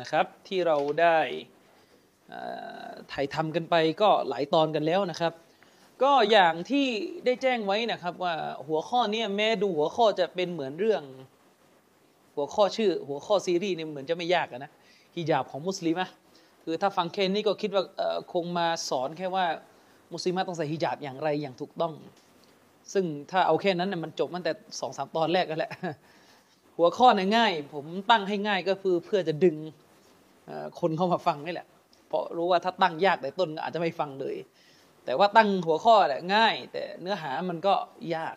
นะครับที่เราได้ถ่ายทำกันไปก็หลายตอนกันแล้วนะครับ ก็อย่างที่ได้แจ้งไว้นะครับว่าหัวข้อนี้แม้ดูหัวข้อจะเป็นเหมือนเรื่อง หัวข้อชื่อ หัวข้อซีรีส์เนี่ยเหมือนจะไม่ยากนะฮิญาบของมุสลิมะคือถ้าฟังแค่นี้ก็คิดว่าคงมาสอนแค่ว่ามุสลิมะต้องใส่ฮิญาบอย่างไรอย่างถูกต้อง ซึ่งถ้าเอาแค่นั้นเนี่ยมันจบตั้งแต่สองสามตอนแรกกันแหละ หัวข้อเนี่ยง่าย ผมตั้งให้ง่ายก็คือเพื่อจะดึงคนเข้ามาฟังนี่แหละ เพราะรู้ว่าถ้าตั้งยากแต่ต้นอาจจะไม่ฟังเลย แต่ว่าตั้งหัวข้อแหละง่าย แต่เนื้อหามันก็ยาก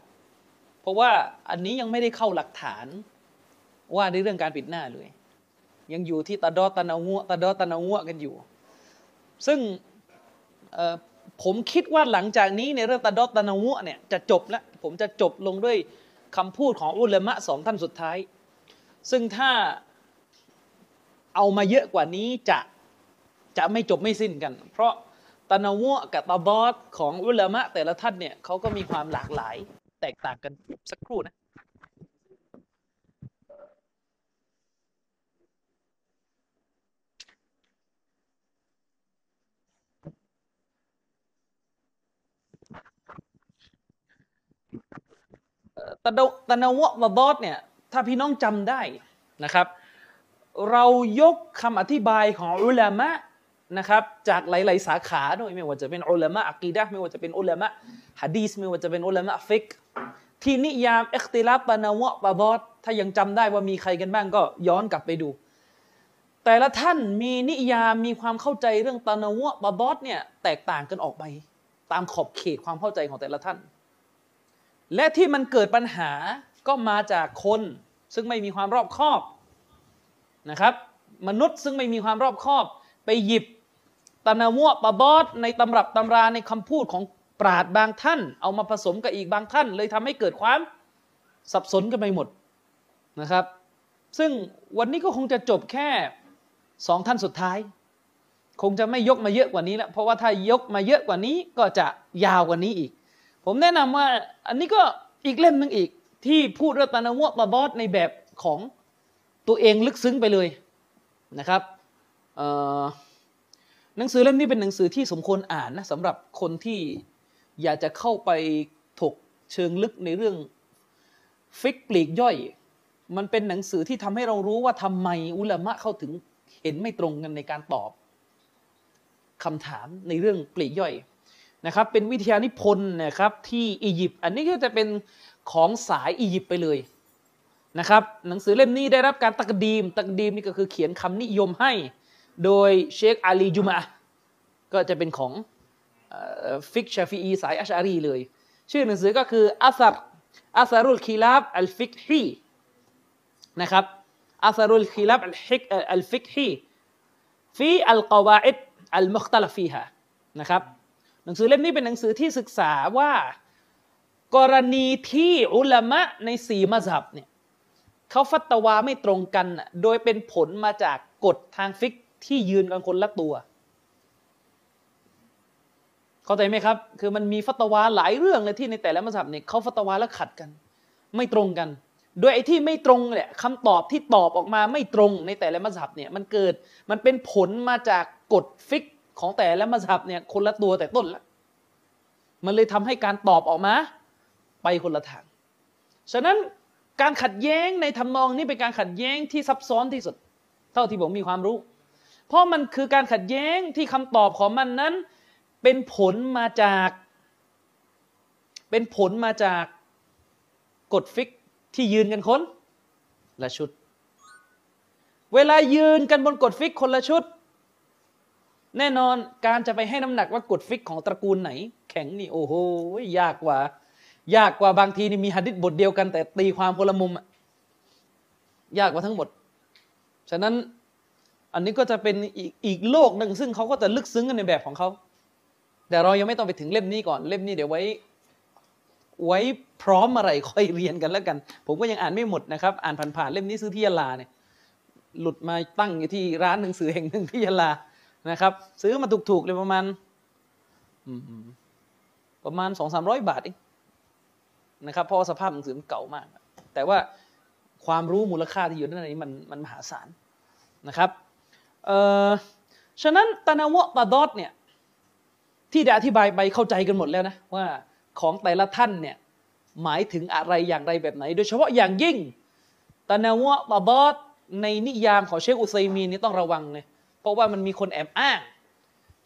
เพราะว่าอันนี้ยังไม่ได้เข้าหลักฐาน ว่าในเรื่องการปิดหน้าเลย ยังอยู่ที่ตาดอตานางัวตาดอตานางัวกันอยู่ ซึ่งผมคิดว่าหลังจากนี้ในเรื่องตาดอตานางัวเนี่ยจะจบแล้วผมจะจบลงด้วย คำพูดของอุลามะสองท่านสุดท้าย ซึ่งถ้าเอามาเยอะกว่านี้จะจะไม่จบไม่สิ้นกัน เพราะตะนาวะกับตาบอดของอุลามะแต่ละท่านเนี่ยเขาก็มีความหลากหลาย แตกต่างกันสักครู่นะ ตะดตะนวะตะบอสเนี่ยถ้าพี่น้องจำได้นะครับ เรายกคำอธิบายของอุลามะนะครับจากหลาย ๆ สาขาด้วยไม่ว่าจะเป็นอุลามะอักีดะไม่ว่าจะเป็นอุลามะฮะดีสไม่ว่าจะเป็นอุลามะฟิกที่นิยามเอ็กติลาตะนาวะตะบอสถ้ายังจำได้ว่ามีใครกันบ้างก็ย้อนกลับไปดู แต่ละท่านมีนิยามมีความเข้าใจเรื่องตะนาวะตะบอสเนี่ยแตกต่างกันออกไป ตามขอบเขตความเข้าใจของแต่ละท่าน และที่มันเกิดปัญหาก็มาจากคน ซึ่งไม่มีความรอบคอบนะครับ มนุษย์ซึ่งไม่มีความรอบคอบ ไปหยิบตะนาวะปะบอสในตำรับตำราในคำพูดของปราดบางท่าน เอามาผสมกับอีกบางท่าน เลยทำให้เกิดความสับสนกันไปหมดนะครับ ซึ่งวันนี้ก็คงจะจบแค่สองท่านสุดท้าย คงจะไม่ยกมาเยอะกว่านี้แล้วเพราะว่าถ้ายกมาเยอะกว่านี้ก็จะยาวกว่านี้อีก ผมแนะนำว่าอันนี้ก็อีกเล่มหนึ่งอีก ที่พูดเรื่องตานาวะตาบอสในแบบของตัวเองลึกซึ้งไปเลยนะครับหนังสือเล่มนี้เป็นหนังสือที่สมควรอ่านนะสำหรับคนที่อยากจะเข้าไปถกเชิงลึกในเรื่องฟิกปลีกย่อย มันเป็นหนังสือที่ทำให้เรารู้ว่าทำไมอุลามะเข้าถึงเห็นไม่ตรงกันในการตอบคำถามในเรื่องปลีกย่อย นะครับเป็นวิทยานิพนธ์นะครับที่อียิปต์อันนี้ก็จะเป็นของสายอียิปต์ไปเลยนะครับหนังสือเล่มนี้ได้รับการตักดีม ตักดีมนี่ก็คือเขียนคำนิยมให้ โดยเชคอาลีจุมาก็จะเป็นของฟิกชาฟีอีสายอัชอารีเลย ชื่อหนังสือก็คืออัสรأثر الخلاف الفقهيนะครับأثر الخلاف الفقهي في القواعد المختلف فيهاนะครับ หนังสือเล่มนี้เป็นหนังสือที่ศึกษาว่า กรณีที่อุลามะในสี่มัสฮับเนี่ยเขาฟัตวาไม่ตรงกันโดยเป็นผลมาจากกฎทางฟิกที่ยืนกันคนละตัว เข้าใจไหมครับ คือมันมีฟัตวาหลายเรื่องเลยที่ในแต่ละมัสฮับเนี่ยเขาฟัตวาแล้วขัดกัน ไม่ตรงกันโดยไอ้ที่ไม่ตรงเนี่ยคำตอบที่ตอบออกมาไม่ตรงในแต่ละมัสฮับเนี่ยมันเกิดมันเป็นผลมาจากกฎฟิกของแต่ละมัสฮับเนี่ยคนละตัวแต่ต้นละ มันเลยทำให้การตอบออกมา ไปคนละทาง ฉะนั้นการขัดแย้งในทำนองนี้เป็นการขัดแย้งที่ซับซ้อนที่สุด เท่าที่ผมมีความรู้ เพราะมันคือการขัดแย้งที่คำตอบของมันนั้น เป็นผลมาจาก เป็นผลมาจากกฎฟิกที่ยืนกันคนละชุด เวลายืนกันบนกฎฟิกคนละชุด แน่นอนการจะไปให้น้ำหนักว่ากฎฟิกของตระกูลไหน แข็งนี่โอ้โหยากกว่า ยากกว่าบางทีนี่มีฮัดดิษบทเดียวกัน แต่ตีความคนละมุมยากกว่าทั้งหมด ฉะนั้นอันนี้ก็จะเป็นอีกอีกโลกหนึ่งซึ่งเขาก็จะลึกซึ้งกันในแบบของเขาแต่เรายังไม่ต้องไปถึงเล่มนี้ก่อนเล่มนี้เดี๋ยวไว้ ไว้พร้อมอะไรค่อยเรียนกันแล้วกัน ผมก็ยังอ่านไม่หมดนะครับ อ่านผ่านๆเล่มนี้ซื้อที่ยาลาเนี่ยหลุดมาตั้งอยู่ที่ร้านหนังสือแห่งหนึ่งที่ยาลา นะครับ ซื้อมาถูกๆเลยประมาณประมาณสองสามร้อยบาทเองนะครับเพราะสภาพหนังสือมันเก่ามาก แต่ว่าความรู้มูลค่าที่อยู่ในนี้มันมันมหาศาลนะครับเอ่อฉะนั้นตานาวะตาดอดเนี่ยที่ได้อธิบายไปเข้าใจกันหมดแล้วนะว่าของแต่ละท่านเนี่ยหมายถึงอะไรอย่างไรแบบไหน โดยเฉพาะอย่างยิ่งตานาวะตาดอดในนิยามของเชคอุซัยมีนนี่ต้องระวังเลย เพราะว่ามันมีคนแอบอ้าง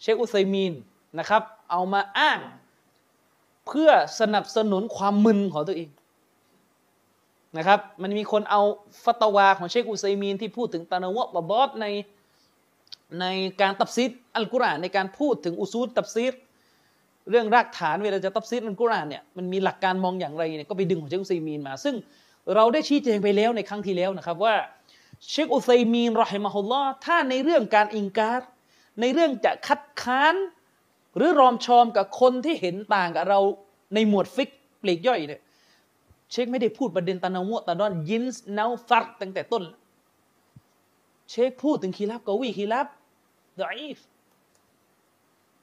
เชคอุซัยมีนนะครับ เอามาอ้าง เพื่อสนับสนุนความมึนของตัวเองนะครับ มันมีคนเอาฟัตวาของเชคอุซัยมีนที่พูดถึงตานวะตาดอดในในการตับซิดอัลกุรอานในการพูดถึงอุซูลตับซิดเรื่องรากฐานเวลาจะตับซิดอัลกุรอานเนี่ยมันมีหลักการมองอย่างไรเนี่ยก็ไปดึงของเชคอุซัยมีนมา ซึ่งเราได้ชี้แจงไปแล้วในครั้งที่แล้วนะครับว่า เชคอุซัยมีนรอฮิมะฮุลลอถ้าในเรื่องการอิงการ ในเรื่องจะคัดค้าน หรือรอมชอมกับคนที่เห็นต่างกับเราในหมวดฟิกปลีกย่อยเนี่ยเชคไม่ได้พูดประเด็นตานาวตาดอนยินส์นาฟัรตั้งแต่ต้น เชคพูดถึงคีรับกวีคีรับดอีฟ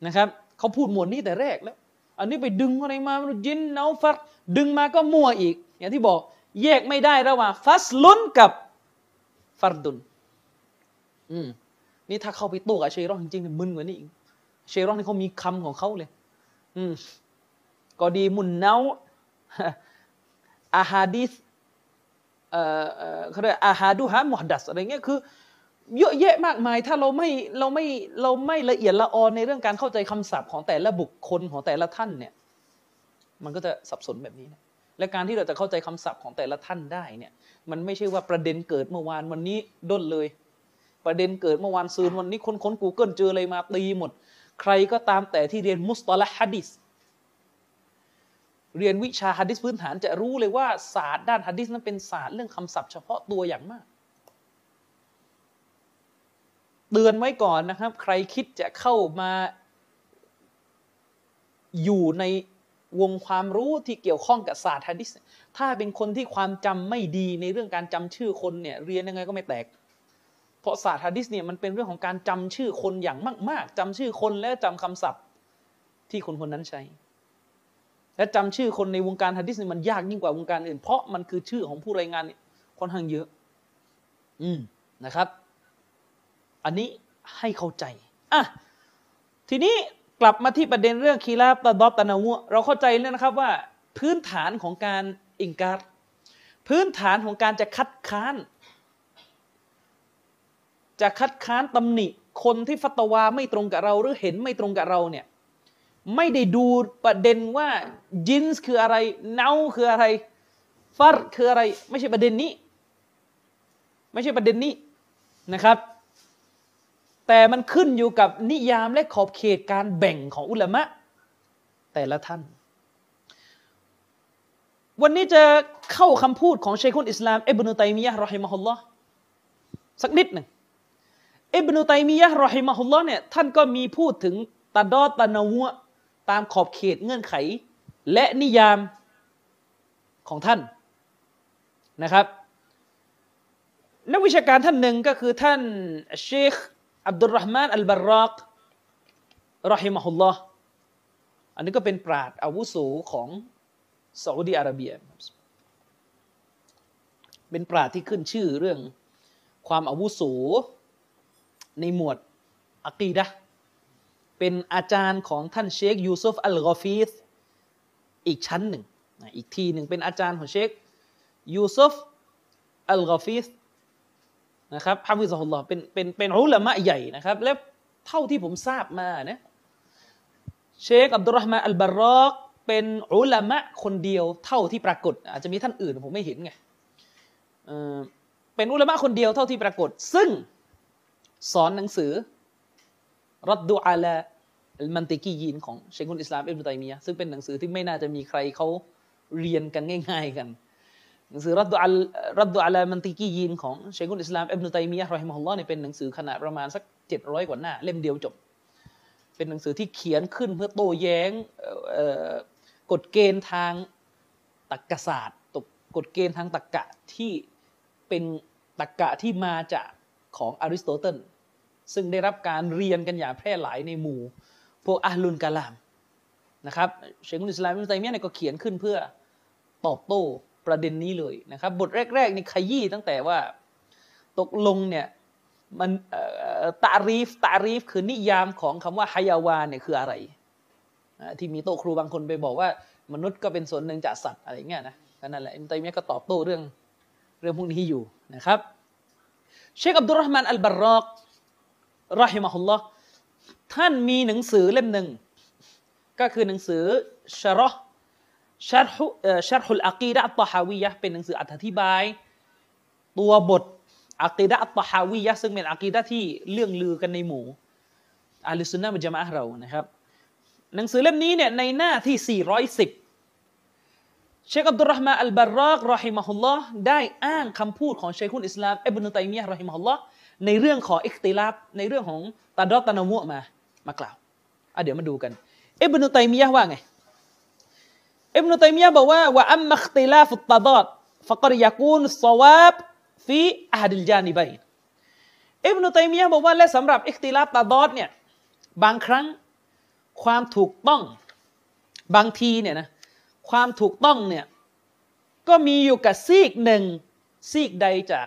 นะครับเขาพูดหมวดนี้แต่แรกแล้ว อันนี้ไปดึงอะไรมายินนาฟัรดึงมาก็มั่วอีก อย่างที่บอกแยกไม่ได้ระหว่างฟัสลุนกับ ฟัรดุนอืม นี่ถ้าเข้าไปโต้กับเชรอนจริงๆมึนกว่านี้อีกเชรอนนี่เขามีคำของเขาเลย อืมก็ดีมุนเนาอาฮาดิสเอ่อเขาเรียกอาฮาดูฮะมุฮัดดัสอะไรเงี้ยคือ เยอะแยะมากมาย ถ้าเราไม่เราไม่เราไม่ละเอียดละออนในเรื่องการเข้าใจคำศัพท์ของแต่ละบุคคลของแต่ละท่านเนี่ย มันก็จะสับสนแบบนี้นะ และการที่เราจะเข้าใจคำศัพท์ของแต่ละท่านได้เนี่ยมันไม่ใช่ว่าประเด็นเกิดเมื่อวานวันนี้ค้นเลย ประเด็นเกิดเมื่อวานซืนวันนี้ค้นค้นกูเกิลเจออะไรมาตีหมด ใครก็ตามแต่ที่เรียนمصطلح الحديثเรียนวิชาฮัดิสพื้นฐานจะรู้เลยว่าศาสตร์ด้านฮัดิสนั้นเป็นศาสตร์เรื่องคำศัพท์เฉพาะตัวอย่างมากเตือนไว้ก่อนนะครับ ใครคิดจะเข้ามาอยู่ใน วงความรู้ที่เกี่ยวข้องกับศาสตร์ฮัดิสถ้าเป็นคนที่ความจำไม่ดีในเรื่องการจำชื่อคนเนี่ยเรียนยังไงก็ไม่แตก เพราะศาสตร์ฮัดิสเนี่ยมันเป็นเรื่องของการจำชื่อคนอย่างมาก ๆจำชื่อคนและจำคำศัพท์ที่คนคนนั้นใช้ และจำชื่อคนในวงการฮัดิสเนี่ยมันยากยิ่งกว่าวงการอื่น เพราะมันคือชื่อของผู้รายงานเนี่ยค่อนข้างเยอะ อืมนะครับ อันนี้ให้เข้าใจอะทีนี้ กลับมาที่ประเด็นเรื่องคีราบตะดอบตะนาวุเราเข้าใจแล้วนะครับว่า พื้นฐานของการอิงการพื้นฐานของการจะคัดค้าน จะคัดค้านตำหนิ คนที่ฟัตวาไม่ตรงกับเราหรือเห็นไม่ตรงกับเราเนี่ยไม่ได้ดูประเด็นว่ายินส์คืออะไร เนาคืออะไรฟัรคืออะไร ไม่ใช่ประเด็นนี้ ไม่ใช่ประเด็นนี้นะครับ แต่มันขึ้นอยู่กับนิยามและขอบเขตการแบ่งของอุลามะ แต่ละท่าน วันนี้จะเข้าคำพูดของเชคุนอิสลามอิบนุตัยมียะรอฮิมะฮุลลอฮ์สักนิดหนึ่งอิบนุตัยมียะรอฮิมะฮุลลอฮ์เนี่ยท่านก็มีพูดถึงตาดอตานาวะตามขอบเขตเงื่อนไข และนิยามของท่านนะครับนักวิชาการท่านหนึ่งก็คือท่านเชค อับดุลรหมานอัลบารอกรอฮิมะฮุลลอฮ์อันนี้ก็เป็นปราดอาวุโสของซาอุดีอาระเบีย เป็นปราดที่ขึ้นชื่อเรื่องความอาวุโสในหมวดอักีดะเป็นอาจารย์ของท่านเชคยูซุฟอัลกอฟีสอีกชั้นหนึ่ง อีกทีหนึ่งเป็นอาจารย์ของเชคยูซุฟอัลกอฟีส นะครับฮาฟิซฮุลลอฮ์เป็นเป็นเป็นอุลามะใหญ่นะครับ แล้วเท่าที่ผมทราบมาเนี่ยเชคอับดุลรห์มานอัลบารอกเป็นอุลามะคนเดียวเท่าที่ปรากฏ อาจจะมีท่านอื่นผมไม่เห็นไงเป็นอุลามะคนเดียวเท่าที่ปรากฏ ซึ่งสอนหนังสือรัดดูอาลาอัลมันติกียีนของเชคุนอิสลามอิบนุตัยมียะซึ่งเป็นหนังสือที่ไม่น่าจะมีใครเขาเรียนกันง่าย ๆ กัน หนังสือรัดดุอัลรัดดุอัลมันติกียินของเชคุลอิสลามอิบนุตัยมียะห์รอฮิมฮุลลอฮ์เนี่ยเป็นหนังสือขนาดประมาณสักเจ็ดร้อยกว่าหน้า เล่มเดียวจบ เป็นหนังสือที่เขียนขึ้นเพื่อโต้แย้งกฎเกณฑ์ทางตรรกศาสตร์ตกกฎเกณฑ์ทางตรรกะที่เป็นตรรกะที่มาจากของอริสโตเติลซึ่งได้รับการเรียนกันอย่างแพร่หลายในหมู่ พวกอัลลุนกาลามนะครับเชคุลอิสลามอิบนุตัยมียะห์เนี่ยก็เขียนขึ้นเพื่อตอบโต้ ประเด็นนี้เลยนะครับ บทแรกๆนี่ขยี้ตั้งแต่ว่าตกลงเนี่ยมันตารีฟตารีฟคือนิยามของคำว่าฮายาวาเนี่ยคืออะไร ที่มีโต๊ะครูบางคนไปบอกว่ามนุษย์ก็เป็นส่วนหนึ่งจากสัตว์อะไรเงี้ยนะก็นั่นแหละอิบนุตัยมียะก็ตอบโต้เรื่องเรื่องพวกนี้อยู่นะครับ เชคอับดุลรห์มานอัลบารอกرحمه اللهท่านมีหนังสือเล่มหนึ่ง ก็คือหนังสือشرح شرح شرح العقيدة الطحاويةเป็นหนังสืออธิบาย ตัวบทالعقيدة الطحاويةซึ่งเป็นอะกีดะที่เลื่องลือกันในหมู่أهل السنة والجماعة เรานะครับ หนังสือเล่มนี้เนี่ยในหน้าที่ 410 เชคอับดุลรห์มาอัลบารอกรอฮิมะฮุลลอฮ์ได้อ้างคำพูดของเชคุลอิสลามอิบนุตัยมียะรอฮิมะฮุลลอฮ์ในเรื่องของอิคติลาบในเรื่องของตาดอตานามุมา มากล่าวอะเดี๋ยวมาดูกันอิบนุตัยมียะว่าไง อิบนุตัยมียะบอกว่าว่าอัมมัคติลาฟุตตาดอดฟะกรยากูนสวาบฟีอาดิลจานิบัยอิบนุตัยมียะบอกว่าและสำหรับอิคติลาบตาดอดเนี่ยบางครั้งความถูกต้องบางทีเนี่ยนะความถูกต้องเนี่ยก็มีอยู่กับซีกหนึ่งซีกใดจาก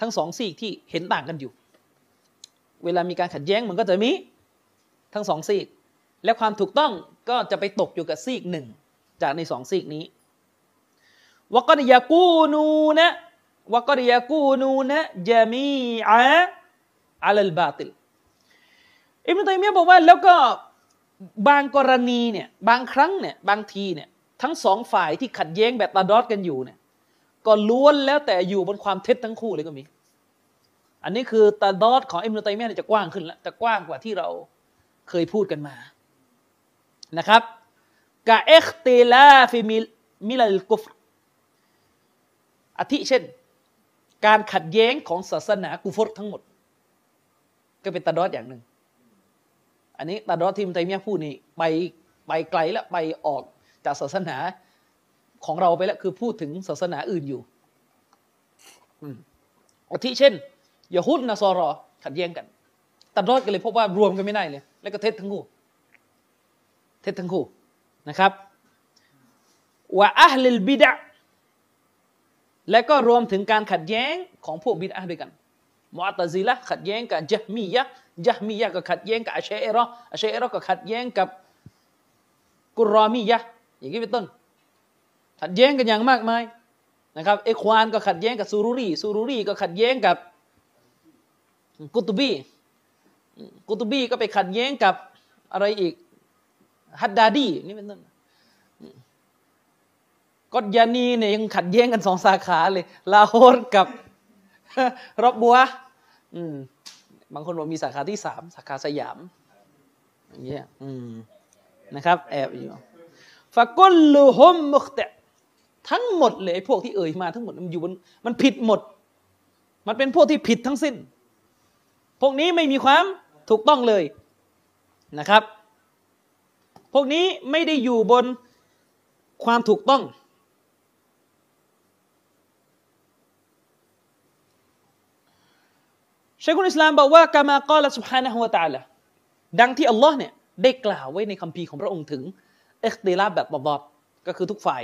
ทั้งสองซีกที่เห็นต่างกันอยู่ เวลามีการขัดแย้งมันก็จะมีทั้งสองซีก และความถูกต้องก็จะไปตกอยู่กับซีกหนึ่ง จากในสองซีกนี้วกริยากูนูนะวกริยากูนูนะجميعا على الباطلอิบนุตัยมียบอกว่าแล้วก็บางกรณีเนี่ยบางครั้งเนี่ยบางทีเนี่ยทั้งสองฝ่ายที่ขัดแย้งแบบتضادกันอยู่เนี่ยก็ล้วนแล้วแต่อยู่บนความเท็จทั้งคู่เลยก็มี อันนี้คือتضاد ของอิบนุตัยมียะจะกว้างขึ้นแล้วจะกว้างกว่าที่เราเคยพูดกันมานะครับ كاختلاف ملل الكفرอาทิเช่น การขัดแย้งของศาสนากุฟรทั้งหมด ก็เป็นตาดอดอย่างหนึ่ง อันนี้ตาดอดที่มไตมียพูดนี่ไปไปไกลแล้วไปออกจากศาสนาของเราไปแล้วคือพูดถึงศาสนาอื่นอยู่อาทิเช่นยาฮุดนาซอรอ ขัดแย้งกันตัดรอดกันเลยพบว่ารวมกันไม่ได้เลย แล้วก็เท็จทั้งคู่ เท็จทั้งคู่ นะครับว่าอัลลบิดะและก็รวมถึงการขัดแย้งของพวกบิดอะด้วยกันมอตซิละขัดแย้งกับจฮมียะจฮมียะก็ขัดแย้งกับอัชเอรออัชเอรอก็ขัดแย้งกับกุรอมียะอย่างนี้เป็นต้น ขัดแย้งกันอย่างมากมายนะครับเอควานก็ขัดแย้งกับซูรุรีซูรุรีก็ขัดแย้งกับกุตุบีกุตุบีก็ไปขัดแย้งกับอะไรอีก ฮัดดาดีนี่เป็นต้นกอดยานีเนี่ยยังขัดแย้งกันสองสาขาเลย ลาโฮรกับรอบบัวอืมบางคนบอกมีสาขาที่สามสาขาสยามอย่างเงี้ยอืมนะครับ แอบอยู่ฟะกุลลูฮมมุคตทั้งหมดเลยพวกที่เอ่ยมาทั้งหมดมันอยู่บนมันผิดหมด มันเป็นพวกที่ผิดทั้งสิ้น พวกนี้ไม่มีความถูกต้องเลยนะครับ พวกนี้ไม่ได้อยู่บนความถูกต้อง ชัยคุลอิสลามบอกว่ากามากอละสุบฮานะฮุวาตาละดังที่อัลลอฮ์เนี่ยได้กล่าวไว้ในคัมภีร์ของพระองค์ถึงเอ็กติลาแบบบอบก็คือทุกฝ่าย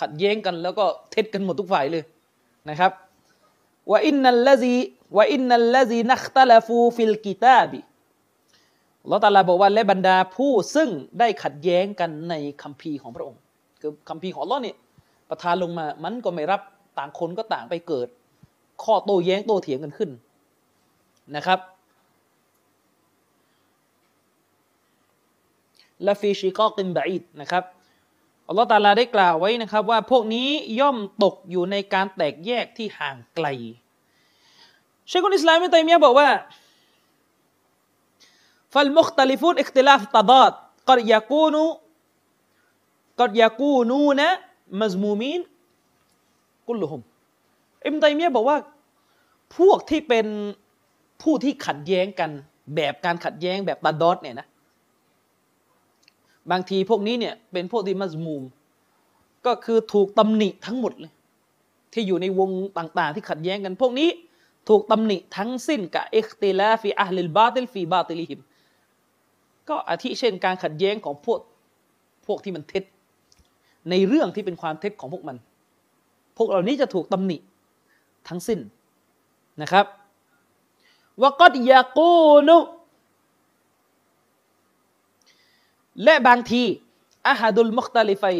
ขัดแย้งกันแล้วก็เท็จกันหมดทุกฝ่ายเลยนะครับว่าอินนัลลซีว่าอินนัลลซีนักตลฟูฟิลกิตาบี ลอตาลาบอกว่าและบรรดาผู้ซึ่งได้ขัดแย้งกันในคัมภีร์ของพระองค์ คือคัมภีร์ของอัลลอฮ์เนี่ยประทานลงมามันก็ไม่รับต่างคนก็ต่างไปเกิด ข้อโต้แย้งโต้เถียงกันขึ้นนะครับและฟีชิกอกินบาอิดนะครับอัลลอฮฺตาลาได้กล่าวไว้นะครับว่าพวกนี้ย่อมตกอยู่ในการแตกแยกที่ห่างไกลเชคุนอิสลามมิตัยมียะบอกว่า ฟัลมุคตลิฟุนอิคติลาฟตาดอดกอดยากูนูกัดยากูนูนะมัซมูมีนกุลฮุมอิมตัยมียบอกว่า พวกที่เป็นผู้ที่ขัดแย้งกัน แบบการขัดแย้งแบบتضادเนี่ยนะ บางทีพวกนี้เนี่ยเป็นพวกที่مذموم ก็คือถูกตำหนิทั้งหมดเลย ที่อยู่ในวงต่าง ๆ ที่ขัดแย้งกัน พวกนี้ถูกตำหนิทั้งสิ้นكاختلاف أهل الباطل في باطلهم ก็อาทิเช่นการขัดแย้งของพวกพวกที่มันเท็จ ในเรื่องที่เป็นความเท็จของพวกมัน พวกเหล่านี้จะถูกตำหนิทั้งสิ้นนะครับวกดยากูนุและบางทีอาฮัดุลมุคตาลิฟัย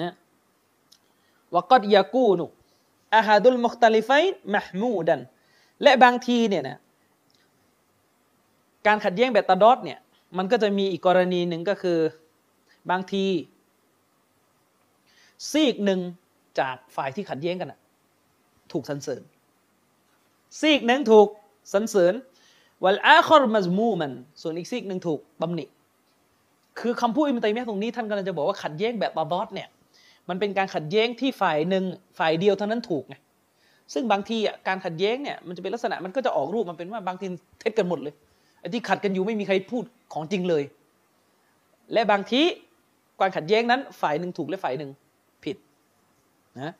นะวกดยากูนุอาฮัดุลมุคตาลิฟัยมหมูดัน และบางทีเนี่ยนะการขัดแย้งแบบตาดอดเนี่ย มันก็จะมีอีกกรณีหนึ่งก็คือบางที ซีกหนึ่งจากฝ่ายที่ขัดแย้งกันถูกสรรเสริญ ซีกหนึ่งถูกสรรเสริญวัลอาคอรมัซมูมัน ส่วนอีกซีกหนึ่งถูกตำหนิ คือคำพูดอิมตัยมียตรงนี้ท่านกำลังจะบอกว่าขัดแย้งแบบตาดอดเนี่ย มันเป็นการขัดแย้งที่ฝ่ายหนึ่งฝ่ายเดียวเท่านั้นถูกไง ซึ่งบางทีอะการขัดแย้งเนี่ยมันจะเป็นลักษณะมันก็จะออกรูปมันเป็นว่าบางทีเท็จกันหมดเลย ไอ้ที่ขัดกันอยู่ไม่มีใครพูดของจริงเลย และบางทีการขัดแย้งนั้น ฝ่ายหนึ่งถูกและฝ่ายหนึ่งผิดนะ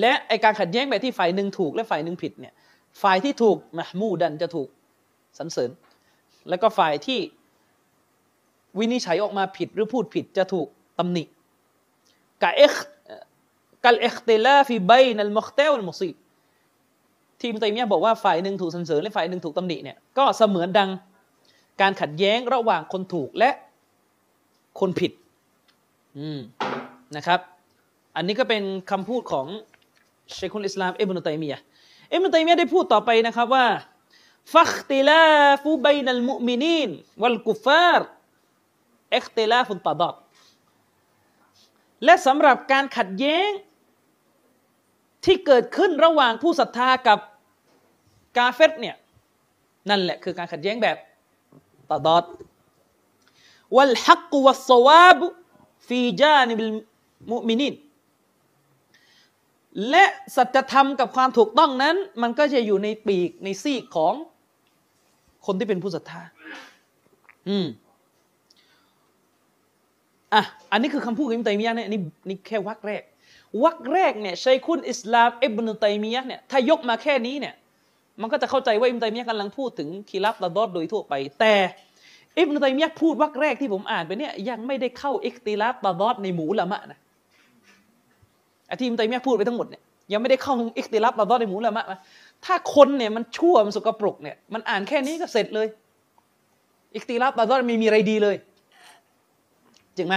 และไอการขัดแย้งแบบที่ฝ่ายหนึ่งถูกและฝ่ายหนึ่งผิดเนี่ย ฝ่ายที่ถูกมหมูดันจะถูกสรรเสริญ แล้วก็ฝ่ายที่วินิจฉัยออกมาผิดหรือพูดผิดจะถูกตำหนิกะเอ็กกัลเอคเตลาฟีใบนัลมุคเตลมุซี อิบนุตัยมียะบอกว่าฝ่ายหนึ่งถูกสรรเสริญและฝ่ายหนึ่งถูกตำหนิเนี่ยก็เสมือนดังการขัดแย้งระหว่างคนถูกและคนผิดอืมนะครับ อันนี้ก็เป็นคำพูดของเชคุลอิสลามอิบนุตัยมียะอิบนุตัยมียะได้พูดต่อไปนะครับว่าفاختلاف بين المؤمنين والكفار اختلاف تضادและสำหรับการขัดแย้ง ที่เกิดขึ้นระหว่างผู้ศรัทธากับกาเฟตเนี่ยนั่นแหละคือการขัดแย้งแบบตาดอดวัลฮักวัสวาบฟีจานิบิลมุมินินและสัจธรรมกับความถูกต้องนั้น มันก็จะอยู่ในปีกในซีกของคนที่เป็นผู้ศรัทธา อืม อะ อันนี้คือคำพูดของอิมตัยมียะเนี่ยนี่นี่แค่วักแรก วักแรกเนี่ยชัยคุณอิสลามอิบนุตัยมียะเนี่ยถ้ายกมาแค่นี้เนี่ยมันก็จะเข้าใจว่าอิมตัยมียะกำลังพูดถึงคีรับตะดอดโดยทั่วไป แต่อิบนุตัยมียะพูดวักแรกที่ผมอ่านไปเนี่ยยังไม่ได้เข้าอิคติลาบตะดอดในหมู่ละมะนะอที่อิมตัยมียะพูดไปทั้งหมดเนี่ยยังไม่ได้เข้าอิคติลาบตะดอดในหมู่ละมะนะถ้าคนเนี่ยมันชั่วมันสกปรกเนี่ยมันอ่านแค่นี้ก็เสร็จเลย อิคติลาบตะดอดไม่มีอะไรดีเลยจริงไหม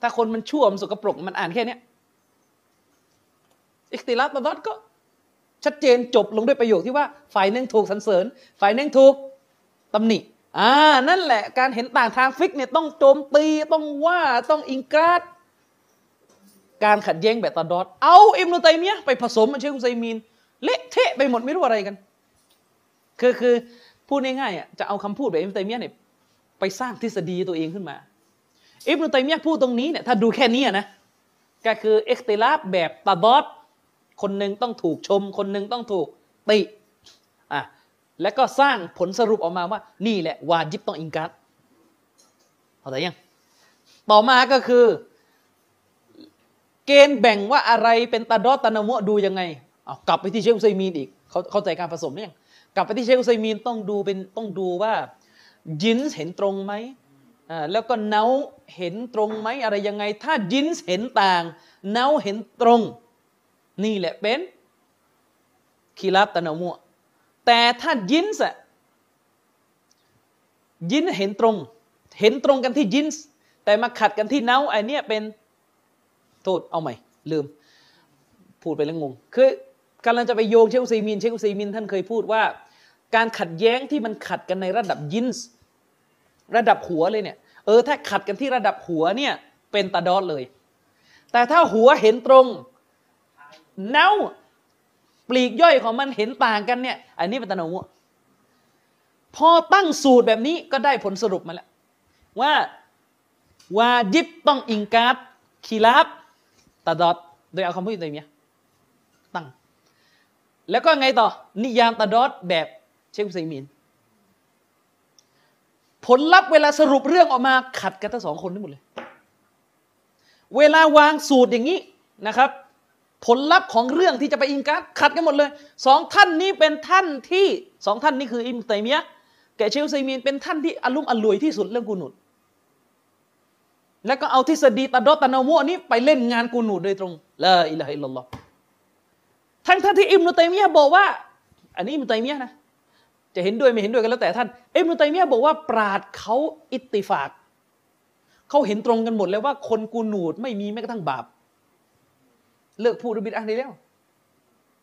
ถ้าคนมันชั่วมันสกปรกมันอ่านแค่นี้ อิคติลาตดอดก็ชัดเจนจบลงด้วยประโยคที่ว่าฝ่ายหนึ่งถูกสรรเสริญ ฝ่ายหนึ่งถูกตำหนิอ่านั่นแหละการเห็นต่างทางฟิกเนี่ยต้องโจมตีต้องว่าต้องอิงกราดการขัดแย้งแบบตาดอดเอาอิมนุตัยมียไปผสมมันเชคุไซมีนเละเทะไปหมดไม่รู้อะไรกัน คือคือพูดง่ายๆอะจะเอาคำพูดแบบอิมนุตัยมียเนี่ยไปสร้างทฤษฎีตัวเองขึ้นมา อิบนุตัยมียพูดตรงนี้เนี่ยถ้าดูแค่นี้นะก็คือเอ็กติลาบแบบตาดอด คนหนึ่งต้องถูกชม คนหนึ่งต้องถูกติอะแล้วก็สร้างผลสรุปออกมาว่า นี่แหละวาจิบต้องอิงกัดเข้าใจยัง ต่อมาก็คือ เกณฑ์แบ่งว่าอะไรเป็นตาดอตตานามะดูยังไงเอากลับไปที่เชคอุซัยมีนอีกเขาเข้าใจการผสมยังกลับไปที่เชคอุซัยมีนต้องดูเป็นต้องดูว่ายินส์เห็นตรงไหมอ่าแล้วก็เนาเห็นตรงไหมอะไรยังไง ถ้ายินส์เห็นต่าง เนาเห็นตรง นี่แหละเป็นคีรับตะนามัวแต่ถ้ายินส์ยินเห็นตรง เห็นตรงกันที่ยินส์แต่มาขัดกันที่เนาไอเนี้ยเป็นโทษเอาใหม่ ลืม พูดไปแล้วงง คือกำลังจะไปโยงเชคุซีมิน เชคุซีมินท่านเคยพูดว่า การขัดแย้งที่มันขัดกันในระดับยินส์ระดับหัวเลยเนี่ย เออถ้าขัดกันที่ระดับหัวเนี่ยเป็นตาดอดเลย แต่ถ้าหัวเห็นตรง เน่าปลีกย่อยของมันเห็นต่างกันเนี่ย อันนี้เป็นตะนวพอตั้งสูตรแบบนี้ก็ได้ผลสรุปมาแล้ว ว่าวาจิบต้องอิงการคีรับตาดอดโดยเอาคำพูดตัวเนี้ยแล้วก็ไงต่อ นิยามตะดอดแบบเชคอุซัยมีนผลลัพธ์เวลาสรุปเรื่องออกมาขัดกันทั้งสองคนทั้งหมดเลย เวลาวางสูตรอย่างนี้นะครับ ผลลัพธ์ของเรื่องที่จะไปอิงการขัดกันหมดเลยสองท่านนี้เป็นท่านที่สองท่านนี้คืออิมตัยมียะแกเชลไซมีนเป็นท่านที่อารมณ์อรวยที่สุดเรื่องกูนูดแล้วก็เอาทฤษฎีตะดอตะนาวะนี้ไปเล่นงานกูนูดโดยตรงละอิละฮิลลัลลอฮ์ทั้งท่านที่อิมนุตัยมียะบอกว่า อันนี้อิมนุตัยมียนะจะเห็นด้วยไม่เห็นด้วยกันแล้วแต่ท่านอิมนุตัยมียะบอกว่าปราดเขาอิตติฟากเขาเห็นตรงกันหมดเลยว่าคนกูนูดไม่มีแม้กระทั่งบาป เลิกพูดเรื่องบิดอะห์ได้แล้ว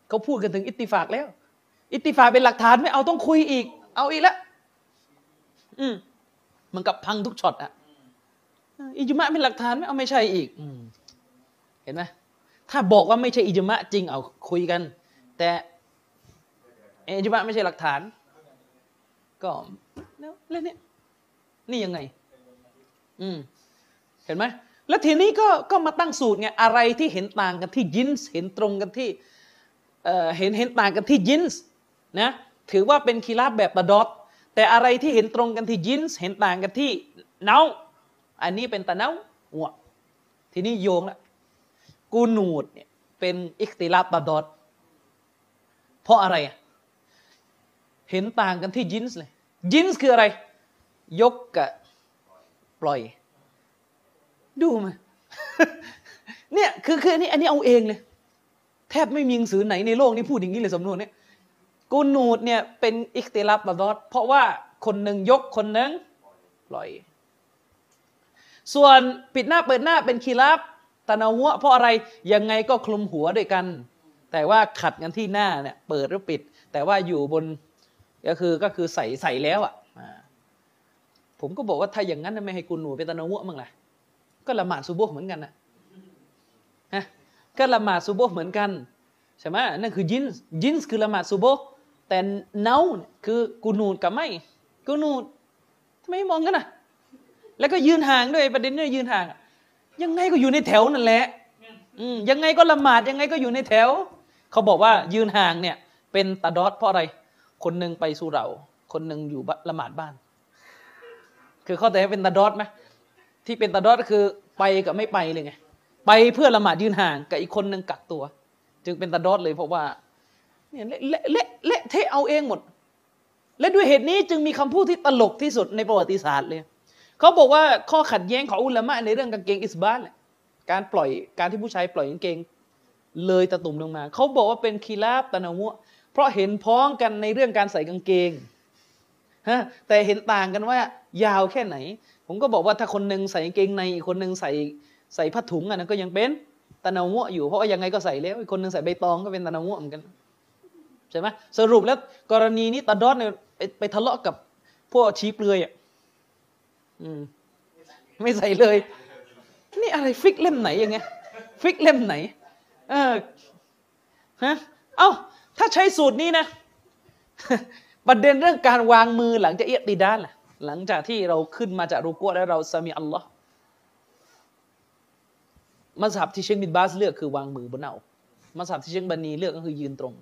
เขาพูดกันถึงอิตติฟากแล้ว อิตติฟากเป็นหลักฐานไม่เอาต้องคุยอีก เอาอีกแล้วอืมมันกับพังทุกช็อตอะอิจมะเป็นหลักฐานไม่เอาไม่ใช่อีกอืมเห็นไหมถ้าบอกว่าไม่ใช่อิจมะจริงเอาคุยกัน แต่อิจมะไม่ใช่หลักฐาน ก็แล้วแล้วเนี่ยนี่ยังไง อืมเห็นไหม แล้วทีนี้ก็ก็มาตั้งสูตรไงอะไรที่เห็นต่างกันที่ยินส์เห็นตรงกันที่เห็นเห็นต่างกันที่ยินส์นะถือว่าเป็นคีราบแบบตะดอดแต่อะไรที่เห็นตรงกันที่ยินส์เห็นต่างกันที่เนาอันนี้เป็นตะเนาหัวทีนี้โยงละกูนูดเนี่ยเป็นอิคติลาบตะดอดเพราะอะไรเห็นต่างกันที่ยินส์เลยยินส์คืออะไร ยกกับปล่อย ดูมาเนี่ยคือคืออันนี้อันนี้เอาเองเลย แทบไม่มีหนังสือไหนในโลกนี้พูดอย่างนี้เลยสำนวนเนี้ยกูนูดเนี่ยเป็นอิคติลับตะดอดเพราะว่าคนหนึ่งยกคนหนึ่งปล่อย ส่วนปิดหน้าเปิดหน้าเป็นคีรับตะนาหัวเพราะอะไรยังไงก็คลุมหัวด้วยกัน แต่ว่าขัดกันที่หน้าเนี่ยเปิดหรือปิด แต่ว่าอยู่บนก็คือก็คือใส่ใส่แล้วอะอ่าผมก็บอกว่าถ้าอย่างนั้นไม่ให้กูนูดเป็นตะนาหัวมั้งล่ะ ก็ละหมาดซูโบห์เหมือนกันนะฮะก็ละหมาดซูโบห์เหมือนกันใช่ไหมนั่นคือยินส์ยินส์คือละหมาดซูโบห์แต่เนาคือกูนูดกับไม่กูนูดทำไมมองกันนะแล้วก็ยืนห่างด้วยประเด็นเนี่ยยืนห่าง ยังไงก็อยู่ในแถวนั่นแหละยังไงก็ละหมาดยังไงก็อยู่ในแถว เขาบอกว่ายืนห่างเนี่ย เป็นตาดอดเพราะอะไร คนหนึ่งไปสู่เรา คนหนึ่งอยู่ละหมาดบ้าน คือเข้าใจว่เป็นตาดอดไหม ที่เป็นตาดอดก็คือไปกับไม่ไปเลยไงไปเพื่อละหมาดยืนห่างกับอีกคนหนึ่งกักตัว จึงเป็นตาดอดเลยเพราะว่าเนี่ยเละเละเละเละทะเอาเองหมด และด้วยเหตุนี้จึงมีคำพูดที่ตลกที่สุดในประวัติศาสตร์เลยเขาบอกว่าข้อขัดแย้งของอุลามะในเรื่องกางเกงอิสบาลการปล่อยการที่ผู้ชายปล่อยกางเกงเลยตะตุ่มลงมา เขาบอกว่าเป็นคีราบตะนามุเพราะเห็นพ้องกันในเรื่องการใส่กางเกงฮะแต่เห็นต่างกันว่ายาวแค่ไหน ผมก็บอกว่าถ้าคนหนึ่งใส่เกงในอีกคนหนึ่งใส่ใส่ผ้าถุงอันนั้นก็ยังเป็นตะนาวะอยู่เพราะว่ายังไงก็ใส่แล้วอีกคนหนึ่งใส่ใบตองก็เป็นตะนาวะเหมือนกันใช่ไหมสรุปแล้วกรณีนี้ตาดอดเนี่ยไปไปทะเลาะกับพวกชี้เปลือยอะอืมไม่ใส่เลย นี่อะไรฟิกเล่มไหนย่างเงี้ยฟิกเล่มไหน เออฮะเอ้าถ้าใช้สูตรนี้นะ ประเด็นเรื่องการวางมือหลังจากاعتدال ล่ะ หลังจากที่เราขึ้นมาจากركوعแล้วเราسمع اللهมัสฮับที่เชคบินบาสเลือกคือวางมือบนหน้าอกมัสฮับที่เชคอัลบานีเลือกก็คือยืนตรง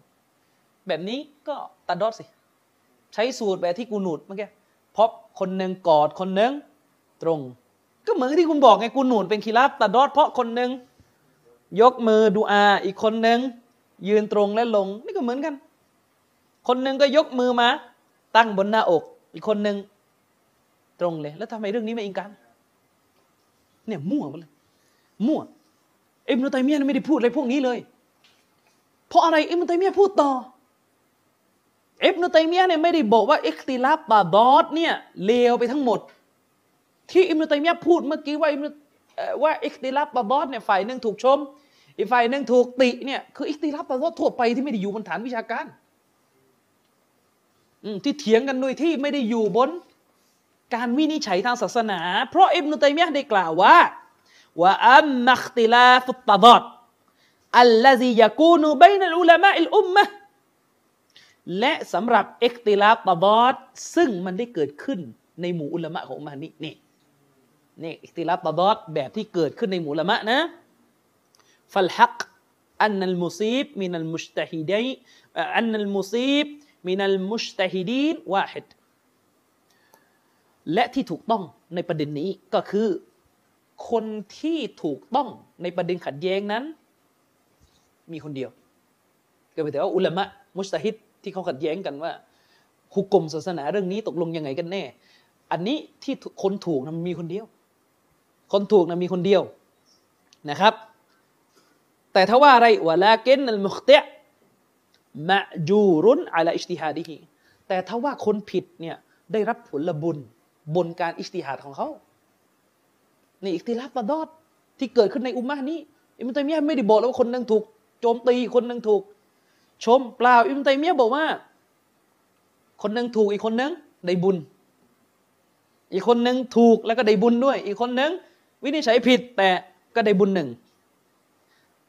แบบนี้ก็تضادสิ ใช้สูตรแบบที่กูนูดเมื่อกี้เพราะคนหนึ่งกอดคนหนึ่งตรง ก็เหมือนที่คุณบอกไงกูนูดเป็นคีราบตัดดอดเพราะคนหนึ่งยกมือดูอา อีกคนหนึ่งยืนตรงและลง นี่ก็เหมือนกัน คนหนึ่งก็ยกมือมา ตั้งบนหน้าอก อีกคนหนึ่ง ตรงเลย แล้วทำไมเรื่องนี้ไม่อิงกันเนี่ยมั่วหมดเลยมั่วอิบนุตัยมียะไม่ได้พูดอะไรพวกนี้เลย เพราะอะไรอิบนุตัยมียะพูดต่ออิบนุตัยมียะเนี่ยไม่ได้บอกว่าอิคติลาบตาดอดเนี่ยเลวไปทั้งหมด ที่อิบนุตัยมียะพูดเมื่อกี้ว่าอิบนุว่าอิคติลาบตาดอดเนี่ยฝ่ายหนึ่งถูกชม อีกฝ่ายหนึ่งถูกติเนี่ยคืออิคติลาบตาดอดทั่วไปที่ไม่ได้อยู่บนฐานวิชาการที่เถียงกันโดยที่ไม่ได้อยู่บน การวินิจฉัยทางศาสนา เพราะอิบนุตัยมียะได้กล่าวว่าว่าอัมมัคติลาฟุตตาดอดอัลลซียากูนูบัยนัลอุลามะอิลอุมมะและสำหรับเอกติลาตาดอดซึ่งมันได้เกิดขึ้นในหมู่อุลามะของมันนี่นี่นี่อิกติลาตาดอดแบบที่เกิดขึ้นในหมู่อุลามะนะฟัลฮักอันนัลมุซีบมินัลมุชตะฮิดีอันนัลมุซีบมินัลมุชตะฮิดีนวาฮิด และที่ถูกต้องในประเด็นนี้ก็คือ คนที่ถูกต้องในประเด็นขัดแย้งนั้น มีคนเดียวก็หมายถึงว่าอุลามะมุสตาฮิดที่เขาขัดแย้งกันว่าหุกกลมศาสนาเรื่องนี้ตกลงยังไงกันแน่ อันนี้ที่คนถูกนะมันมีคนเดียว คนถูกนะมีคนเดียวนะครับ แต่ถ้าว่าอะไรวะลาเกนนัลมุขเตะมะจูรุนอัลอิสติฮาดิฮีแต่ถ้าว่าคนผิดเนี่ยได้รับผลบุญ บนการอิสติฮัดของเขานี่اختلاف تضادที่เกิดขึ้นในอุมมะนี้อิบนุตัยมียะไม่ได้บอกแล้วว่าคนนึงถูกโจมตีคนนึงถูก ชมเปล่าอิบนุตัยมียะบอกว่า คนนึงถูกอีกคนนึงได้บุญ อีกคนหนึ่งถูกแล้วก็ได้บุญด้วย อีกคนหนึ่งวินิจฉัยผิดแต่ก็ได้บุญหนึ่ง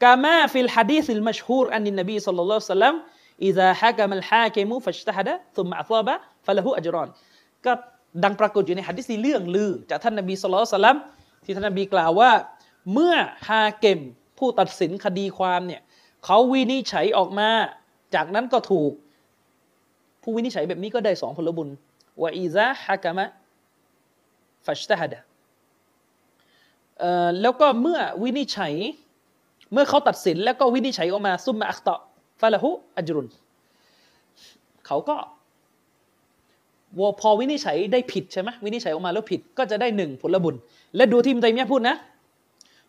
كما في الحديث المشهور عن النبي صلى الله عليه وسلم إذا حكم الحاكم فاجتهد ثم أصاب فله أجرانก็ ดังปรากฏอยู่ในหะดีษเรื่องลือ จากท่านนบีสุลต่านที่ท่านนบีกล่าวว่า เมื่อฮาเกมผู้ตัดสินคดีความเนี่ยเขาวินิจฉัยออกมา จากนั้นก็ถูก ผู้วินิจฉัยแบบนี้ก็ได้สองผลบุญว่าอีซาฮากามะฟัชตฮัดแล้วก็เมื่อวินิจฉัย เมื่อเขาตัดสินแล้วก็วินิจฉัยออกมาซุมมาอัคตะฟาละหุอัจรุนเขาก็ พอวินิจฉัยได้ผิดใช่ไหมวินิจฉัยออกมาแล้วผิดก็จะได้หนึ่งผลบุญ และดูที่มไตมียพูดนะ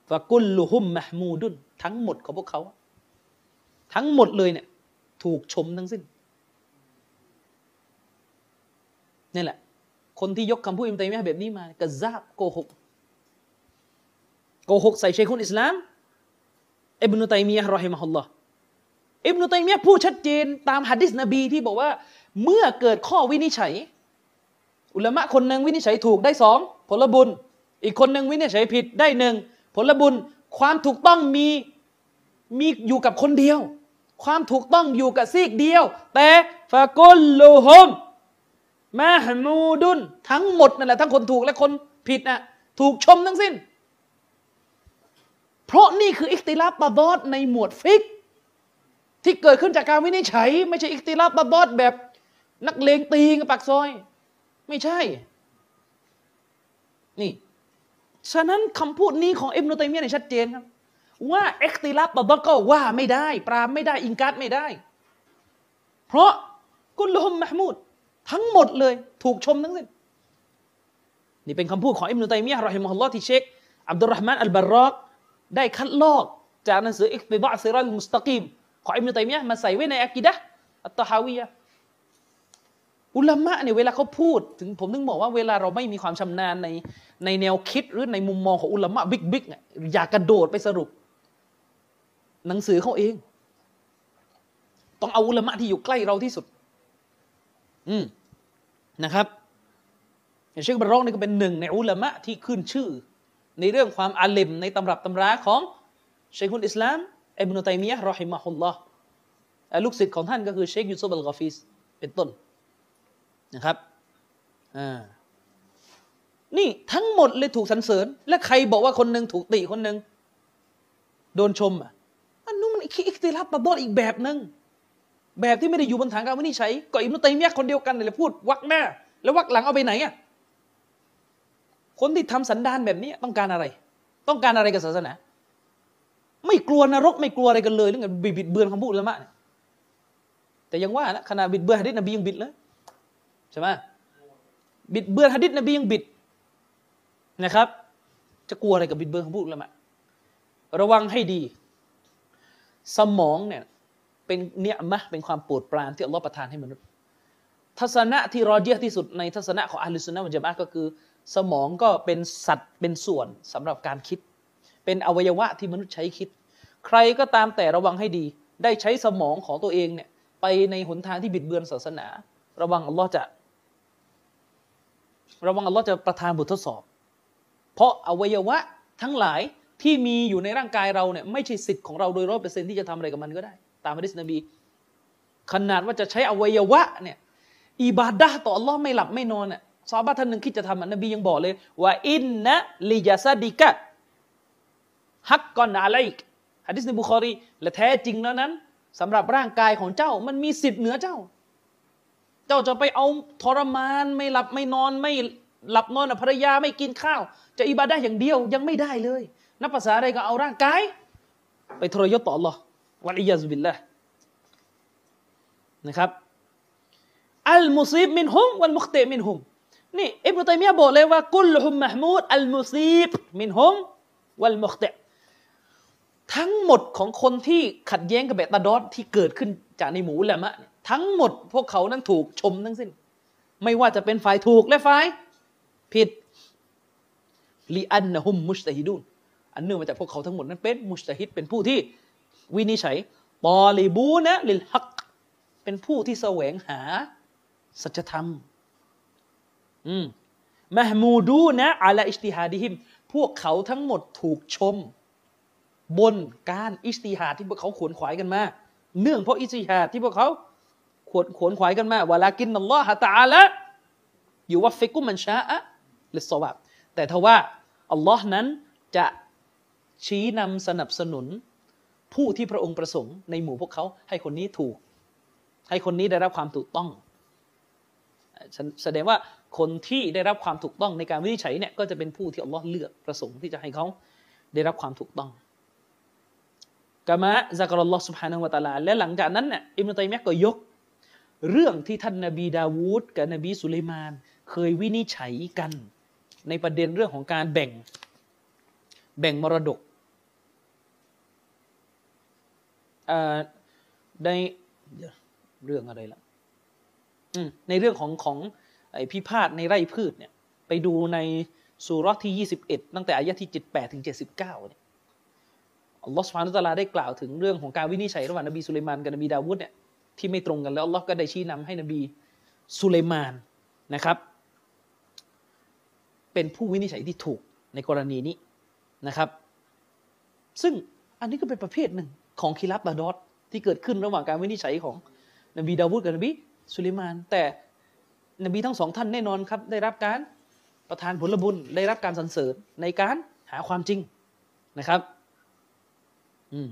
ฟะกุลลุฮุมมะมูดุนทั้งหมดของพวกเขา ทั้งหมดเลยเนี่ยถูกชมทั้งสิ้นนี่แหละ คนที่ยกคำพูดอิมตัยมียแบบนี้มากระซาบโกหกโกหกใส่เชคุนอิสลามอิบนุตัยมียะรอฮิมะฮุลลอฮ์อิบนุตัยมียะพูดชัดเจนตามฮะดิษนบีที่บอกว่า เมื่อเกิดข้อวินิจฉัย อุลามะคนหนึ่งวินิจฉัยถูกได้สองผลบุญ อีกคนหนึ่งวินิจฉัยผิดได้หนึ่งผลบุญความถูกต้องมีมีอยู่กับคนเดียว ความถูกต้องอยู่กับซีกเดียว แต่ฟากุลลูฮุมมาฮมูดุนทั้งหมดนั่นแหละทั้งคนถูกและคนผิดนะถูกชมทั้งสิ้น เพราะนี่คืออิคติลาบตะดอดในหมวดฟิก ที่เกิดขึ้นจากการวินิจฉัย ไม่ใช่อิคติลาบตะดอดแบบ นักเลงตีกับปากซอย ไม่ใช่ นี่ ฉะนั้นคำพูดนี้ของอิบนุตัยมียะเนี่ยชัดเจนครับ ว่าเอ็กติลับตบก็ว่าไม่ได้ ปราไม่ได้อิงการไม่ได้ เพราะกุลฮุมมหมูดทั้งหมดเลย ถูกชมทั้งสิ้นนี่เป็นคำพูดของอิบนุตัยมียะرحمه اللهที่เชคอับดุลรห์มานอัลบารอกได้คัดลอก จากหนังสือاقتضاء الصراط المستقيمของอิบนุตัยมียะมาใส่ไว้ในالعقيدة الطحاوية อุลามะเนี่ยเวลาเขาพูดถึงผมถึงบอกว่าเวลาเราไม่มีความชำนาญในในแนวคิดหรือในมุมมองของอุลามะ big big อย่ากระโดดไปสรุป หนังสือเขาเอง ต้องเอาอุลามะที่อยู่ใกล้เราที่สุด อืมนะครับเชคบารอกนี่ก็เป็นหนึ่งในอุลามะที่ขึ้นชื่อ ในเรื่องความอาลิมในตำรับตำราของเชคุลอิสลามอิบนุตัยมียะห์رحمه اللهลูกศิษย์ของท่านก็คือเชคยูซุบอัลกอฟิสเป็นต้น นะครับอ่านี่ทั้งหมดเลยถูกสรรเสริญ และใครบอกว่าคนหนึ่งถูกติคนหนึ่งโดนชมอะอันนู้นมันอิคติลับมาบอดอีกแบบหนึ่งแบบที่ไม่ได้อยู่บนฐานการวินิจฉัยก็อิมนุตัยมียะคนเดียวกันเลยพูดวักหน้า แล้ววักหลังเอาไปไหนอะคนที่ทำสันดานแบบนี้ต้องการอะไร ต้องการอะไรกับศาสนา ไม่กลัวนรกไม่กลัวอะไรกันเลยเรื่องบิดเบือนคำพูดละมะแต่ยังว่านะขณะบิดเบือนฮะดิษนบียังบิดเลย ใช่ไหมบิดเบือนฮะดิษนบียังบิดนะครับ จะกลัวอะไรกับบิดเบือนของพูดละมะระวังให้ดี สมองเนี่ยเป็นเนี่ยมะเป็นความโปรดปรานที่อัลลอฮฺประทานให้มนุษย์ ทัศนะที่รอเจียที่สุดในทัศนะของอัลลอฮฺสุนนะมันจะมาก็คือ สมองก็เป็นสัตว์เป็นส่วนสำหรับการคิด เป็นอวัยวะที่มนุษย์ใช้คิด ใครก็ตามแต่ระวังให้ดี ได้ใช้สมองของตัวเองเนี่ยไปในหนทางที่บิดเบือนศาสนา ระวังอัลลอฮ์จะ ระวังอัลลอฮ์จะประทานบททดสอบ เพราะอวัยวะทั้งหลายที่มีอยู่ในร่างกายเราเนี่ยไม่ใช่สิทธิ์ของเราโดยร้อยเปอร์เซ็นที่จะทำอะไรกับมันก็ได้ ตามฮะดิษนบี ขนาดว่าจะใช้อวัยวะเนี่ยอิบาดะต่ออัลลอฮ์ไม่หลับไม่นอนเนี่ยซาบะท่านหนึ่งคิดจะทำนบียังบอกเลยว่าอินนะลิยาซาดิกะฮักกอนอะไรฮฮะดิษในบุคอรีและแท้จริงแล้วนั้นสำหรับร่างกายของเจ้ามันมีสิทธิ์เหนือเจ้า เจ้าจะไปเอาทรมาน ไม่หลับไม่นอนไม่หลับนอนภรรยาไม่กินข้าว จะอิบาดะอย่างเดียวยังไม่ได้เลย นับประสาอะไรก็เอาร่างกายไปทรยศต่อ อัลลอฮ์ والعياذ باللهนะครับالمصيب منهم والمخطئ منهمนี่อิบนุตัยมียะบอกเลยว่าكلهم محمود المصيب منهمวัลมุคเตทั้งหมดของคนที่ขัดแย้งกับเบตาดอสที่เกิดขึ้นจากในหมู่ละมะ ทั้งหมดพวกเขานั้นถูกชมทั้งสิ้น ไม่ว่าจะเป็นฝ่ายถูกและฝ่ายผิดลีอันนะฮุมมุชตะฮิดุนอันเนื่องมาจากพวกเขาทั้งหมดนั้นเป็นมุชตะฮิดเป็นผู้ที่วินิจฉัยตอลิบูนะลิลฮักเป็นผู้ที่แสวงหาสัจธรรมอืม محمودون على اجتهادهم พวกเขาทั้งหมดถูกชม บนการ اجتهادที่พวกเขาขวนขวายกันมา เนื่องเพราะ اجتهادที่พวกเขา ขวนขวนขวายกันมาولكن الله تعالى يوفق من شاء للصوابแต่ทว่าอัลลอฮ์นั้นจะชี้นำสนับสนุน ผู้ที่พระองค์ประสงค์ในหมู่พวกเขาให้คนนี้ถูก ให้คนนี้ได้รับความถูกต้อง แสดงว่าคนที่ได้รับความถูกต้องในการวินิจฉัยเนี่ยก็จะเป็นผู้ที่อัลลอฮ์เลือกประสงค์ที่จะให้เขาได้รับความถูกต้องกามะซากรัลลอฮ์ سبحانه ะวะตะลาและหลังจากนั้นเนี่ยอิมรุตัยมียก็ยก เรื่องที่ท่านนบีดาวูดกับนบีสุลัยมาน เคยวินิจฉัยกัน ในประเด็นเรื่องของการแบ่ง แบ่งมรดกในเรื่องอะไรล่ะในเรื่องของของอพิพาทในไร่พืชเนี่ยไปดูในสุรที่ 21 ตั้งแต่อายะที่ 78 ถึง 79เนี่ยอัลลอฮฺสุบฮานุตะลาได้กล่าวถึงเรื่องของการวินิจฉัยระหว่างนบีสุลัยมานกับนบีดาวุฒเนี่ย ที่ไม่ตรงกันแล้วอัลลอฮ์ก็ได้ชี้นำให้นบีสุเลมานนะครับ เป็นผู้วินิจฉัยที่ถูกในกรณีนี้นะครับ ซึ่งอันนี้ก็เป็นประเภทหนึ่งของคิรับดาดอสที่เกิดขึ้นระหว่างการวินิจฉัยของนบีดาวุฒกับนบีสุลัยมาน แต่นบีทั้งสองท่านแน่นอนครับ ได้รับการประทานผลบุญได้รับการสรรเสริญในการหาความจริงนะครับ อืม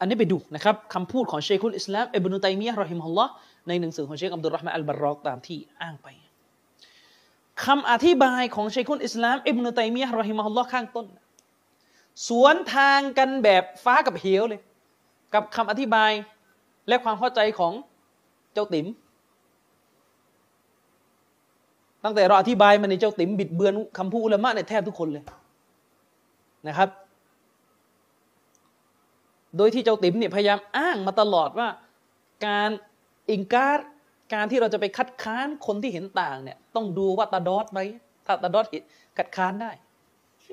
อันนี้ไปดูนะครับคำพูดของเชคุลอิสลามอิบนุตัยมียะห์รอฮิมฮุลลอฮ์ในหนังสือของเชคอับดุลรห์มานอัลบารอกตามที่อ้างไปคำอธิบายของเชคุลอิสลามอิบนุตัยมียะห์รอฮิมฮุลลอฮ์ข้างต้น สวนทางกันแบบฟ้ากับเหวเลย กับคำอธิบายและความเข้าใจของเจ้าติ๋มตั้งแต่เราอธิบายมาในเจ้าติ๋มบิดเบือนคำพูดอุลามะเนี่ยแทบทุกคนเลยนะครับ โดยที่เจ้าติ๋มเนี่ยพยายามอ้างมาตลอดว่า การอิงการการที่เราจะไปคัดค้านคนที่เห็นต่างเนี่ยต้องดูว่าตาดอดไหมถ้าตาดอดคัดค้านได้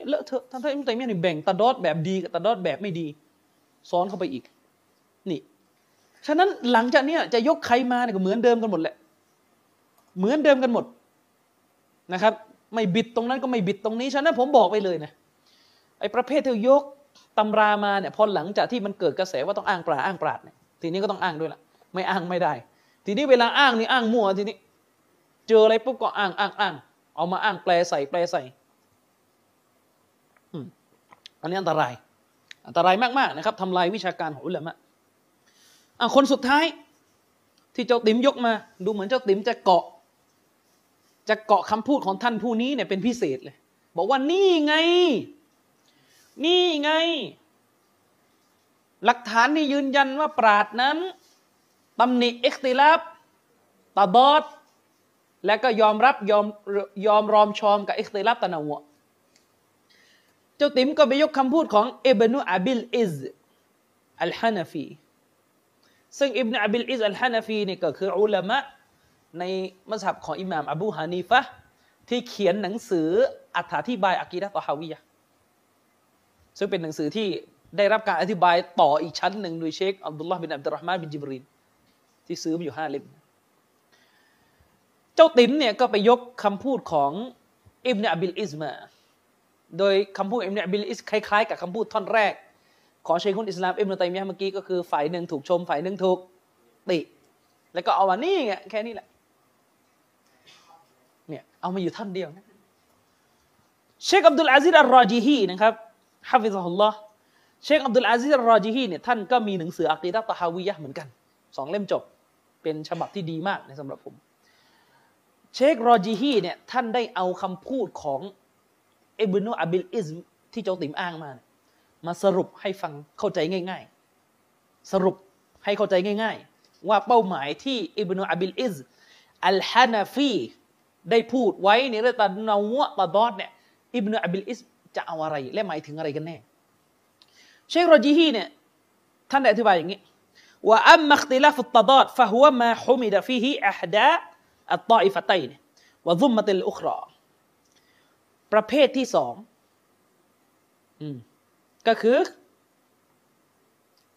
เลอะเทอะท่านท่านอิมตัยมียนี่แบ่งตาดอดแบบดีกับตาดอดแบบไม่ดีซ้อนเข้าไปอีก นี่ ฉะนั้นหลังจากนี้จะยกใครมาเนี่ยก็เหมือนเดิมกันหมดแหละ เหมือนเดิมกันหมดนะครับ ไม่บิดตรงนั้นก็ไม่บิดตรงนี้ ฉะนั้นผมบอกไปเลยนะไอ้ประเภทที่ยก ตำรามาเนี่ยพอหลังจากที่มันเกิดกระแสว่าต้องอ้างปราอ้างปราดเนี่ยทีนี้ก็ต้องอ้างด้วยละไม่อ้างไม่ได้ ทีนี้เวลาอ้างนี่อ้างมั่วทีนี้ เจออะไรปุ๊บก็อ้างอ้างอ้างเอามาอ้างแปลใส่แปลใส่อันนี้อันตราย อันตรายมากๆนะครับทำลายวิชาการของอุลามะอะคนสุดท้าย ที่เจ้าติ๋มยกมา ดูเหมือนเจ้าติ๋มจะเกาะ จะเกาะคำพูดของท่านผู้นี้เนี่ยเป็นพิเศษเลย บอกว่านี่ไง นี่ไง หลักฐานที่ยืนยันว่าปราชญ์นั้นตำหนิاختلاف تضادและก็ยอมรับยอมยอมรอมชอมกับاختلاف تنوعเจ้าติ๋มก็ไปยกคำพูดของอิบนุอับิลอิซอัลฮานาฟีซึ่งอิบนุอับิลอิซอัลฮานาฟีนี่ก็คืออุลามะในมัสยิดของอิหม่ามอบูฮานีฟะที่เขียนหนังสืออธิบายอะกีดะตอฮาวียะ ซึ่งเป็นหนังสือที่ได้รับการอธิบายต่ออีกชั้นหนึ่งโดยเชคอับดุลลาห์บินอับดุลรห์มานบินจิบรินที่ซื้อมาอยู่ห้าเล่มเจ้าติ๋มเนี่ยก็ไปยกคำพูดของอิบนุอับิลอิซมาโดยคำพูดอิบนุอับิลอิซคล้ายๆกับคำพูดท่อนแรก ของเชคุลอิสลามอิบนุตัยมียะเมื่อกี้ก็คือฝ่ายหนึ่งถูกชมฝ่ายหนึ่งถูกติ แล้วก็เอาว่านี่ไงแค่นี้แหละเนี่ยเอามาอยู่ท่านเดียวนะเชคอับดุลอาซิซอัลรอจีฮีนะครับ حفظه اللهเชคอับดุลอาซิซรอจีฮีเนี่ยท่านก็มีหนังสืออักีดะตะฮาวิยะเหมือนกันสองเล่มจบ เป็นฉบับที่ดีมากในสำหรับผม เชครอจีฮีเนี่ยท่านได้เอาคำพูดของอิบนุอับิลอิซที่เจ้าติมอ้างมา มาสรุปให้ฟังเข้าใจง่าย ๆ สรุปให้เข้าใจง่าย ๆ ว่าเป้าหมายที่อิบนุอับิลอิซอัลฮานาฟีได้พูดไว้ในเรื่องتنوع تضادเนี่ยอิบนุอับิลอิซ จะเอาอะไร และหมายถึงอะไรกันแน่ เชคโรจีฮีเนี่ยท่านได้อธิบายอย่างนี้ว่าأما اختلاف التضاد فهو ما حمد فيه إحدى الطائفتين وذمت الأخرىประเภทที่สองก็คือ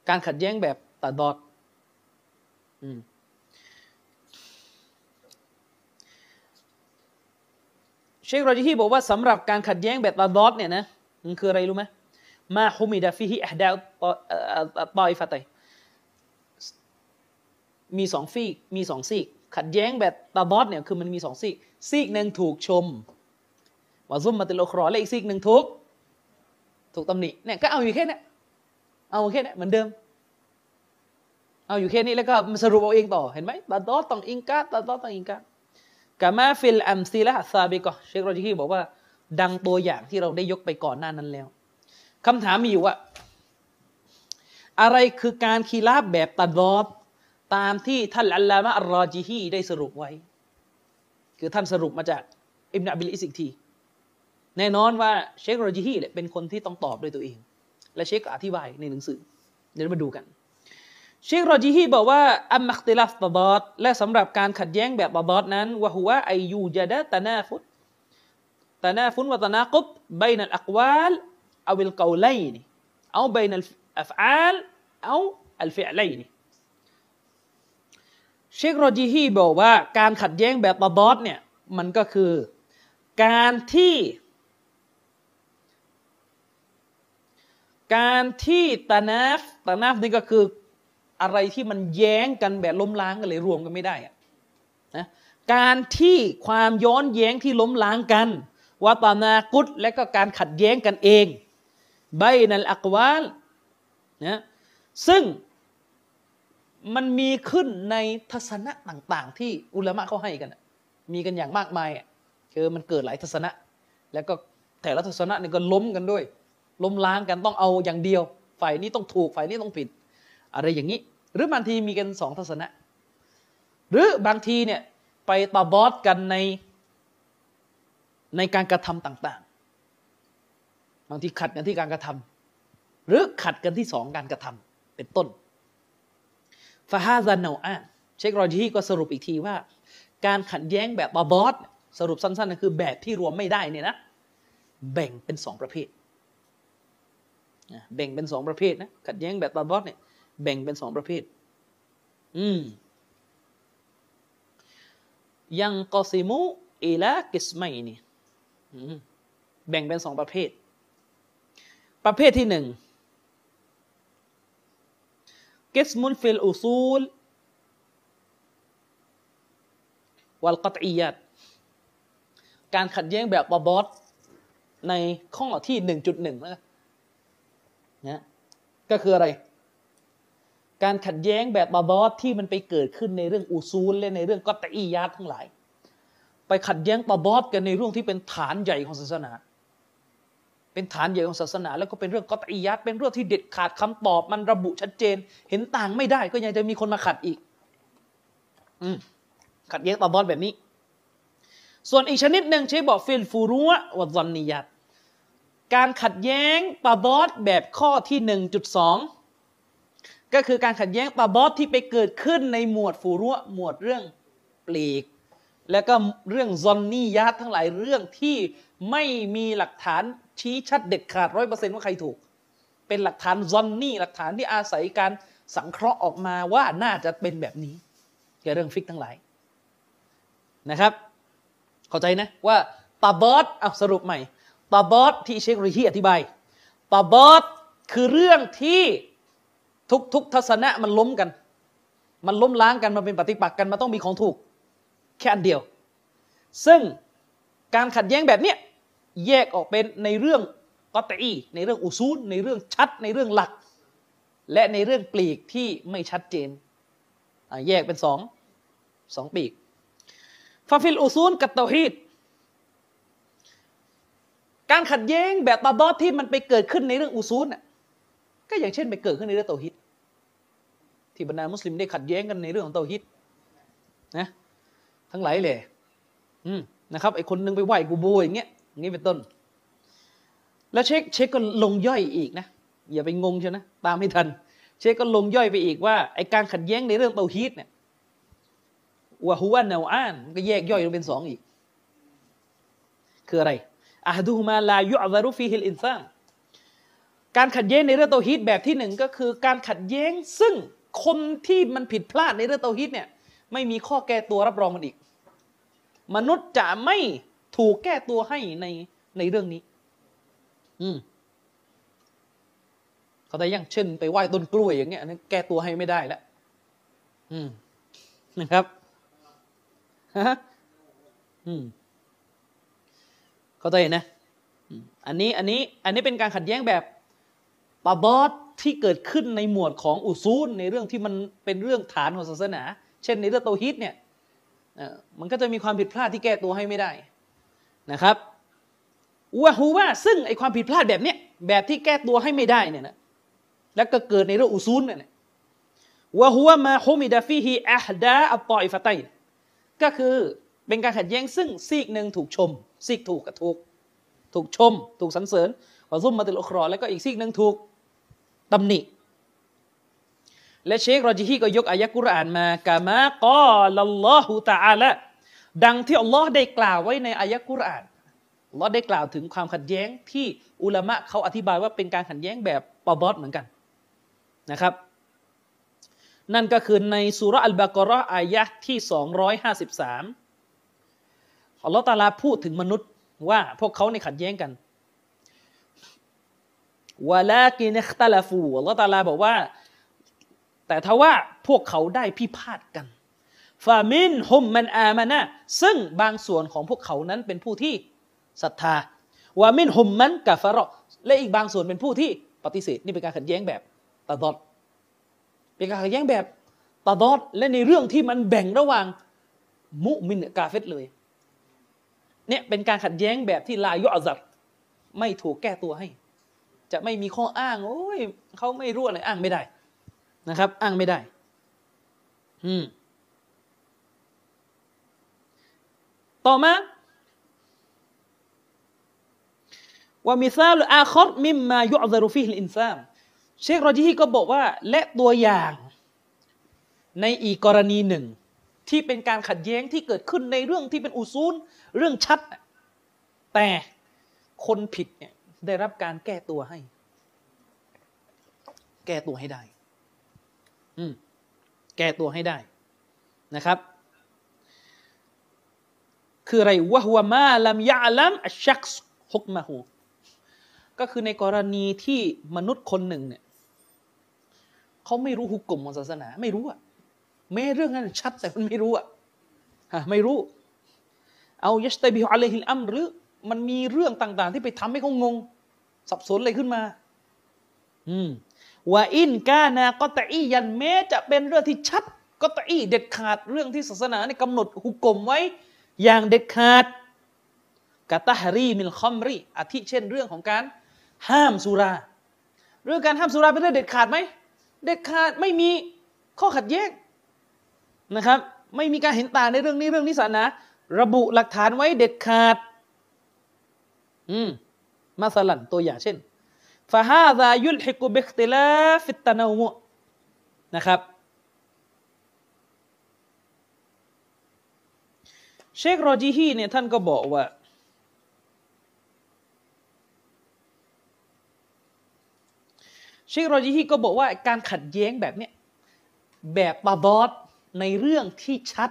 การขัดแย้งแบบตาดอดอืม เชคโรจิฮีบอกว่าสำหรับการขัดแย้งแบบตาดอดเนี่ยนะมันคืออะไรรู้ไหมมาฮุมิดะฟิฮิอัดาตอยฟะตัยมีสองฟีกมีสองซีก ขัดแย้งแบบتضاد เนี่ยคือมันมีสองซีก ซีกหนึ่งถูกชมว่าذمت الأخرىและอีกซีกหนึ่งถูกถูกตำหนิเนี่ยก็เอาอยู่แค่นี้เอาแค่นี้เหมือนเดิม เอาอยู่แค่นี้แล้วก็มาสรุปเอาเองต่อเห็นไหมتضاد ต้อง إنكار تضاد ต้อง إنكار كما في الأمثلة السابقةเชคโรจิฮีบอกว่า ดังตัวอย่างที่เราได้ยกไปก่อนหน้านั้นแล้วคำถามมีอยู่ว่า อะไรคือการ خلاف แบบ تضادตามที่ท่านอัลลามะอัลรอจิฮีได้สรุปไว้ คือท่านสรุปมาจากอิบนุอับิลอิซอีกทีแน่นอนว่าเชคโรจิฮีเป็นคนที่ต้องตอบด้วยตัวเอง และเชคอธิบายในหนังสือ เดี๋ยวมาดูกัน เชครอจิฮีบอกว่าأما اختلاف التضادและสำหรับการขัดแย้งแบบ تضاد นั้นوهو أن يوجد تناف تناف وتناقض بين الأقوال أو القولين أو بين الأفعال أو الفعلينเชคโรจิฮีบอกว่าการขัดแย้งแบบ تضاد เนี่ยมันก็คือการที่ การที่تناف تنافนี่ก็คือ อะไรที่มันแย้งกันแบบล้มล้างกันเลยรวมกันไม่ได้นะการที่ความย้อนแย้งที่ล้มล้างกันว่าตานากุตและก็การขัดแย้งกันเองใบนัลอักวาลนะซึ่งมันมีขึ้นในทัศนะต่างๆ ที่อุลามะเขาให้กัน มีกันอย่างมากมายคือมันเกิดหลายทัศนะ แล้วก็แต่ละทัศนะนี่ก็ล้มกันด้วย ล้มล้างกันต้องเอาอย่างเดียว ฝ่ายนี้ต้องถูกฝ่ายนี้ต้องผิด อะไรอย่างนี้ หรือบางทีมีกันสองทัศนะ หรือบางทีเนี่ยไปตาบอสกันในในการกระทำต่างๆ บางทีขัดกันที่การกระทำหรือขัดกันที่สองการกระทำเป็นต้นฟาฮาซานเนาอเชครอจีก็สรุปอีกทีว่า การขัดแย้งแบบบาบอสสรุปสั้นๆก็คือแบบที่รวมไม่ได้เนี่ยนะแบ่งเป็นสองประเภทแบ่งเป็นสองประเภทนะขัดแย้งแบบบาบอสเนี่ย แบ่งเป็นสองประเภท อืมยังกอซิมุอิลากิสไมนี่แบ่งเป็นสองประเภท ประเภทที่หนึ่งกิสมุนฟิลอุซูลวัลกัตอียัดการขัดแย้งแบบบอสในข้อที่หนึ่งจุดหนึ่งนะก็คืออะไร การขัดแย้งแบบบอสที่มันไปเกิดขึ้นในเรื่องอุซูลและในเรื่องกัตอียัดทั้งหลาย ไปขัดแย้งตบอสกันในเรื่องที่เป็นฐานใหญ่ของศาสนา เป็นฐานใหญ่ของศาสนา แล้วก็เป็นเรื่องกอตอิยัดเป็นเรื่องที่เด็ดขาดคำตอบมันระบุชัดเจน เห็นต่างไม่ได้ก็ยังจะมีคนมาขัดอีก อืมขัดแย้งตบอสแบบนี้ ส่วนอีกชนิดหนึ่งใช้บอกฟิลฟูรุววัดซอนนิยัตการขัดแย้งตาบอสแบบข้อที่หนึ่งจุดสอง ก็คือการขัดแย้งตาบอสที่ไปเกิดขึ้นในหมวด فروعหมวดเรื่องปลีก แล้วก็เรื่องظنيةทั้งหลายเรื่องที่ไม่มีหลักฐานชี้ชัดเด็ดขาดร้อยเปอร์เซ็นต์ว่าใครถูก เป็นหลักฐาน ظنيหลักฐานที่อาศัยการสังเคราะห์ออกมาว่าน่าจะเป็นแบบนี้แกเรื่องฟิกทั้งหลายนะครับ เข้าใจนะว่าตาบอสเอาสรุปใหม่ตาบอสที่เชครีฮีอธิบายตาบอสคือเรื่องที่ ทุกทุกทัศนะมันล้มกัน มันล้มล้างกันมันเป็นปฏิปักษ์กันมันต้องมีของถูก แค่อันเดียว ซึ่งการขัดแย้งแบบเนี้ยแยกออกเป็นในเรื่องก็ตีในเรื่องอุซูลในเรื่องชัด ในเรื่องหลัก และในเรื่องปลีกที่ไม่ชัดเจนแยกเป็นสองสองปีกففي الأصول كالتوحيدการขัดแย้งแบบ تضادที่มันไปเกิดขึ้นในเรื่อง أصولน่ะ ก็อย่างเช่นไปเกิดขึ้นในเรื่องเตาฮิดที่บรรดามุสลิมได้ขัดแย้งกันในเรื่องของเตาฮิดนะทั้งหลายเลยอืมนะครับไอคนนึงไปไหว้กูโบอย่างเงี้ยอย่างนี้เป็นต้น แล้วเช็คเชคก็ลงย่อยอีกนะอย่าไปงงเชียวนะตามไม่ทัน เช็คก็ลงย่อยไปอีกว่าไอการขัดแย้งในเรื่องเตาฮีดเนี่ยوهو نوعانก็แยกย่อยลงเป็นสองอีก คืออะไรأحدهما لا يعذر فيه الإنسان การขัดแย้งในเรื่องเตาฮีดแบบที่หนึ่งก็คือการขัดแย้งซึ่งคนที่มันผิดพลาดในเรื่องเตาฮีดเนี่ยไม่มีข้อแก้ตัวรับรองมันอีก มนุษย์จะไม่ถูกแก้ตัวให้ในในเรื่องนี้ อืมเขาแต่ยังเช่น ไปไหว้ต้นกล้วยอย่างเงี้ยนั้นแก้ตัวให้ไม่ได้แล้วอืมนะครับฮะอืมเขาใจนะอันนี้อันนี้ อันนี้เป็นการขัดแย้งแบบ ปาบอสที่เกิดขึ้นในหมวดของอุซูลในเรื่องที่มันเป็นเรื่องฐานของศาสนา เช่นในเรื่องโตฮิตเนี่ยมันก็จะมีความผิดพลาดที่แก้ตัวให้ไม่ได้นะครับวะฮูว่าซึ่งไอความผิดพลาดแบบเนี้ยแบบที่แก้ตัวให้ไม่ได้เนี่ยนะแล้วก็เกิดในเรื่องอุซูลเนี่ยวะฮูวมาฮุมิดะฟีฮีอัฮดาอัตออฟะตัยก็คือเป็นการขัดแย้งซึ่งซีกหนึ่งถูกชม ซีกถูกกับถูก ถูกชม ถูกสรรเสริญวะซุมมาติลอครอแล้วก็อีกซีกหนึ่งถูก ตำหนิ และเชครอจิฮีก็ยกอายะกุรอานมากามากอลัลลอฮุตะอาละดังที่อัลลอฮ์ได้กล่าวไว้ในอายะกุรอานอัลลอฮ์ได้กล่าวถึงความขัดแย้งที่อุลามะเขาอธิบายว่าเป็นการขัดแย้งแบบปอบอสเหมือนกันนะครับ นั่นก็คือในสุรอัลบากรออายะที่ 253อัลลอฮ์ตาลาพูดถึงมนุษย์ว่าพวกเขาในขัดแย้งกัน วะลากินตลาฟูอัลลอฮ์ตาลาบอกว่า แต่ทว่าพวกเขาได้พิพาทกันฟามินฮุมมันอามานะซึ่งบางส่วนของพวกเขานั้นเป็นผู้ที่ศรัทธาวามินฮุมมันกาฟารอและอีกบางส่วนเป็นผู้ที่ปฏิเสธนี่เป็นการขัดแย้งแบบตาดอดเป็นการขัดแย้งแบบตาดอดและในเรื่องที่มันแบ่งระหว่างมุมินกาเฟตเลยเนี่ยเป็นการขัดแย้งแบบที่ลายยอซัดไม่ถูกแก้ตัวให้ จะไม่มีข้ออ้าง โอ้ยเขาไม่รู้อะไรอ้างไม่ได้นะครับ อ้างไม่ได้ อืม ต่อมาว่ามิซาลอาคอรมิมมายุอซารุฟิฮอินซามเชครอจีฮีก็บอกว่า และตัวอย่างในอีกกรณีหนึ่ง ที่เป็นการขัดแย้งที่เกิดขึ้นในเรื่องที่เป็นอุซูล เรื่องชัด แต่คนผิดเนี่ย ได้รับการแก้ตัวให้ แก้ตัวให้ได้ อืม แก้ตัวให้ได้นะครับ คืออะไรวะฮวมาลัมยะลัมอัชชักฮุกมาหูก็คือในกรณีที่มนุษย์คนหนึ่งเนี่ยเขาไม่รู้ฮุก่มของศาสนา ไม่รู้อะแม้เรื่องนั้นชัดแต่มันไม่รู้อะฮะไม่รู้ أو يشتبه عليه الأمرหรือมันมีเรื่องต่าง ๆ ที่ไปทำให้เขางง สับสนอะไรขึ้นมา อืมوإن كان قطعياแม้จะเป็นเรื่องที่ชัด قطعيเด็ดขาดเรื่องที่ศาสนาในกำหนดฮุก่มไว้ อย่างเด็ดขาดكتحريم الخمرอาทิเช่นเรื่องของการห้ามสุรา เรื่องการห้ามสุราเป็นเรื่องเด็ดขาดไหมเด็ดขาดไม่มีข้อขัดแย้งนะครับ ไม่มีการเห็นต่างในเรื่องนี้เรื่องนี้ศาสนา ระบุหลักฐานไว้เด็ดขาด อืม مثلاตัวอย่างเช่นفهذا يلحق باختلاف التنوعนะครับเชคโรจิฮีเนี่ยท่านก็บอกว่า เชคโรจิฮีก็บอกว่าการขัดแย้งแบบเนี้ยแบบบาบอสในเรื่องที่ชัด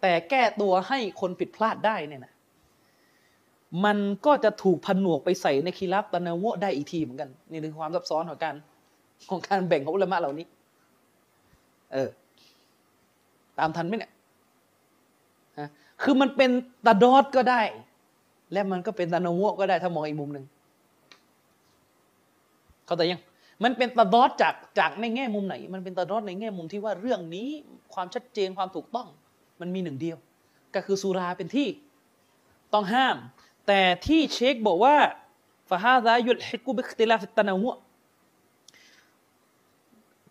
แต่แก้ตัวให้คนผิดพลาดได้เนี่ยนะ มันก็จะถูกผนวกไปใส่ในคีรับตะนาวะได้อีกทีเหมือนกัน นี่คือความซับซ้อนของการของการแบ่งของอุลามะเหล่านี้ เออ ตามทันไหมเนี่ยคือมันเป็นตาดอดก็ได้ และมันก็เป็นตาโนโมก็ได้ถ้ามองอีกมุมหนึ่งเข้าแต่ยังมันเป็นตาดอดจากจากในแง่มุมไหน มันเป็นตาดอดในแง่มุมที่ว่าเรื่องนี้ความชัดเจนความถูกต้อง มันมีหนึ่งเดียว ก็คือสุราเป็นที่ต้องห้าม แต่ที่เชคบอกว่าฟาฮาดายุลฮิกุบิคติลาฟิตนาว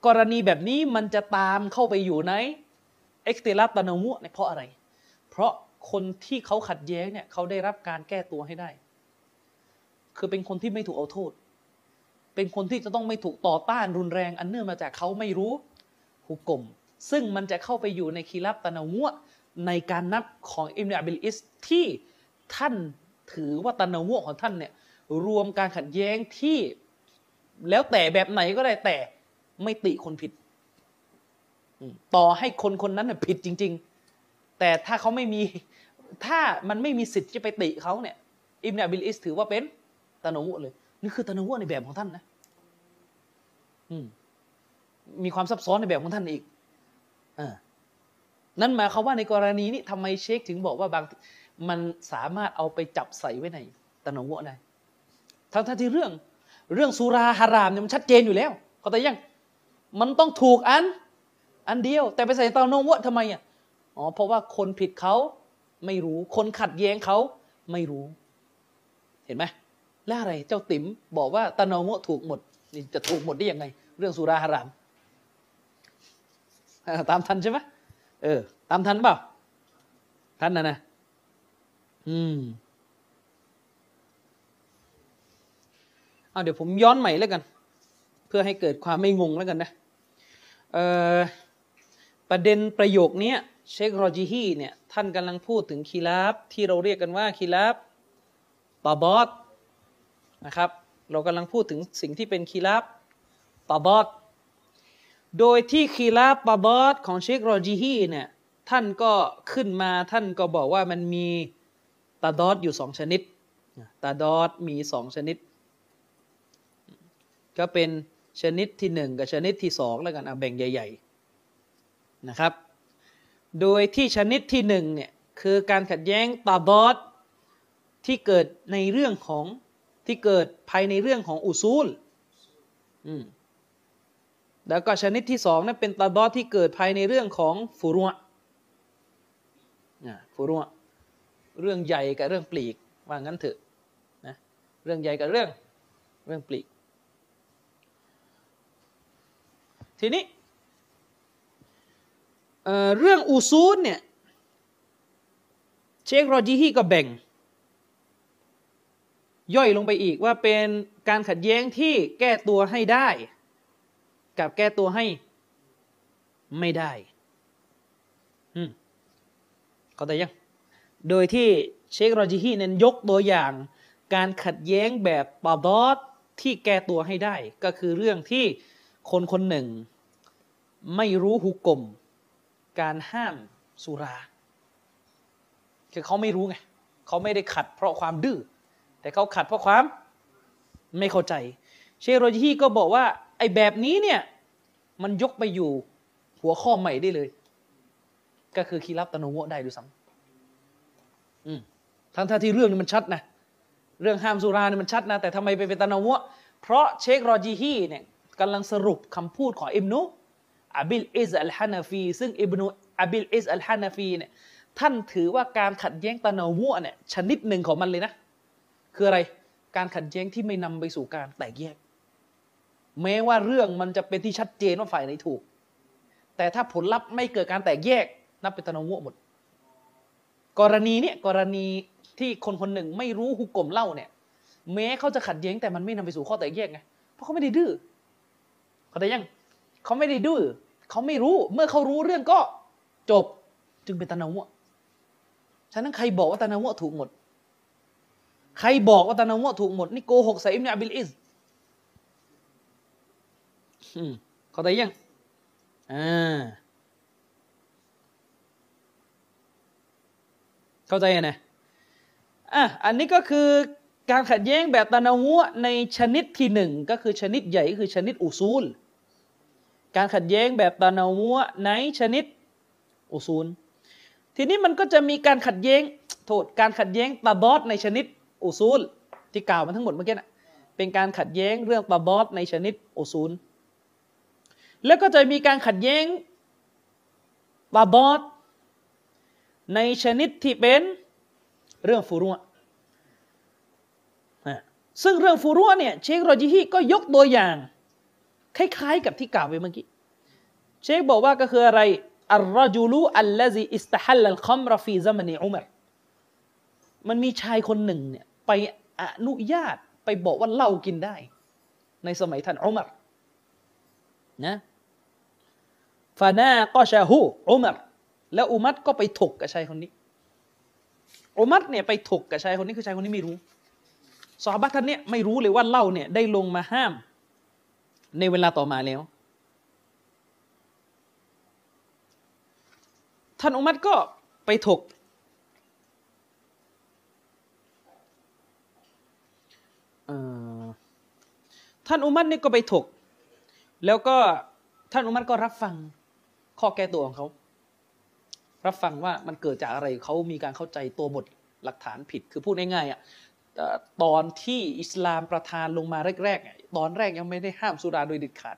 กรณีแบบนี้มันจะตามเข้าไปอยู่ในเอ็กติลาตนาวเนี่ยเพราะอะไร เพราะคนที่เขาขัดแย้งเนี่ยเขาได้รับการแก้ตัวให้ได้ คือเป็นคนที่ไม่ถูกเอาโทษ เป็นคนที่จะต้องไม่ถูกต่อต้านรุนแรงอันเนื่องมาจากเขาไม่รู้หุกกลมซึ่งมันจะเข้าไปอยู่ในคีรับตะนาวะในการนับของอิมนาบิลอิสที่ท่าน ถือว่าตะนาวะของท่านเนี่ยรวมการขัดแย้งที่แล้วแต่แบบไหนก็ได้แต่ไม่ติคนผิด ต่อให้คนคนนั้นผิดจริง ๆ แต่ถ้าเขาไม่มีถ้ามันไม่มีสิทธิ์จะไปติเขาเนี่ย อิมนาบิลอิสถือว่าเป็นตะนาวะเลย นี่คือตะนาวะในแบบของท่านนะมีความซับซ้อนในแบบของท่านอีกอนั่นหมายความว่าในกรณีนี้ทำไมเชคถึงบอกว่าบาง มันสามารถเอาไปจับใส่ไว้ในตะนาวะได้ทั้งที่เรื่องเรื่องสุราฮารามเนี่ยมันชัดเจนอยู่แล้วเขาแต่ยังมันต้องถูกอัน อันเดียว แต่ไปใส่ตะนาวะทำไมอะอ๋อเพราะว่าคนผิดเขาไม่รู้คนขัดแย้งเขาไม่รู้ เห็นไหมแล้วอะไรเจ้าติ๋มบอกว่าตะนาวะถูกหมดนี่จะถูกหมดได้ยังไง เรื่องสุราฮารามตามทันใช่ไหมเออ ตามทันเปล่า ทันนะนะ อืมเอาเดี๋ยวผมย้อนใหม่แล้วกัน เพื่อให้เกิดความไม่งงแล้วกันนะเออประเด็นประโยคนี้เชคโรจิฮีเนี่ยท่านกำลังพูดถึงคีลาบที่เราเรียกกันว่าคีลาบตาบอดนะครับ เรากำลังพูดถึงสิ่งที่เป็นคีลาบตาบอดโดยที่คีลาปาบอสของเชคโรจิฮีเนี่ยท่านก็ขึ้นมาท่านก็บอกว่ามันมี ตาดอดอยู่สองชนิด ตาดอดมีสองชนิด ก็เป็นชนิดที่หนึ่งกับชนิดที่สองแล้วกันเอาแบ่งใหญ่ ๆนะครับ โดยที่ชนิดที่หนึ่งเนี่ยคือการขัดแย้งตาดอดที่เกิดในเรื่องของที่เกิดภายในเรื่องของอุซูลอืมแล้วก็ชนิดที่สองนั้นเป็นตาดอดที่เกิดภายในเรื่องของฟูรุะฟูรุะ เรื่องใหญ่กับเรื่องปลีก ว่างั้นเถอะนะเรื่องใหญ่กับเรื่องเรื่องปลีก ทีนี้เเรื่องอูซูนเนี่ยเชคโรจิฮีก็แบ่ง ย่อยลงไปอีกว่าเป็นการขัดแย้งที่แก้ตัวให้ได้ กับแก้ตัวให้ไม่ได้ อืมก็แต่ยัง โดยที่เชคโรจิฮีเน้นยกตัวอย่างการขัดแย้งแบบปาดอสที่แก้ตัวให้ได้ ก็คือเรื่องที่คนคนหนึ่ง ไม่รู้หุกกลมการห้ามสุรา คือเขาไม่รู้ไงเขาไม่ได้ขัดเพราะความดื้อแต่เขาขัดเพราะความไม่เข้าใจ เชโรจิฮีก็บอกว่า ไอ้แบบนี้เนี่ย มันยกไปอยู่หัวข้อใหม่ได้เลย ก็คือخلاف التنوعได้ด้วยซ้ำ ทั้งท่าที่เรื่องนี้มันชัดนะ เรื่องห้ามสุราเนี่ยมันชัดนะ แต่ทำไมไปเป็นتنوعเพราะเชครอจีฮีเนี่ยกำลังสรุปคำพูดของอิบนุอับิลอิสอัลฮานาฟี ซึ่งอิบนุอับิลอิสอัลฮานาฟีเนี่ยท่านถือว่าการขัดแย้งتنوعเนี่ยชนิดหนึ่งของมันเลยนะ คืออะไรการขัดแย้งที่ไม่นำไปสู่การแตกแยก แม้ว่าเรื่องมันจะเป็นที่ชัดเจนว่าฝ่ายไหนถูก แต่ถ้าผลลัพธ์ไม่เกิดการแตกแยก นับเป็นตะนงวหมด กรณีเนี่ยกรณีที่คนคนหนึ่งไม่รู้หุกกลมเล่าเนี่ยแม้เขาจะขัดแย้งแต่มันไม่นำไปสู่ข้อแตกแยกไงเพราะเขาไม่ได้ดื้อเขาแต่ยังเขาไม่ได้ดื้อเขาไม่รู้เมื่อเขารู้เรื่องก็จบจึงเป็นตะนงวฉะนั้นใครบอกว่าตะนงวถูกหมด ใครบอกว่าตะนงวถูกหมดนี่โกหกใส่อิมเนอบิลอิสเข้าใจยังอ่า เข้าใจนะอะอันนี้ก็คือการขัดแย้งแบบตะนาวะในชนิดที่หนึ่งก็คือชนิดใหญ่คือชนิดอุซูล การขัดแย้งแบบตะนาวะในชนิดอุซูล ทีนี้มันก็จะมีการขัดแย้งโทษการขัดแย้งตาบอสในชนิดอุซูล ที่กล่าวมาทั้งหมดเมื่อกี้นะเป็นการขัดแย้งเรื่องตาบอสในชนิดอุซูล แล้วก็จะมีการขัดแย้งตาบอส ในชนิดที่เป็นเรื่องฟูรุะซึ่งเรื่องฟูรุะเนี่ยเชคโรจิฮีก็ยกตัวอย่าง คล้ายๆกับที่กล่าวไปเมื่อกี้ เชคบอกว่าก็คืออะไรอัลรจุลูอัลลซีอิสตฮัลลัลคัมรฟีซามนีอุมรมันมีชายคนหนึ่งเนี่ยไปอนุญาตไปบอกว่าเหล้ากินได้ ในสมัยท่านอุมรนะฟานาก็ชาฮูอุมร แล้วอุมัดก็ไปถกกับชายคนนี้อุมัดเนี่ยไปถกกับชายคนนี้คือชายคนนี้ไม่รู้สาบะท่านเนี่ยไม่รู้เลยว่าเล้าเนี่ยได้ลงมาห้าม ในเวลาต่อมาแล้ว ท่านอุมัดก็ไปถก ท่านอุมัดนี่ยก็ไปถก แล้วก็ท่านอุมัดก็รับฟังข้อแก้ตัวของเขา รับฟังว่ามันเกิดจากอะไรเขามีการเข้าใจตัวบทหลักฐานผิด คือพูดง่ายๆอะตอนที่อิสลามประทานลงมาแรกๆตอนแรกยังไม่ได้ห้ามสุราโดยเด็ดขาด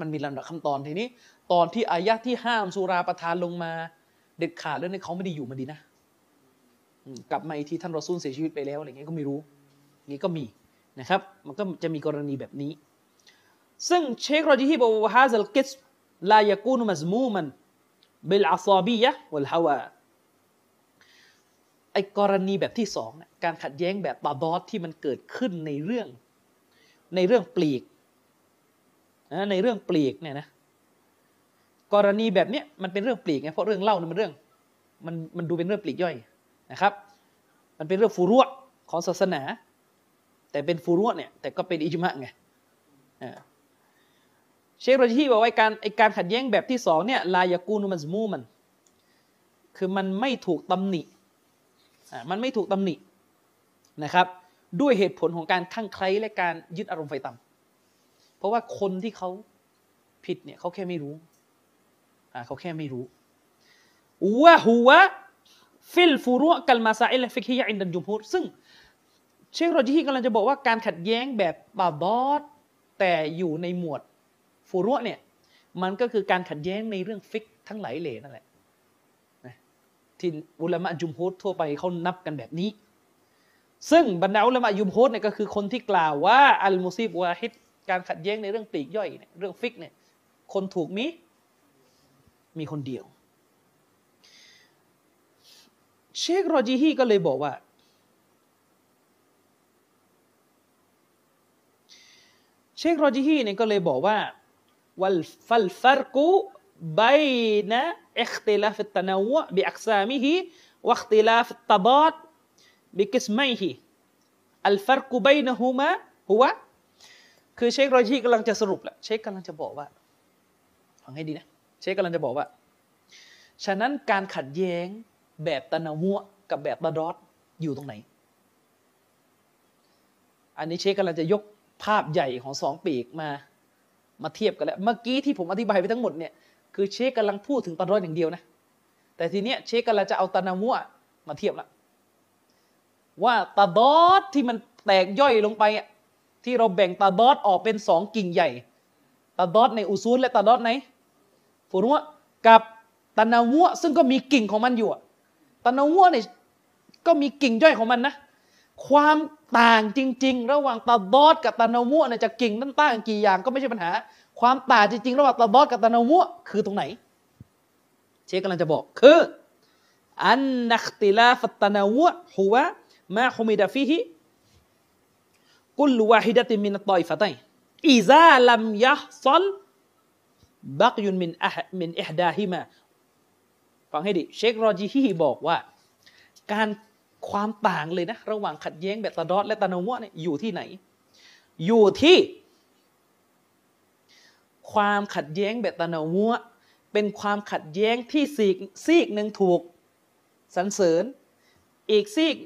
มันมีลำดับขั้นตอนทีนี้ ตอนที่อายะที่ห้ามสุราประทานลงมาเด็ดขาดแล้วเนี่ยเขาไม่ได้อยู่มาดีนะกลับมาที่ท่านรอซูลเสียชีวิตไปแล้วอะไรเงี้ยก็ไม่รู้นี่ก็มีนะครับ มันก็จะมีกรณีแบบนี้ ซึ่งเชคโรจิฮีบอกว่าฮาซัลกิสลายกูนมัซมูมัน บลอาซาบียะวัลฮาวาไอ้กรณีแบบที่สองการขัดแย้งแบบบาบอสที่มันเกิดขึ้นในเรื่อง ในเรื่องปลีกนะในเรื่องปลีกเนี่ยนะกรณีแบบเนี้ยมันเป็นเรื่องปลีกไงเพราะเรื่องเล่ามันเรื่องมันมันดูเป็นเรื่องปลีกย่อยนะครับ มันเป็นเรื่องฟูรุของศาสนา แต่เป็นฟูรุเนี่ยแต่ก็เป็นอิจมะไง เชคโรจีบอกว่าการไอการขัดแย้งแบบที่สองเนี่ยลายากูนุมันสมูมัน คือมันไม่ถูกตำหนิมันไม่ถูกตำหนินะครับ ด้วยเหตุผลของการคลั่งไคล้และการยึดอารมณ์ใฝ่ต่ำเพราะว่าคนที่เขาผิดเนี่ยเขาแค่ไม่รู้เขาแค่ไม่รู้ว่าهو في الفروع كالمسائل الفقهية عند الجمهورซึ่งเชคโรจีกำลังจะบอกว่าการขัดแย้งแบบบาบอสแต่อยู่ในหมวด فروعเนี่ยมันก็คือการขัดแย้งในเรื่องฟิกทั้งหลายเหล่นั่นแหละที่อุลามะยุมโฮดทั่วไปเขานับกันแบบนี้ ซึ่งบรรดาอุลามะยุมโฮดเนี่ยก็คือคนที่กล่าวว่าالمصيب واحدการขัดแย้งในเรื่องปลีกย่อยเนี่ยเรื่องฟิกเนี่ยคนถูกมีมีคนเดียว เชคโรจีฮีก็เลยบอกว่า เชคโรจีฮีเนี่ยก็เลยบอกว่า والفرق الفرق بين اختلاف التنوع بأقسامه واختلاف التضاد بقسميه الفرق بينهما هوคือเชครอยีกำลังจะสรุปแหละเชคกำลังจะบอกว่าฟังให้ดีนะ เชคกำลังจะบอกว่า ฉะนั้นการขัดแย้งแบบتنوعกับแบบบารอดอยู่ตรงไหน อันนี้เชคกำลังจะยกภาพใหญ่ของสองปีกมา มาเทียบกันแล้ว เมื่อกี้ที่ผมอธิบายไปทั้งหมดเนี่ยคือเชคกำลังพูดถึงตะดอดอย่างเดียวนะ แต่ทีเนี้ยเชคกำลังจะเอาตะนามัวมาเทียบละว่าตะดอดที่มันแตกย่อยลงไปที่เราแบ่งตาดอดออกเป็นสองกิ่งใหญ่ตาดอดในอุซูลและตาดอดในฟุรุะกับตานาวัวซึ่งก็มีกิ่งของมันอยู่ตานาวัวเนี่ยก็มีกิ่งย่อยของมันนะ ความต่างจริง ๆ ระหว่างตาดอดกับตานาวัวเนี่ยจะกิ่งนั้นต่างกี่อย่างก็ไม่ใช่ปัญหา ความต่างจริงๆ ระหว่างตาดอดกับตานาวัวคือตรงไหน เชคกำลังจะบอกคืออันนักติลาฟัตตานาวัวหัวมาฮุมิดะฟิฮิกุลวาฮิดะติมินตอยฟะตัยอิซาลัมยะซัลบักยุนมินอะมินอิฮดาฮิมาฟังให้ดี เชครอจีฮีบอกว่า การ ความต่างเลยนะ ระหว่างขัดแย้งแบบตะดอดและตะนวะเนี่ยอยู่ที่ไหน อยู่ที่ ความขัดแย้งแบบตะนวะเป็นความขัดแย้งที่ซีกซีกหนึ่งถูกสรรเสริญ อีกซีก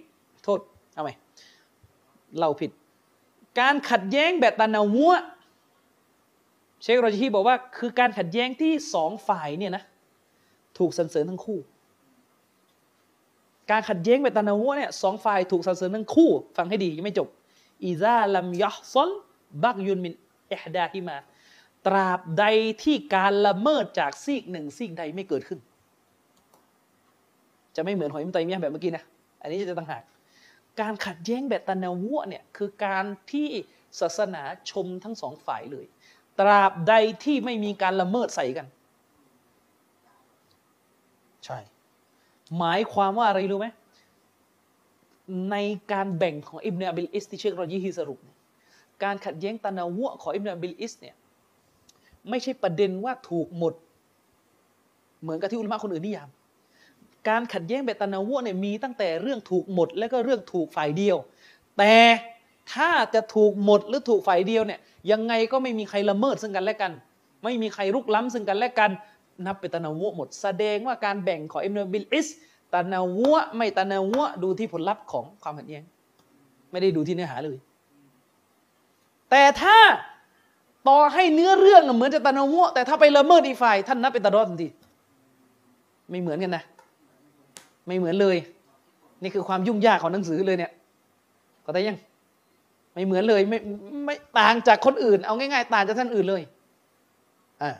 โทษเอาไหมเราผิด การขัดแย้งแบบตานาวัวเชคโรจิฮีบอกว่า คือการขัดแย้งที่สองฝ่ายเนี่ยนะถูกสรรเสริญทั้งคู่ การขัดแย้งแบบตานาวัวเนี่ยสองฝ่ายถูกสรรเสริญทั้งคู่ ฟังให้ดียังไม่จบอิซาลัมยะซลบักยุนมินเอฮดาฮิมา ตราบใดที่การละเมิดจากซีกหนึ่งซีกใดไม่เกิดขึ้น จะไม่เหมือนหอยมุตัยมียแบบเมื่อกี้นะอันนี้จะต่างหากการขัดแย้งแบบتنوعเนี่ยคือการที่ศาสนาชมทั้งสองฝ่ายเลย ตราบใดที่ไม่มีการละเมิดใส่กัน ใช่ หมายความว่าอะไรรู้ไหมในการแบ่งของอิบเนอบิลอิสที่เชครอยีฮีสรุปการขัดแย้งتنوعของอิบเนอบิลอิสเนี่ยไม่ใช่ประเด็นว่าถูกหมด เหมือนกับที่อุลมะคนอื่นนิยาม การขัดแย้งแบบตานาวะเนี่ยมีตั้งแต่เรื่องถูกหมด และก็เรื่องถูกฝ่ายเดียว แต่ถ้าจะถูกหมดหรือถูกฝ่ายเดียวเนี่ยยังไงก็ไม่มีใครละเมิดซึ่งกันและกัน ไม่มีใครรุกล้ำซึ่งกันและกัน นับเป็นตานาวะหมด แสดงว่าการแบ่งของอิบเนอบิลอิสตะนาวะไม่ตะนาวะดูที่ผลลัพธ์ของความขัดแย้ง ไม่ได้ดูที่เนื้อหาเลย แต่ถ้าต่อให้เนื้อเรื่องเหมือนจะตะนาวะแต่ถ้าไปละเมิดอีกฝ่ายท่านนับเป็นตะดอทันทีไม่เหมือนกันนะ ไม่เหมือนเลย นี่คือความยุ่งยากของหนังสือเลยเนี่ยก็ได้ยัง ไม่เหมือนเลยไม่ไม่ต่างจากคนอื่น เอาง่ายๆ ต่างจากท่านอื่นเลยอ่า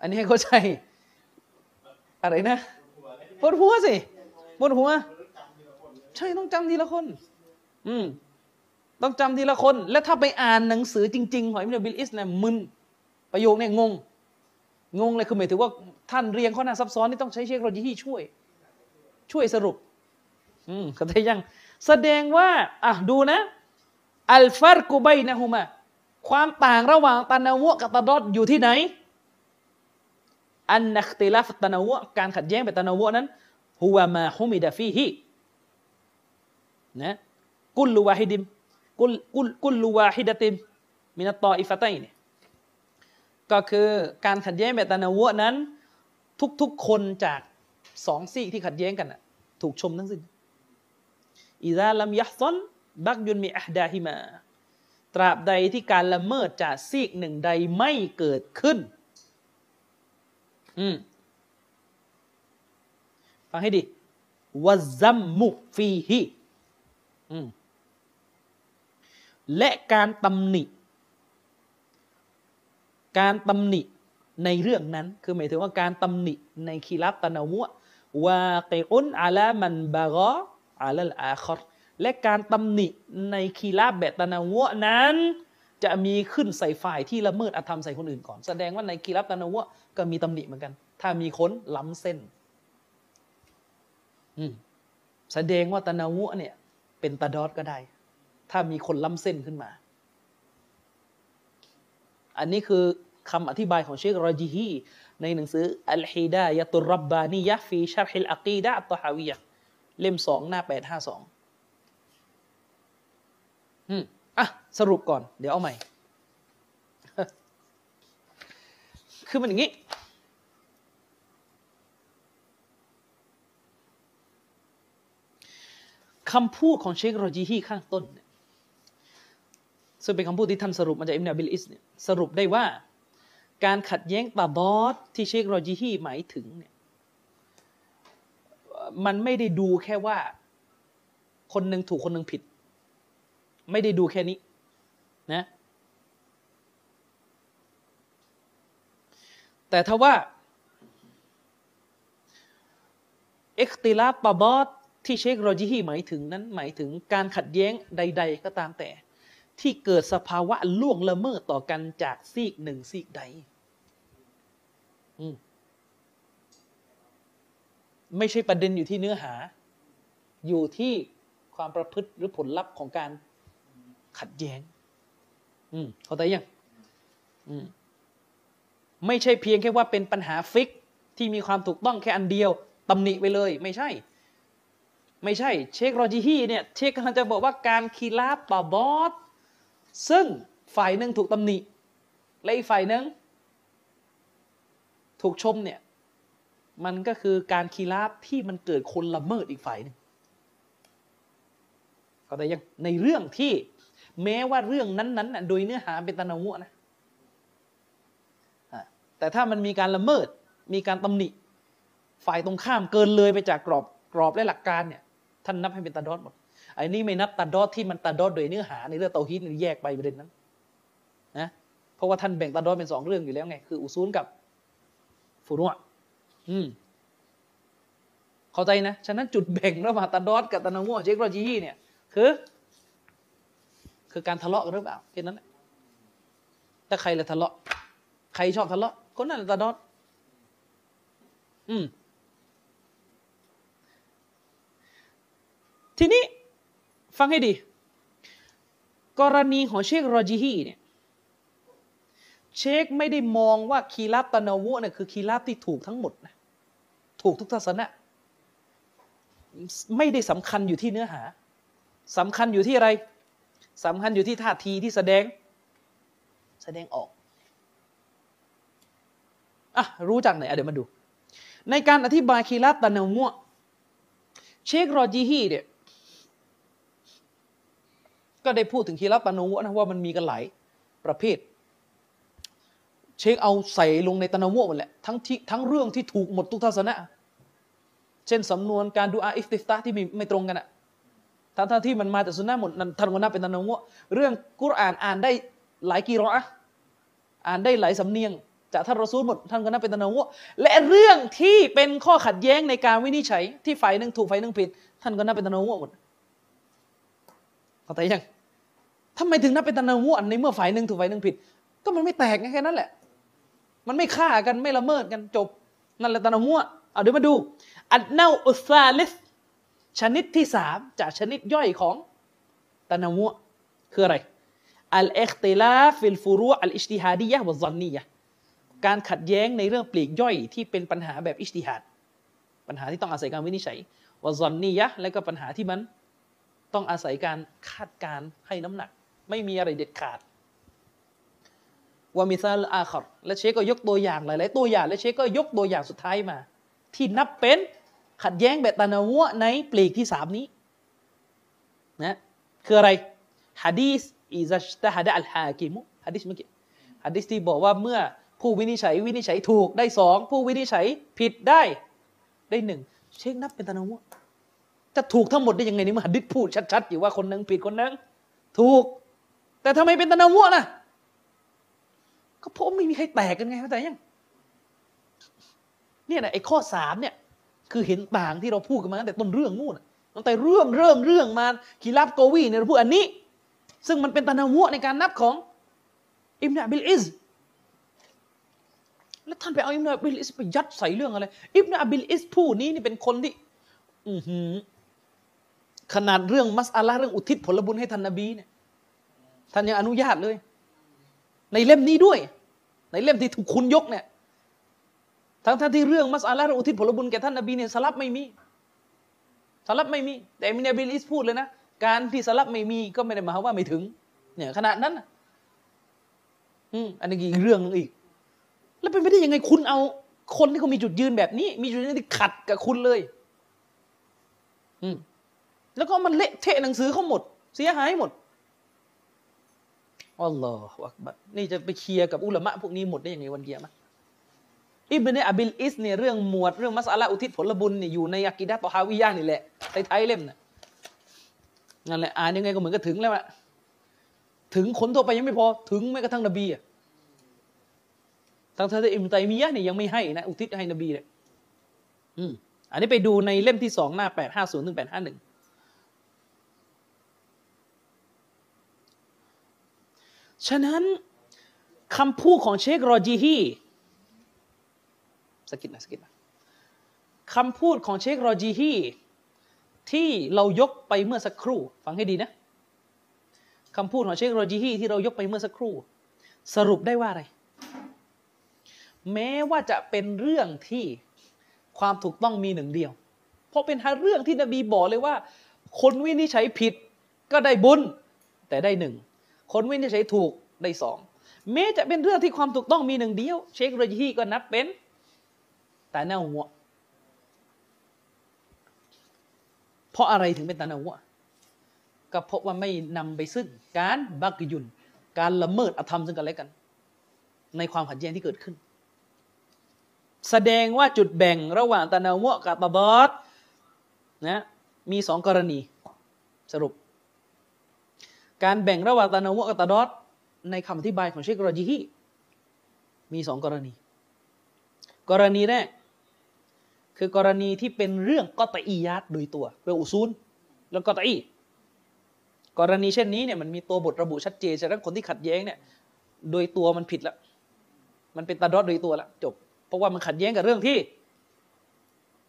อันนี้ให้เข้าใจ อะไรนะปวดหัวสิปวดหัว ใช่ต้องจำทีละคน อืมต้องจำทีละคน และถ้าไปอ่านหนังสือจริงๆของอิมรุบิลอิสเนี่ยมึนประโยคเนี่ยงง งงเลยคือหมายถึงว่าท่านเรียงข้อหน้าซับซ้อนนี่ต้องใช้เชคโรจีที่ช่วย ช่วยสรุป อืมเข้าใจยัง แสดงว่า อะดูนะ อัลฟารกูไบนะฮุมา ความต่างระหว่างตานาวะกับตาดอดอยู่ที่ไหน อันนักติลาฟตะนาวะการขัดแย้งแบบตะนาวะนั้นهو ما حمد فيه كل واحد كل كل كل واحدة من الطائفتينนี่ก็คือการขัดแย้งแบบتنوعนั้น ทุกๆคนจากสองซีกที่ขัดแย้งกันถูกชมทั้งสิ้นإذا لم يحصل بغي من إحداهما ตราบใดที่การละเมิดจากซีกหนึ่งใดไม่เกิดขึ้น อืมฟังให้ดีวะซัมมุฟีฮีและการตำหนิ การตำหนิในเรื่องนั้น คือหมายถึงว่าการตำหนิในคีรับตะนาวะวาเกอุนอาลามันบากออาลลอาคอรและการตำหนิในคีราบแบบตะนาวะนั้น จะมีขึ้นใส่ฝ่ายที่ละเมิดอธรรมใส่คนอื่นก่อน แสดงว่าในคีรับตะนาวะก็มีตำหนิเหมือนกัน ถ้ามีคนล้ำเส้น อืมแสดงว่าตะนาวะเนี่ย เป็นตาดอดก็ได้ ถ้ามีคนล้ำเส้นขึ้นมา อันนี้คือคำอธิบายของเชครอจีฮีในหนังสืออัลฮิดายะตุรับบานียะฟีชาร์ฮิลอักีดะตฮาวียะเล่มสองหน้าแปดห้าสองอืม สรุปก่อน เดี๋ยวเอาใหม่ คือมันอย่างนี้ คำพูดของเชคโรจีฮีข้างต้น ซึ่งเป็นคำพูดที่ท่านสรุปมาจากอิมนาบิลอิสเนี่ยสรุปได้ว่า การขัดแย้งตาบอสที่เชคโรจีฮีหมายถึงเนี่ยมันไม่ได้ดูแค่ว่า คนหนึ่งถูกคนหนึ่งผิด ไม่ได้ดูแค่นี้ นะแต่ถ้าว่าเอ็กติลาปบอสที่เชคโรจิฮีหมายถึงนั้นหมายถึงการขัดแย้งใด ๆ ก็ตามแต่ ที่เกิดสภาวะล่วงละเมิดต่อกันจากซีกหนึ่งซีกใดไม่ใช่ประเด็นอยู่ที่เนื้อหา อยู่ที่ความประพฤติหรือผลลัพธ์ของการขัดแย้ง อืมเข้าใจยังอืมไม่ใช่เพียงแค่ว่าเป็นปัญหาฟิกที่มีความถูกต้องแค่อันเดียวตำหนิไปเลย ไม่ใช่ ไม่ใช่ เชคโรจิฮีเนี่ยเชคกำลังจะบอกว่าการخلاف التضادซึ่งฝ่ายหนึ่งถูกตำหนิ และอีกฝ่ายหนึ่งถูกชมเนี่ย มันก็คือการคีลาบที่มันเกิดคนละเมิดอีกฝ่ายหนึ่งก็แต่ยังในเรื่องที่ แม้ว่าเรื่องนั้นๆโดยเนื้อหาเป็นตะนาวะนะแต่ถ้ามันมีการละเมิดมีการตำหนิ ฝ่ายตรงข้ามเกินเลยไปจากกรอบกรอบและหลักการเนี่ยท่านนับให้เป็นตาดอดหมดอ้นี่ไม่นับตัดดอดที่มันตัดดอดโดยเนื้อหาในเรื่องเตาฮีดนี่แยกไปประเด็นนั้นนะเพราะว่าท่านแบ่งตัดดอดเป็นสองเรื่องอยู่แล้วไงคืออุซูลกับฟุรุอะอืมเข้าใจนะ ฉะนั้นจุดแบ่งระหว่างตัดดอดกับตันาวเชคโรจีเนี่ย คือ คือการทะเลาะกันหรือเปล่าแค่นั้นแหละถ้าใครละทะเลาะ ใครชอบทะเลาะคนนั้นตัดอด อืม ทีนี้ฟังให้ดี กรณีของเชคโรจิฮีเนี่ย เชคไม่ได้มองว่าคีราบตะนาวะเนี่ยคือคีราบที่ถูกทั้งหมดนะถูกทุกทัศนะ ไม่ได้สำคัญอยู่ที่เนื้อหาสำคัญอยู่ที่อะไร สำคัญอยู่ที่ท่าทีที่แสดง แสดงออกอะรู้จักไหนอะเดี๋ยวมาดู ในการอธิบายคีราบตะนาวะเชคโรจิฮีเนี่ยก็ได้พูดถึงคีรับตานูนะว่ามันมีกันหลายประเภท เชคเอาใส่ลงในตะนาวหมดแหละทั้งที่ทั้งเรื่องที่ถูกหมดทุกทัศนะ เช่นสำนวนการดูอาอิฟติฟตาที่ไม่ไม่ตรงกันอะ ทั้งทที่มันมาจากสุนนะหมดท่านก็นับเป็นตะนาวเรื่องกุรอานอ่านได้หลายกีรออะอ่านได้หลายสำเนียง จากท่านรอซูลหมดท่านก็นับเป็นตะนาวและเรื่องที่เป็นข้อขัดแย้งในการวินิจฉัย ที่ฝ่ายหนึ่งถูกฝ่ายหนึ่งผิด ท่านก็นับเป็นتنوع หมดเข้าใจยังทำไมถึงนับเป็นتنوعในเมื่อฝ่ายหนึ่งถูกฝ่ายหนึ่งผิด ก็มันไม่แตกแค่นั้นแหละ มันไม่ฆ่ากันไม่ละเมิดกันจบนั่นแหละتنوعเอาเดี๋ยวมาดูอัดเนาอุซาลิส ชนิดที่สามจากชนิดย่อยของتنوعคืออะไรالاختلاف في الفروع الاجتهادية والظنيةการขัดแย้งในเรื่องปลีกย่อยที่เป็นปัญหาแบบอิสติฮัดปัญหาที่ต้องอาศัยการวินิจฉัยวะซอนนียะและก็ปัญหาที่มันต้องอาศัยการคาดการให้น้ำหนัก ไม่มีอะไรเด็ดขาดว่ามิซาลอาคอรและเชคก็ยกตัวอย่างหลาย ๆ ตัวอย่าง และเชคก็ยกตัวอย่างสุดท้ายมา ที่นับเป็น ขัดแย้งแบบตานาวะในปลีกที่สามนี้นะคืออะไรฮะดีสอิซัชตะฮัดะอัลฮากิมุฮะดีสเมื่อกี้ฮะดีสที่บอกว่าเมื่อผู้วินิจฉัยวินิจฉัยถูกได้สองผู้วินิจฉัยผิดได้ได้หนึ่งเชคนับเป็นตานาวะจะถูกทั้งหมดได้ยังไงนี่มหัดดิษพูดชัดๆอยู่ว่าคนนึงผิดคนนึงถูก แต่ทำไมเป็นตะนาวะนะก็เพราะไม่มีใครแตกกันไงเข้าใจยังเนี่ยนะไอ้ข้อสามเนี่ย คือเห็นต่างที่เราพูดกันมาตั้งแต่ต้นเรื่องนู่นตั้งแต่เรื่องเริ่มเรื่องมาخلاف قويเนี่ยเราพูดอันนี้ ซึ่งมันเป็นتنوعในการนับของอิมนาบิลอิสแล้วท่านไปเอาอิมนาบิลอิสไปยัดใส่เรื่องอะไร อิมนาบิลอิสผู้นี้นี่เป็นคนที่อือหือขนาดเรื่องمسألةเรื่องอุทิศผลบุญให้ท่านนบีเนี่ยท่านยังอนุญาตเลย ในเล่มนี้ด้วย ในเล่มที่ถูกคุณยกเนี่ย ทั้งท่านที่เรื่องمسألةเรื่องอุทิศผลบุญแก่ท่านนบีเนี่ยสะลัฟไม่มีสะลัฟไม่มี แต่มินาบิลิสพูดเลยนะ การที่สะลัฟไม่มีก็ไม่ได้หมายว่าไม่ถึง เนี่ยขนาดนั้นอืมอันนี้อีกเรื่องนึงอีก แล้วเป็นไปได้ยังไงคุณเอา คนที่เขามีจุดยืนแบบนี้ มีจุดยืนที่ขัดกับคุณเลย อืมแล้วก็มันเละเทะหนังสือเขาหมด เสียหายหมดالله أكبرนี่จะไปเคลียร์กับอุลามะพวกนี้หมดได้ยังไงวันกิยามะฮ์ อิบเนอับิลอิสเนี่ยเรื่องหมวดเรื่องมัสอาลาอุทิศผลบุญเนี่ยอยู่ในอักิดะตอฮาวิยานี่แหละท้ายๆเล่มน่ะนั่นแหละอ่านยังไงก็เหมือนกับถึงแล้วอะถึงคนทั่วไปยังไม่พอถึงแม้กระทั่งนบีอะทั้งท่านอิมตัยมียะเนี่ยยังไม่ให้นะอุทิศให้นบีเลยอืมอันนี้ไปดูในเล่มที่สองหน้าแปดห้าศูนย์ถึงแปดห้าหนึ่งฉะนั้นคำพูดของเชครอจีฮี สกิดนะสกิดนะคำพูดของเชครอจีฮีที่เรายกไปเมื่อสักครู่ ฟังให้ดีนะคำพูดของเชครอจีฮีที่เรายกไปเมื่อสักครู่ สรุปได้ว่าอะไร แม้ว่าจะเป็นเรื่องที่ความถูกต้องมีหนึ่งเดียว เพราะเป็นเรื่องที่นบีบอกเลยว่า คนวินิจฉัยผิดก็ได้บุญแต่ได้หนึ่ง คนวินิจฉัยถูกได้สองแม้จะเป็นเรื่องที่ความถูกต้องมีหนึ่งเดียว เชครจีก็นับเป็น ต่หน้าหัวเพราะอะไรถึงเป็นตานาหัวก็เพราะว่าไม่นำไปซึ่งการบักยุน การละเมิดอธรรมซึ่งกันและกัน ในความขัดแย้งที่เกิดขึ้น แสดงว่าจุดแบ่งระหว่างตานาวะกับตาบอสนะมีสองกรณีสรุป การแบ่งระหว่างตานาวะกับตาดอดในคำอธิบายของเชคโรจีฮีมีสองกรณี กรณีแรก คือกรณีที่เป็นเรื่องกอตอียัดโดยตัวเรื่องอุซูลแล้วกอตอีกรณีเช่นนี้เนี่ยมันมีตัวบทระบุชัดเจนฉะนั้นคนที่ขัดแย้งเนี่ย โดยตัวมันผิดแล้วมันเป็นตาดอดโดยตัวละจบ เพราะว่ามันขัดแย้งกับเรื่องที่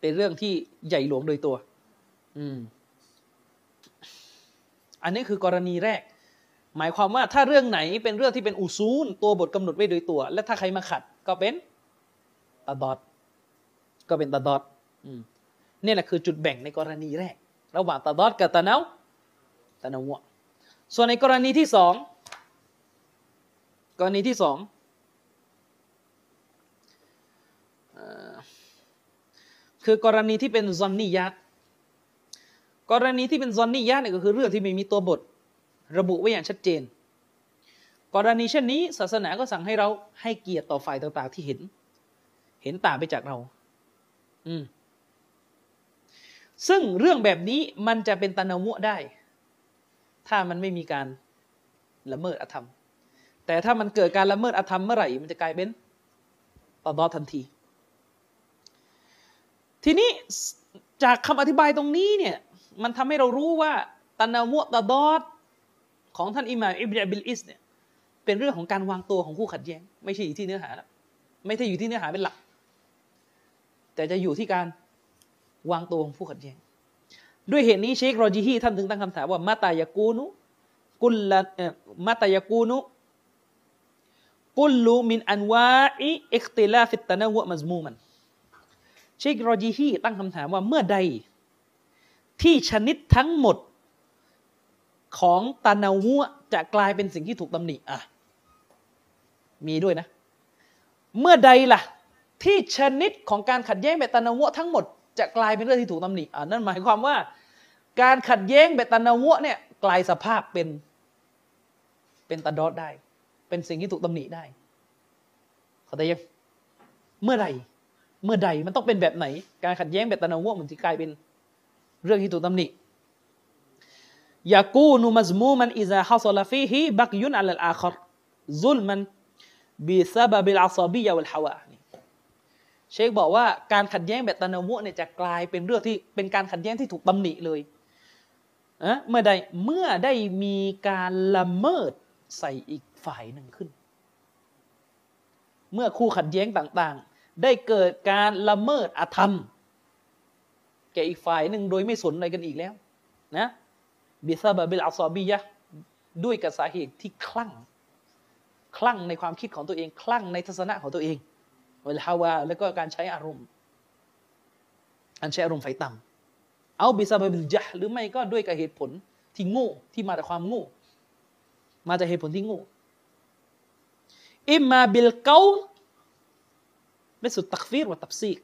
เป็นเรื่องที่ใหญ่หลวงโดยตัว อืม อันนี้คือกรณีแรก หมายความว่าถ้าเรื่องไหนเป็นเรื่องที่เป็นอุซูลตัวบทกำหนดไว้โดยตัว และถ้าใครมาขัดก็เป็นตาดอด ก็เป็นตาดอดนี่แหละคือจุดแบ่งในกรณีแรก ระหว่างตาดอดกับตาเนาตาเนาวส่วนในกรณีที่สองกรณีที่สองคือกรณีที่เป็นซอนนิยัตกรณีที่เป็นซอนนิยัตเนี่ยก็คือเรื่องที่ไม่มีตัวบท ระบุไว้อย่างชัดเจน กรณีเช่นนี้ ศาสนาก็สั่งให้เราให้เกียรติต่อฝ่ายต่างๆที่เห็น เห็นต่างไปจากเรา ซึ่งเรื่องแบบนี้มันจะเป็นตะนมุได้ ถ้ามันไม่มีการละเมิดอธรรม แต่ถ้ามันเกิดการละเมิดอธรรมเมื่อไหร่ มันจะกลายเป็นتضاد ทันที ทีนี้จากคำอธิบายตรงนี้เนี่ย มันทำให้เรารู้ว่าتنوع تضاد ของท่านอิมามอิบนาบิลอิสเนี่ยเป็นเรื่องของการวางตัวของคู่ขัดแย้ง ไม่ใช่อยู่ที่เนื้อหา ไม่ใช่อยู่ที่เนื้อหาเป็นหลัก แต่จะอยู่ที่การวางตัวของผู้ขัดแย้งด้วยเหตุนี้เชคโรจิฮีท่านถึงตั้งคำถามว่ามาตายากูนุกุลละมาตายากูนุกุลลูมินอันวาอิอิคติลาฟิตตะนาวะมัซมูมันเชคโรจีฮีตั้งคำถามว่าเมื่อใด ที่ชนิดทั้งหมดของตานาวัวจะกลายเป็นสิ่งที่ถูกตำหนิอะมีด้วยนะ เมื่อใดล่ะ ที่ชนิดของการขัดแย้งแบตานาวัวทั้งหมดจะกลายเป็นเรื่องที่ถูกตำหนิอะนั่นหมายความว่า การขัดแย้งแบตานาวัวเนี่ยกลายสภาพเป็นเป็นตาดอดได้ เป็นสิ่งที่ถูกตำหนิได้เขาแต่ยังเมื่อไหร่เมื่อใดมันต้องเป็นแบบไหน การขัดแย้งแบบตะนาวะมันจะกลายเป็นเรื่องที่ถูกตำหนิยากูนุมัซมูมันอิซาฮัสลาฟีฮีบักยุนอัลลอาครซุลมันบิซาบะบิลอาซาบียะวัลฮาวา เชคบอกว่าการขัดแย้งแบบตะนาวะเนี่ยจะกลายเป็นเรื่องที่เป็นการขัดแย้งที่ถูกตำหนิเลยอะเมื่อใดเมื่อได้มีการละเมิดใส่อีกฝ่ายหนึ่งขึ้น เมื่อคู่ขัดแย้งต่างๆ ได้เกิดการละเมิดอธรรม แก่อีกฝ่ายหนึ่งโดยไม่สนอะไรกันอีกแล้วนะبسبب العصبية ด้วยกับสาเหตุที่คลั่ง คลั่งในความคิดของตัวเอง คลั่งในทัศนะของตัวเอง والهوى แล้วก็การใช้อารมณ์อันใช้อารมณ์ใฝ่ต่ำ أو بسبب الجهل หรือไม่ก็ด้วยกับเหตุผลที่โง่ที่มาจากความโง่ มาจากเหตุผลที่โง่إما بالقول مثل التكفير والتفسيق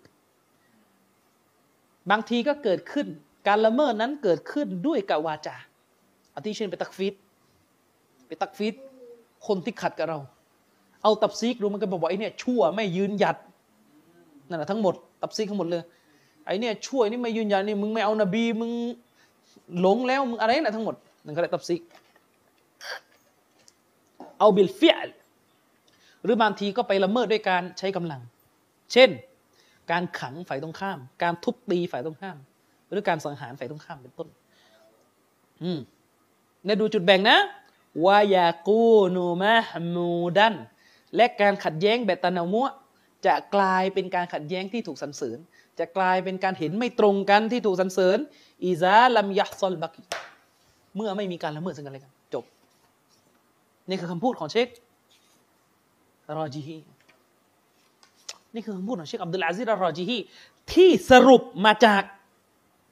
บางทีก็เกิดขึ้น การละเมิดนั้นเกิดขึ้นด้วยกับวาจาอาทิเช่นไป تكفير ไป تكفير คนที่ขัดกับเรา เอา تفسيق ดูมันก็บอกว่าไอ้นี่ชั่วไม่ยืนหยัดนั่นแหละทั้งหมด تفسيق ทั้งหมดเลยไอ้นี่ชั่วนี่ไม่ยืนหยัดนี่มึงไม่เอานบีมึงหลงแล้วมึงอะไรนั่นทั้งหมดนั่นก็เรียก تفسيق أو بالفعل หรือบางทีก็ไปละเมิดด้วยการใช้กำลัง เช่น การขังฝ่ายตรงข้าม การทุบตีฝ่ายตรงข้าม หรือการสังหารฝ่ายตรงข้ามเป็นต้น อืมเนี่ยดูจุดแบ่งนะวายากูนูมะมูดัน และการขัดแย้งแบบตะนามัวจะกลายเป็นการขัดแย้งที่ถูกสรรเสริญ จะกลายเป็นการเห็นไม่ตรงกันที่ถูกสรรเสริญอิซาลัมยัซอลบักเมื่อไม่มีการละเมิดซึ่งกันและกันจบ นี่คือคำพูดของเชครอจีฮีนี่คือคำพูดของเชคอับดุลอาซิรรอจีฮีที่สรุปมาจาก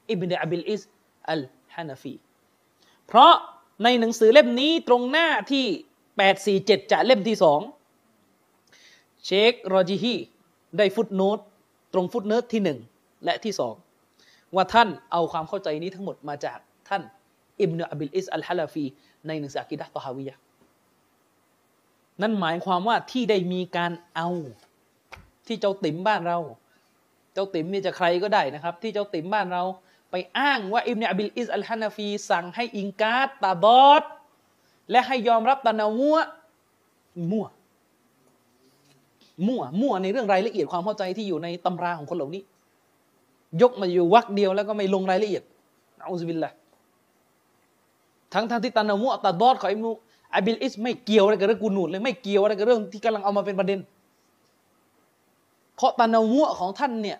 อิบเนอับิลอิสอัลฮานาฟีเพราะในหนังสือเล่มนี้ตรงหน้าที่ 847จากเล่มที่สอง เชครอจีฮีได้ footnote ตรง footnote ที่หนึ่งและที่สองว่าท่านเอาความเข้าใจนี้ทั้งหมดมาจากท่านอิบเนอับิลอิสอัลฮานาฟี ในหนังสืออากิดะตอฮาวียะนั่นหมายความว่าที่ได้มีการเอาที่เจ้าติ๋มบ้านเรา เจ้าติ๋มนี่จะใครก็ได้นะครับ ที่เจ้าติ๋มบ้านเรา ไปอ้างว่าอิบเนอบิลอิสอัลฮานาฟี สั่งให้ إنكار تضاد และให้ยอมรับ تنوع มั่ว มั่วมั่วในเรื่องรายละเอียดความเข้าใจที่อยู่ในตำราของคนเหล่านี้ ยกมาอยู่วรรคเดียวแล้วก็ไม่ลงรายละเอียดเอูซบิลละทั้งทั้งที่ตานามัวตาบอดของอิบนุอบิลอิสไม่เกี่ยวอะไรกับเรื่องกูนูดเลยไม่เกี่ยวอะไรกับเรื่องที่กำลังเอามาเป็นประเด็น เพราะตานามัวของท่านเนี่ย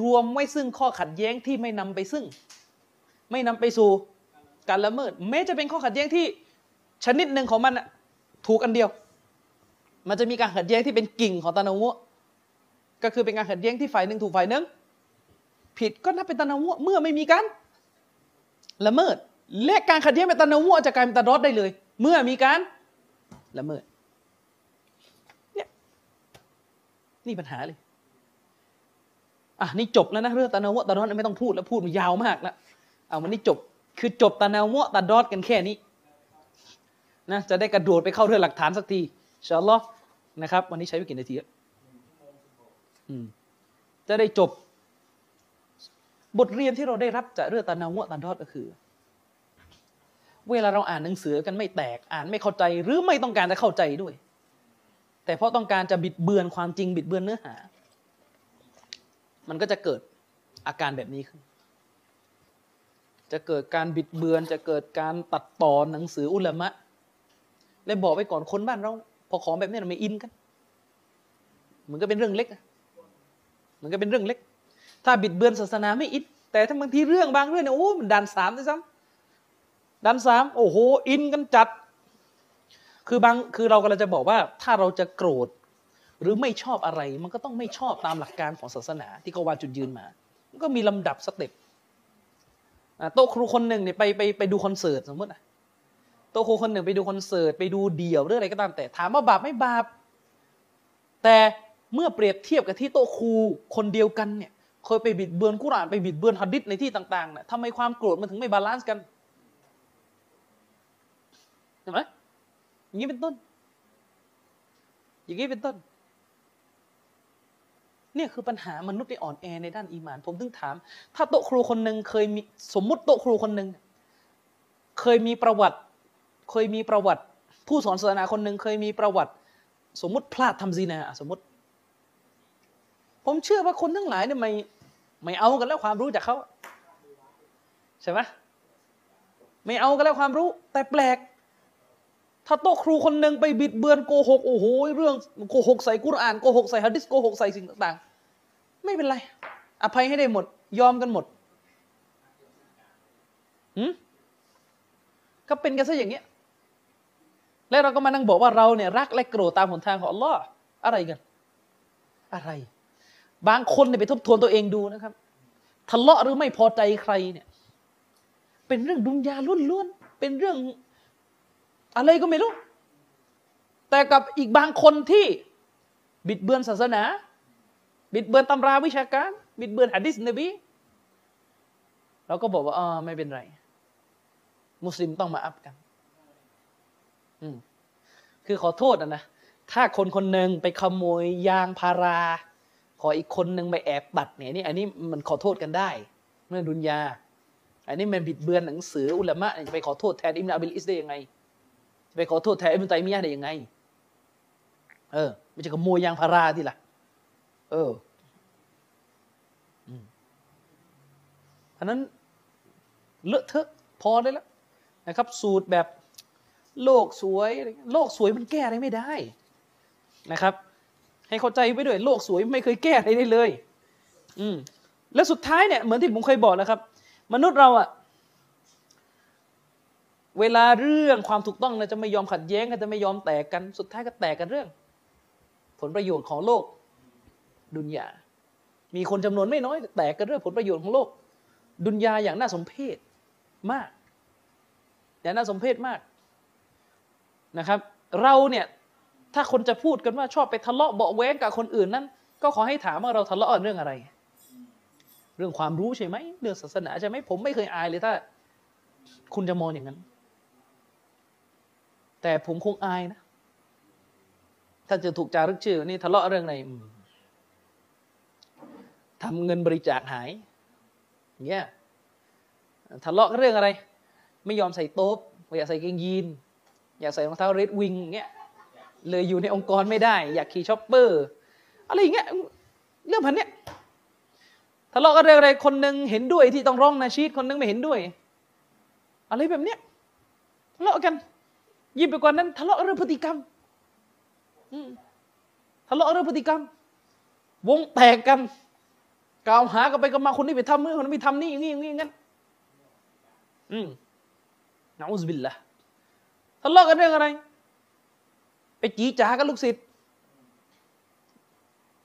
รวมไว้ซึ่งข้อขัดแย้งที่ไม่นำไปซึ่ง ไม่นำไปสู่การละเมิดแม้จะเป็นข้อขัดแย้งที่ชนิดหนึ่งของมันอะถูกอันเดียว มันจะมีการขัดแย้งที่เป็นกิ่งของตานามัวก็คือเป็นการขัดแย้งที่ฝ่ายหนึ่งถูกฝ่ายหนึ่งผิดก็นับเป็นตานามัวเมื่อไม่มีการละเมิดและการขัดแย้งเป็นตานามัวจะกลายเป็นตาดอดได้เลย เมื่อมีการละเมิดเนี่ยนี่ปัญหาเลยอะนี่จบแล้วนะเรื่องตานาวะตาดอดไม่ต้องพูดแล้วพูดมันยาวมากแล้วเอาวันนี้จบคือจบตานาวะตาดอดกันแค่นี้นะจะได้กระโดดไปเข้าเรื่องหลักฐานสักที อินชาอัลลอฮ์นะครับ วันนี้ใช้ไปกี่นาทีอืมจะได้จบ บทเรียนที่เราได้รับจากเรื่องตานาวะตาดอดก็คือ เวลาเราอ่านหนังสือกันไม่แตก อ่านไม่เข้าใจ หรือไม่ต้องการจะเข้าใจด้วย แต่เพราะต้องการจะบิดเบือนความจริงบิดเบือนเนื้อหา มันก็จะเกิดอาการแบบนี้ขึ้น จะเกิดการบิดเบือน จะเกิดการตัดต่อหนังสืออุลามะและบอกไว้ก่อนคนบ้านเรา พอของแบบนี้เราไม่อินกัน มันก็เป็นเรื่องเล็ก มันก็เป็นเรื่องเล็ก ถ้าบิดเบือนศาสนาไม่อิน แต่ถ้าบางทีเรื่องบางเรื่องเนี่ยโอ้มันดันสามด้วยซ้ำดันสามโอ้โห อินกันจัด คือบางคือเรากำลังจะบอกว่า ถ้าเราจะโกรธ หรือไม่ชอบอะไร มันก็ต้องไม่ชอบตามหลักการของศาสนา ที่เขาวางจุดยืนมา มันก็มีลำดับสเต็ปโโต๊ะครูคนหนึ่งเนี่ยไปไปไปดูคอนเสิร์ตสมมตินะ ต๊ะครูคนหนึ่งไปดูคอนเสิร์ตไปดูเดี่ยวหรืออะไรก็ตามแต่ ถามว่าบาปไม่บาป แต่เมื่อเปรียบเทียบกับที่โต๊ะครูคนเดียวกันเนี่ยเคยไปบิดเบือนกุรานไปบิดเบือนฮัดดิษในที่ต่างๆเนี่ยทำไมความโกรธมันถึงไม่ balance กันเห็นไหมอย่างนี้เป็นต้น อย่างนี้เป็นต้น เนี่ยคือปัญหามนุษย์ที่อ่อนแอในด้านอีมาน ผมถึงถาม ถ้าโต๊ะครูคนหนึ่งเคยมีสมมุติโต๊ะครูคนหนึ่งเคยมีประวัติ เคยมีประวัติ ผู้สอนศาสนาคนหนึ่งเคยมีประวัติ สมมติพลาดทำซีนาสมมติ ผมเชื่อว่าคนทั้งหลายเนี่ยไม่ไม่เอากันแล้วความรู้จากเขาใช่ไหมไม่เอากันแล้วความรู้ แต่แปลก ถ้าโต๊ะครูคนหนึ่งไปบิดเบือนโกหกโอ้โหเรื่องโกหกใส่กุรอานโกหกใส่ฮะดิษโกหกใส่สิ่งต่าง ๆ ไม่เป็นไร อภัยให้ได้หมด ยอมกันหมดหืมก็เป็นกันซะอย่างเงี้ย แล้วเราก็มานั่งบอกว่าเราเนี่ยรักและโกรธตามหนทางของอัลลอฮ์อะไรกัน อะไร บางคนเนี่ยไปทบทวนตัวเองดูนะครับ ทะเลาะหรือไม่พอใจใครเนี่ย เป็นเรื่องดุนยาล้วนๆ เป็นเรื่องอะไรก็ไม่รู้ แต่กับอีกบางคนที่บิดเบือนศาสนา บิดเบือนตำราวิชาการ บิดเบือนหะดิษนบีเราก็บอกว่าอ๋อไม่เป็นไร มุสลิมต้องมาอัพกัน คือขอโทษนะนะถ้าคนคนหนึ่งไปขโมยยางพารา ขออีกคนหนึ่งไปแอบตัดเนี่ยนี่อันนี้มันขอโทษกันได้ เมื่อดุนยา อันนี้มันบิดเบือนหนังสืออุลามะจะไปขอโทษแทนอิมนาบิลอิสได้ยังไงจะไปขอโทษแทนอิบนุตัยมียะได้ยังไง เออไม่ใช่ขโมยยางพาราที่ล่ะ เออเพราะนั้นเลอะเทอะพอได้แล้วนะครับ สูตรแบบ โลกสวย โลกสวยมันแก้อะไรไม่ได้นะครับ ให้เข้าใจไปด้วยโลกสวยไม่เคยแก้อะไรได้เลย อืมแล้วสุดท้ายเนี่ยเหมือนที่ผมเคยบอกนะครับ มนุษย์เราอะเวลาเรื่องความถูกต้องเราจะไม่ยอมขัดแย้งกันจะไม่ยอมแตกกันสุดท้ายก็แตกกันเรื่อง ผลประโยชน์ของโลก ดุนยา มีคนจำนวนไม่น้อย แตกกันเรื่องผลประโยชน์ของโลก ดุนยาอย่างน่าสมเพชมากอย่างน่าสมเพชมาก นะครับ เราเนี่ยถ้าคนจะพูดกันว่าชอบไปทะเลาะเบาแว้งกับคนอื่นนั้น ก็ขอให้ถามว่าเราทะเลาะเรื่องอะไร เรื่องความรู้ใช่ไหมเรื่องศาสนาใช่ไหมผมไม่เคยอายเลยถ้า คุณจะมองอย่างนั้น แต่ผมคงอายนะถ้าจะถูกจารึกชื่อนี่ทะเลาะเรื่องอะไรทำเงินบริจาคหายเงี้ยทะเลาะกันเรื่องอะไร ไม่ยอมใส่โต๊ะไม่อยากใส่เกงยีน อยากใส่รองเท้าเรดวิงเงี้ยเลยอยู่ในองค์กรไม่ได้ อยากขี่ chopper อะไรอย่างเงี้ยเรื่องพรรค์เนี้ยทะเลาะกันเรื่องอะไรคนหนึ่งเห็นด้วยที่ต้องร้อง نشيد คนหนึ่งไม่เห็นด้วย อะไรแบบเนี้ยทะเลาะกัน ยิ่งไปกว่านั้น ทะเลาะเรื่องพฤติกรรมทะเลาะเรื่องพฤติกรรม วงแตกกันกล่าวหากันไปกันมาคนนี้ไปทำมือคนนี้ไปทำนี่อย่างนี้อย่างนี้งั้นอืมนะอุสบิลละ ทะเลาะกันเรื่องอะไร ไปจีจ๋ากับลูกศิษย์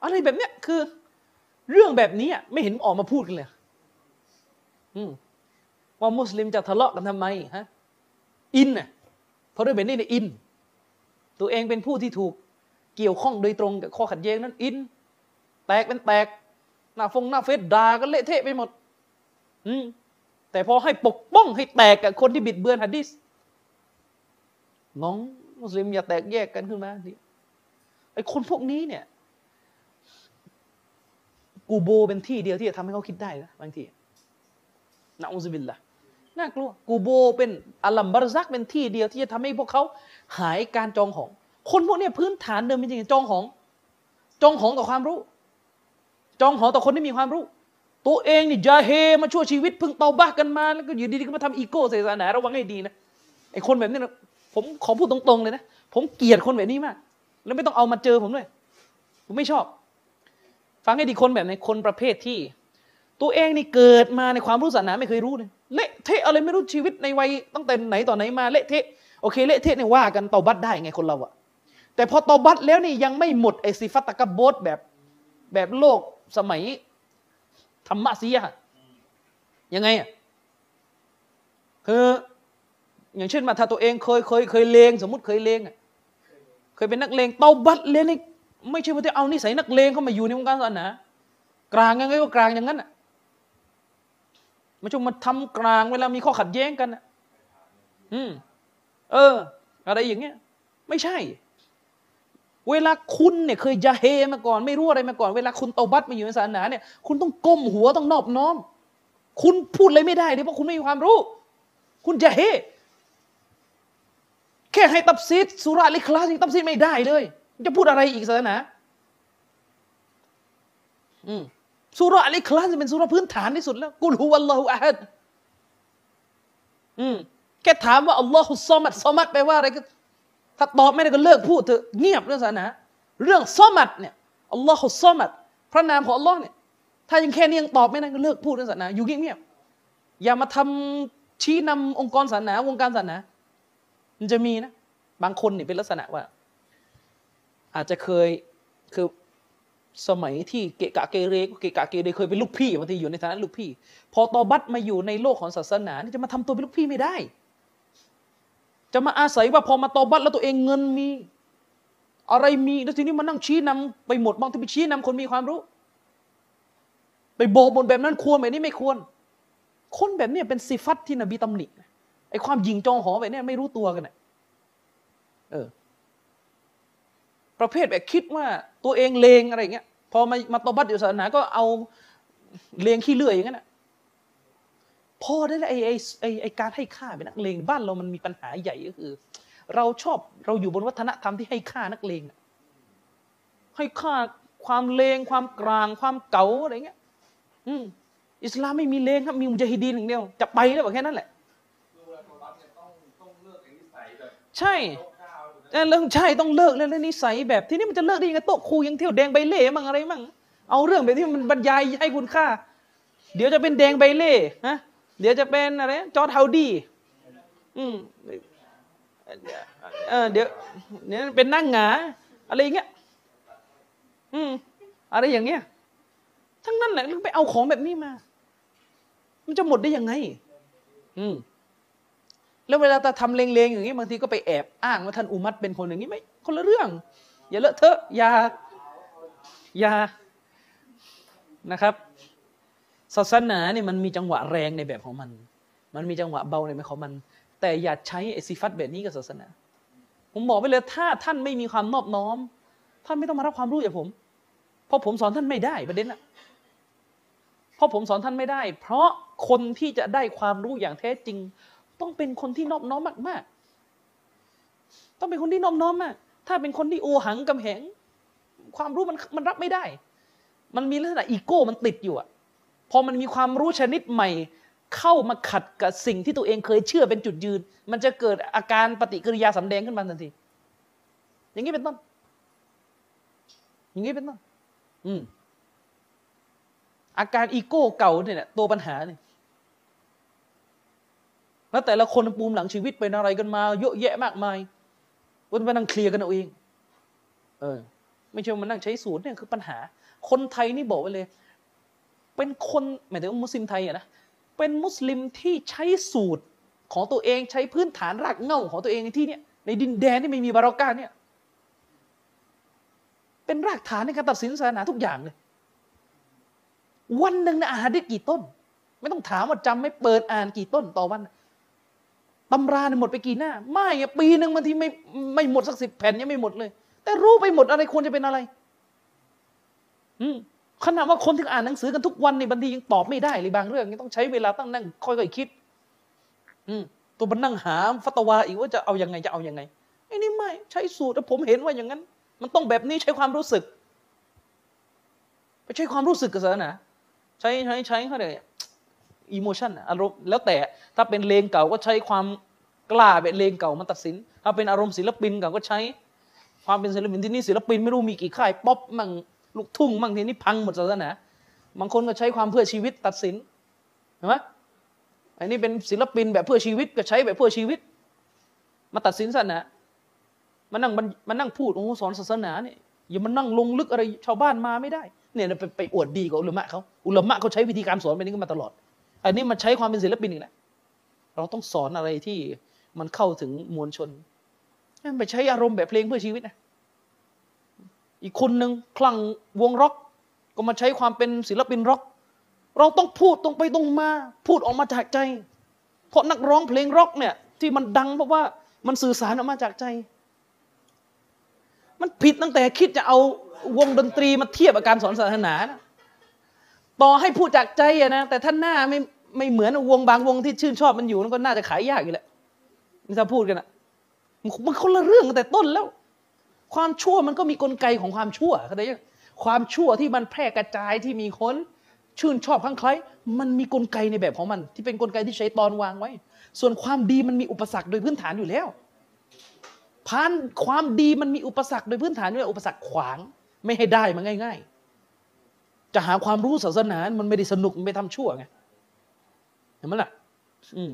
อะไรแบบเนี้ยคือ เรื่องแบบนี้ไม่เห็นออกมาพูดกันเลยอืมว่ามุสลิมจะทะเลาะกันทำไมฮะอินน่ะเพราะเรื่องแบบนี้เนี่ยอิน ตัวเองเป็นผู้ที่ถูกเกี่ยวข้องโดยตรงกับข้อขัดแย้งนั้น อิน แตกเป็นแตก หน้าฟงหน้าเฟซด่ากันเละเทะไปหมด อืมแต่พอให้ปกป้องให้แตกกับคนที่บิดเบือนฮะดิษ น้องมุสลิมอย่าแตกแยกกันขึ้นมาดิไอ้คนพวกนี้เนี่ย กูโบเป็นที่เดียวที่จะทำให้เขาคิดได้นะบางทีนะอุซบิลละน่ากลัว กูโบเป็นอัลลัมบารซักเป็นที่เดียวที่จะทำให้พวกเขาหายการจองของ คนพวกนี้พื้นฐานเดิมจริงๆจองของ จองของต่อความรู้ จองหองต่อคนที่มีความรู้ ตัวเองนี่ยาเฮมาชั่วชีวิตพิ่งเตาบ้ากันมา แล้วก็อยู่ดีๆก็มาทำอีโก้ใส่ศาสนาระวังให้ดีนะไอ้คนแบบนี้นะ ผมขอพูดตรงๆเลยนะ ผมเกลียดคนแบบนี้มาก แล้วไม่ต้องเอามาเจอผมด้วย ผมไม่ชอบ ฟังให้ดีคนแบบในคนประเภทที่ ตัวเองนี่เกิดมาในความรู้ศาสนาไม่เคยรู้เลยเละเทะอะไรไม่รู้ชีวิตในวัยตั้งแต่ไหนต่อไหนมาเละเทะโอเคเละเทะเนี่ยว่ากันเตาบัตได้ไงคนเราอะแต่พอเตาบัตแล้วนี่ยังไม่หมดไอซิฟัตตะกบดแบบแบบโลกสมัยธรรมะซียะยังไงอะคือ อย่างเช่นมาถ้าตัวเองเคยเคยเคยเลงสมมติเคยเลงอะเคยเป็นนักเลงเตาบัตเลงนี่ไม่ใช่ว่าจะเอานิสัยนักเลงเข้ามาอยู่ในวงการศาสนากลางยังไงก็กลางอย่างนั้นอะม่ใช่มาทำกลางเวลามีข้อขัดแย้งกันอะอืมเออ อะไรอย่างเงี้ย ไม่ใช่ เวลาคุณเนี่ยเคยยาเฮมาก่อน ไม่รู้อะไรมาก่อน เวลาคุณเตาบัตมาอยู่ในศาสนาเนี่ย คุณต้องก้มหัวต้องนอบน้อม คุณพูดอะไรไม่ได้เลยเพราะคุณไม่มีความรู้ คุณยาเฮ แค่ให้ตับซีดสุราลิคลาสยังตับซีดไม่ได้เลย จะพูดอะไรอีกศาสนาอืมสุราลิคลาสเป็นสุราพื้นฐานที่สุดแล้วกุลฮุวัลลอฮุอะฮัดอืมแค่ถามว่าอัลลอฮุซอมัดซอมัดแปลว่าอะไรก็ถ้าตอบไม่ได้ก็เลิกพูดเถอะเงียบเรื่องศาสนาเรื่องซอมัดเนี่ยอัลลอฮุซอมัดพระนามของอัลลอฮ์เนี่ยถ้ายังแค่นี้ยังตอบไม่ได้ก็เลิกพูดเรื่องศาสนาอยู่เงียบๆอย่ามาทำชี้นำองค์กรศาสนาวงการศาสนา มันจะมีนะ บางคนเนี่ยเป็นลักษณะว่า อาจจะเคยคือสมัยที่เกะกะเกเรเกะกะเกเรเคยเป็นลูกพี่บางทีอยู่ในฐานะลูกพี่ พอตอบัตมาอยู่ในโลกของศาสนานี่จะมาทำตัวเป็นลูกพี่ไม่ได้ จะมาอาศัยว่าพอมาตอบัตแล้วตัวเองเงินมี อะไรมีแล้วทีนี้มานั่งชี้นำไปหมดบางทีไปชี้นำคนมีความรู้ ไปโบกบนแบบนั้นควรแบบนี้ไม่ควร คนแบบนี้เป็นสิฟัตที่นบีตำหนิไอ้ความยิงจองหอแบบนี้ไม่รู้ตัวกันเออ ประเภทแบบคิดว่าตัวเองเลงอะไรอย่างเงี้ย พอมามาตบัตอยู่ศาสนาก็เอาเลงขี้เลื่อยอย่างนั้นนะพอได้แล้วไอ้ไอ้ไอ้ไอ้การให้ค่าเป็นนักเลงบ้านเรามันมีปัญหาใหญ่ก็คือ เราชอบเราอยู่บนวัฒนธรรมที่ให้ค่านักเลงให้ค่าความเลงความกลาง ความเก๋าอะไรเงี้ย อืมอิสลามไม่มีเลงครับมีมุจฮิดีนอย่างเดียวจะไปแล้วแค่นั้นแหละ ใช่เรื่องใช่ต้องเลิกเรื่องนิสัยแบบที่นี่มันจะเลิกได้ยังไงโต๊ะครูยังเที่ยวแดงใบเล่มั่งอะไรมั่งเอาเรื่องแบบที่มันบรรยายให้คุณค่า เดี๋ยวจะเป็นแดงใบเล่ฮะเดี๋ยวจะเป็นอะไรจอร์ดเฮาดีอืมเออเดี๋ยวเนี่ยเป็นนั่งหงาอะไรอย่างเงี้ยอืมอะไรอย่างเงี้ยทั้งนั้นแหละไปเอาของแบบนี้มา มันจะหมดได้ยังไง อืม แล้วเวลาตาทำเลงๆอย่างนี้บางทีก็ไปแอบอ้างว่าท่านอุมัตเป็นคนอย่างนี้ไม่คนละเรื่อง อย่าเลอะเทอะอย่าอย่านะครับศาสนาเนี่ยมันมีจังหวะแรงในแบบของมัน มันมีจังหวะเบาในแบบของมัน แต่อย่าใช้ไอซิฟัตแบบนี้กับศาสนา ผมบอกไปเลยถ้าท่านไม่มีความนอบน้อม ท่านไม่ต้องมารับความรู้จากผม เพราะผมสอนท่านไม่ได้ประเด็นอะเพราะผมสอนท่านไม่ได้ เพราะคนที่จะได้ความรู้อย่างแท้จริง ต้องเป็นคนที่นอบน้อมมาก ๆ ต้องเป็นคนที่นอบน้อมมาก ถ้าเป็นคนที่โอหังกำแหง ความรู้มันมันรับไม่ได้ มันมีลักษณะอีโก้มันติดอยู่อะพอมันมีความรู้ชนิดใหม่ เข้ามาขัดกับสิ่งที่ตัวเองเคยเชื่อเป็นจุดยืน มันจะเกิดอาการปฏิกิริยาสำแดงขึ้นมาทันที อย่างนี้เป็นต้น อย่างนี้เป็นต้น อืมอาการอีโก้เก่าเนี่ยตัวปัญหาเนี่ย แล้วแต่ละคนปูมหลังชีวิตเป็นอะไรกันมา เยอะแยะมากมายวันมานั่งเคลียร์กันเอาเอง เออ ไม่ใช่มานั่งใช้สูตรเนี่ยคือปัญหา คนไทยนี่บอกไว้เลย เป็นคนหมายถึงมุสลิมไทยอะนะเป็นมุสลิมที่ใช้สูตรของตัวเองใช้พื้นฐานรากเหง้าของตัวเองในที่เนี่ยในดินแดนที่ไม่มีบารอกาเนี่ย เป็นรากฐานในการตัดสินศาสนาทุกอย่างเลย วันหนึ่งนะอ่านได้กี่ต้น ไม่ต้องถามว่าจำไม่เปิดอ่านกี่ต้นต่อวัน ตำราเนี่ยหมดไปกี่หน้า ไม่ปีหนึ่งบางทีไม่ไม่หมดสักสิบแผ่นยังไม่หมดเลย แต่รู้ไปหมดอะไรควรจะเป็นอะไร อืมขนาดว่าคนที่อ่านหนังสือกันทุกวันในบางทียังตอบไม่ได้เลยบางเรื่องยังต้องใช้เวลาตั้งนั่งค่อยๆคิด อืมตัวมันนั่งหาฟัตวาอีกว่าจะเอาอยังไงจะเอาอยังไงไอ้นี่ไม่ใช้สูตรผมเห็นว่าอย่างนั้น มันต้องแบบนี้ใช้ความรู้สึก ไปใช้ความรู้สึกกับศาสนาใช้ใช้ใช้เขาเลย อิโมชันอารมณ์แล้วแต่ถ้าเป็นเลงเก่าก็ใช้ความกล้าเป็นเลงเก่ามันตัดสิน ถ้าเป็นอารมณ์ศิลปินเก่าก็ใช้ ความเป็นศิลปินที่นี่ศิลปินไม่รู้มีกี่ค่ายป๊อปมั่งลูกทุ่งมั่งทีนี้พังหมดศาสนาบางคนก็ใช้ความเพื่อชีวิตตัดสินเห็นไหมอันนี้เป็นศิลปินแบบเพื่อชีวิตก็ใช้แบบเพื่อชีวิต มาตัดสินศาสนามานั่งมานั่งพูดโอ้สอนศาสนาเนี่ยอย่ามานั่งลงลึกอะไรชาวบ้านมาไม่ได้เนี่ยไปไปอวดดีกับอุลมะเขาอุลมะเขาใช้วิธีการสอนแบบนี้กันมาตลอด อันนี้มันใช้ความเป็นศิลปินอีกแล้วเราต้องสอนอะไรที่มันเข้าถึงมวลชนไปใช้อารมณ์แบบเพลงเพื่อชีวิตนะอีกคนหนึ่งคลั่งวงร็อก ก็มาใช้ความเป็นศิลปินร็อก เราต้องพูดตรงไปตรงมา พูดออกมาจากใจ เพราะนักร้องเพลงร็อกเนี่ย ที่มันดังเพราะว่ามันสื่อสารออกมาจากใจ มันผิดตั้งแต่คิดจะเอาวงดนตรีมาเทียบกับการสอนศาสนานะต่อให้พูดจากใจอะนะแต่ท่านหน้าไม่ ไม่เหมือนวงบางวงที่ชื่นชอบมันอยู่นั่นก็น่าจะขายยากอยู่แหละนี่ถ้าพูดกันอะมันคนละเรื่องแต่ต้นแล้ว ความชั่วมันก็มีกลไกของความชั่วเข้าใจยังความชั่วที่มันแพร่กระจายที่มีคนชื่นชอบครั้งใครมันมีกลไกในแบบของมัน ที่เป็นกลไกที่ใช้ตอนวางไว้ ส่วนความดีมันมีอุปสรรคโดยพื้นฐานอยู่แล้วผ่านความดีมันมีอุปสรรคโดยพื้นฐานด้วยอุปสรรคขวางไม่ให้ได้มันง่าย ๆ จะหาความรู้ศาสนา มันไม่ได้สนุกมันไม่ทำชั่วไง ห็นไหมล่ะ อืม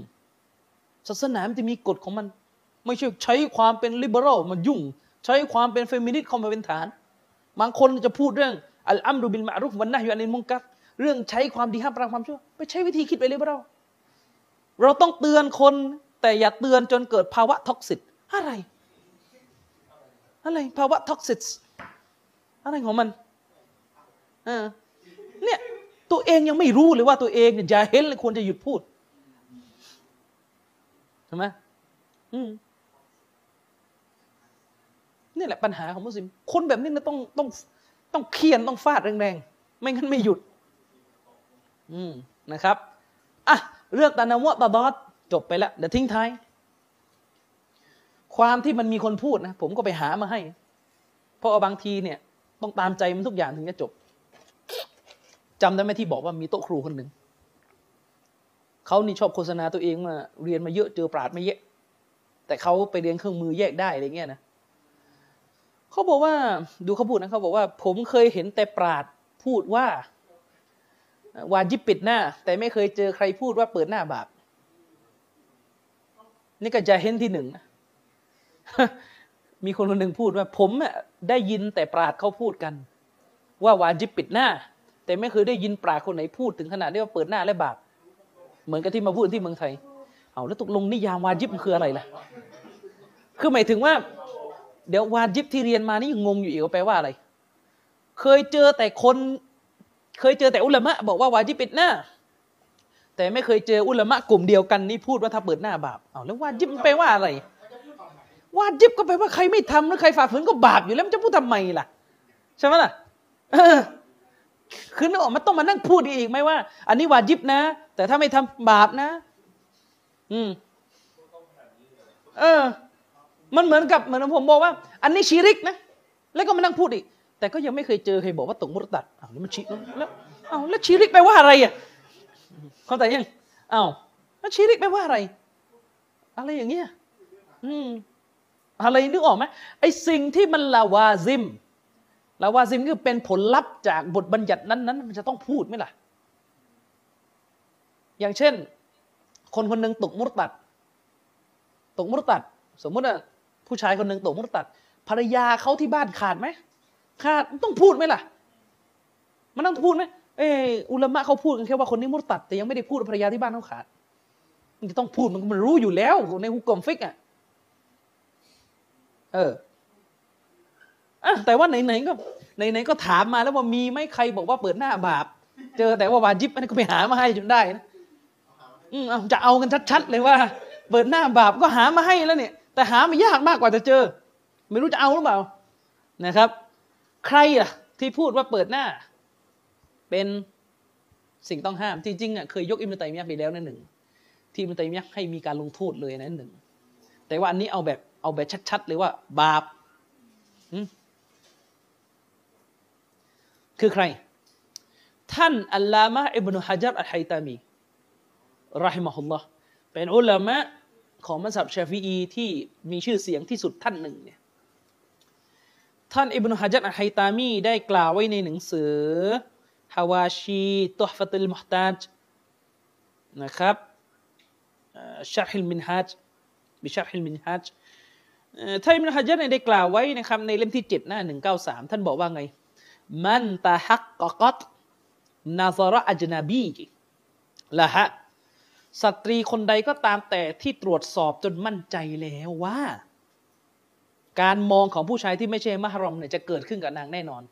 ศาสนามันจะมีกฎของมัน ไม่ใช่ใช้ความเป็น liberal มายุ่ง ใช้ความเป็นเฟมินิสต์เข้ามาเป็นฐาน บางคนจะพูดเรื่องالأمر بالمعروف والنهي عن المنكر เรื่องใช้ความดีห้ามปรามความชั่วไปใช้วิธีคิดไป liberal เราต้องเตือนคน แต่อย่าเตือนจนเกิดภาวะ toxic อะไรอะไรภาวะ toxic อะไรของมัน เออ เนี่ย ตัวเองยังไม่รู้เลยว่าตัวเองเนี่ยจะเห็นเลยควรจะหยุดพูดใช่ไหมอืมนี่แหละปัญหาของมุสลิม คนแบบนี้นะต้องต้องต้องเคียนต้องฟาดแรงๆ ไม่งั้นไม่หยุด อืมนะครับ อะ เรื่องตานาวะตาดอดจบไปแล้วเดี๋ยวทิ้งท้าย ความที่มันมีคนพูดนะ ผมก็ไปหามาให้ เพราะบางทีเนี่ย ต้องตามใจมันทุกอย่างถึงจะจบ จำได้ไหมที่บอกว่ามีโต๊ะครูคนหนึ่งเขานี่ชอบโฆษณาตัวเองมาเรียนมาเยอะเจอปราดไม่เยอะ แต่เขาไปเรียนเครื่องมือแยกได้อะไรเงี้ยนะเขาบอกว่าดูเขาพูดนะเขาบอกว่า ผมเคยเห็นแต่ปราดพูดว่าวาจิบปิดหน้า แต่ไม่เคยเจอใครพูดว่าเปิดหน้าบาปนี่ก็จะเห็นที่หนึ่งมีคนคนหนึ่งพูดว่า ผมได้ยินแต่ปราดเขาพูดกัน ว่าวาจิบปิดหน้า แต่ไม่เคยได้ยินปราคนไหนพูดถึงขนาดที่ว่าเปิดหน้าและบาปเหมือนกับที่มาพูดที่เมืองไทย เอาแล้วตกลงนิยามวาจิบมันคืออะไรล่ะ คือหมายถึงว่า เดี๋ยววาจิบที่เรียนมานี่งงอยู่อีกแปลว่าอะไร เคยเจอแต่คน เคยเจอแต่อุลามะ บอกว่าวาจิบปิดหน้า แต่ไม่เคยเจออุลามะกลุ่มเดียวกันนี่พูดว่าถ้าเปิดหน้าบาป เอาแล้ววาจิบมันแปลว่าอะไร วาจิบก็แปลว่าใครไม่ทำหรือใครฝ่าฝืนก็บาปอยู่แล้วมันจะพูดทำไมล่ะ ใช่ไหมล่ะ คือนึกออกมันต้องมานั่งพูดอีกไหมว่า อันนี้วาจิบนะ แต่ถ้าไม่ทำบาปนะ อืมเออ มันเหมือนกับเหมือนผมบอกว่า อันนี้ชีริกนะ แล้วก็มานั่งพูดอีก แต่ก็ยังไม่เคยเจอใครบอกว่าตกมุตตัดอ้าวแล้วมันชีแล้วอ้าวแล้วชีริกแปลว่าอะไรอะเข้าใจยังอ้าวแล้วชีริกแปลว่าอะไร อะไรอย่างเงี้ยอืมอะไรนึกออกไหมไอ้สิ่งที่มันลาวาซิม ลาวาซิมคือเป็นผลลัพธ์จากบทบัญญัตินั้นนั้นมันจะต้องพูดไหมล่ะ อย่างเช่น คนคนหนึ่งตกมุตตัด ตกมุตตัด สมมติว่าผู้ชายคนหนึ่งตกมุตตัด ภรรยาเขาที่บ้านขาดไหมขาดต้องพูดไหมล่ะ มันต้องพูดไหมเอออุลามะเขาพูดกันแค่ว่าคนนี้มุตตัด แต่ยังไม่ได้พูดภรรยาที่บ้านเขาขาด มันจะต้องพูดมันมันรู้อยู่แล้วในฮุกกลมฟิกอะ เออ แต่ว่าไหนๆก็ไหนๆก็ถามมาแล้วว่ามีไหมใครบอกว่าเปิดหน้าบาป เจอแต่ว่าวาจิบอันนี้ก็ไปหามาให้จนได้นะอืมจะเอากันชัดๆเลยว่า เปิดหน้าบาปก็หามาให้แล้วเนี่ย แต่หาม่ยากมากกว่าจะเจอ ไม่รู้จะเอาหรือเปล่านะครับ ใครล่ะ ที่พูดว่าเปิดหน้า เป็นสิ่งต้องห้าม จริงๆอะเคยยกอิมตัยมียะไปแล้วนั่นหนึ่ง ที่อิมตัยมียะให้มีการลงโทษเลยนั่นหนึ่ง แต่ว่าอันนี้เอาแบบเอาแบบชัดๆเลยว่าบาปอืม คือใคร ท่านอัลลามะอิบนุฮะจัรอัลไฮตามีرحمه الله เป็นอุลามะของมัซฮับชาฟีอีที่มีชื่อเสียงที่สุดท่านหนึ่งเนี่ยท่านอิบนุฮะจัรอัลไฮตามีได้กล่าวไว้ในหนังสือحواشي تحفة المحتاج นะครับشرح المنهاج بشرح المنهاج ท่านอิบนุฮะจัรได้กล่าวไว้นะครับในเล่มที่ 7 หน้า 193 ท่านบอกว่าไง من تحققتนาซาระอัจนาบีละฮะสตรีคนใดก็ตามแต่ที่ตรวจสอบจนมั่นใจแล้วว่า การมองของผู้ชายที่ไม่ใช่มหรอมเนี่ยจะเกิดขึ้นกับนางแน่นอน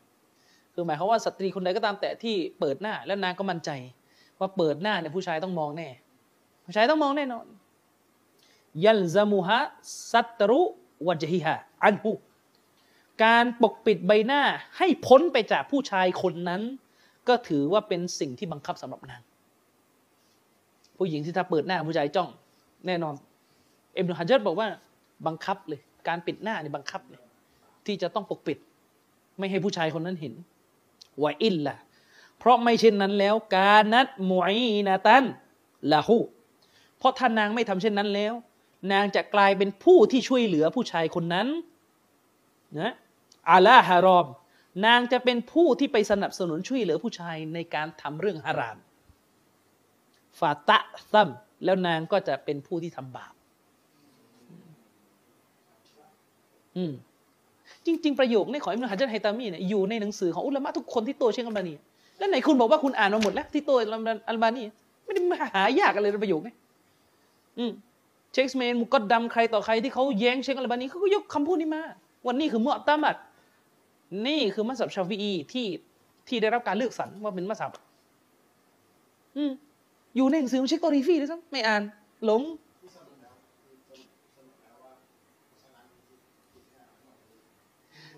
คือหมายความว่าสตรีคนใดก็ตามแต่ที่เปิดหน้า แล้วนางก็มั่นใจ ว่าเปิดหน้าเนี่ยผู้ชายต้องมองแน่ ผู้ชายต้องมองแน่นอนยัลซามุฮะสัตรุวัจฮิฮะอันฮุ การปกปิดใบหน้าให้พ้นไปจากผู้ชายคนนั้น ก็ถือว่าเป็นสิ่งที่บังคับสำหรับนาง ผู้หญิงที่ถ้าเปิดหน้าผู้ชายจ้อง แน่นอน เอ็มนุฮัจจัดบอกว่าบังคับเลย การปิดหน้าเนี่ยบังคับเลยที่จะต้องปกปิด ไม่ให้ผู้ชายคนนั้นเห็นวาอินล่ะ เพราะไม่เช่นนั้นแล้ว การนัดมวยนาตันละหูเพราะถ้านางไม่ทำเช่นนั้นแล้ว นางจะกลายเป็นผู้ที่ช่วยเหลือผู้ชายคนนั้นนะ อาลาฮารอม นางจะเป็นผู้ที่ไปสนับสนุนช่วยเหลือผู้ชายในการทำเรื่องฮารามฟาตะซัมแล้วนางก็จะเป็นผู้ที่ทำบาปอืมจริง ๆ ประโยคนี้ของอิมนุฮะจัรไฮตามีเนี่ยอยู่ในหนังสือของอุลามะทุกคนที่โตเชงอัลบานีแล้วไหนคุณบอกว่าคุณอ่านมาหมดแล้ว ที่โตอัลบานีไม่ได้หายากอะไรประโยคนี้อืมเชคสเมนมุกดดัมใครต่อใครที่เขาแย้งเชคอัลบานีเขาก็ยกคำพูดนี้มา วันนี้คือ معتمد นี่คือมัซฮับชาฟีอีที่ที่ได้รับการเลือกสรรว่าเป็นมัซฮับอืมอยู่ในหนังสือเชคตอรีฟีด้วยซ้ำไม่อ่านหลง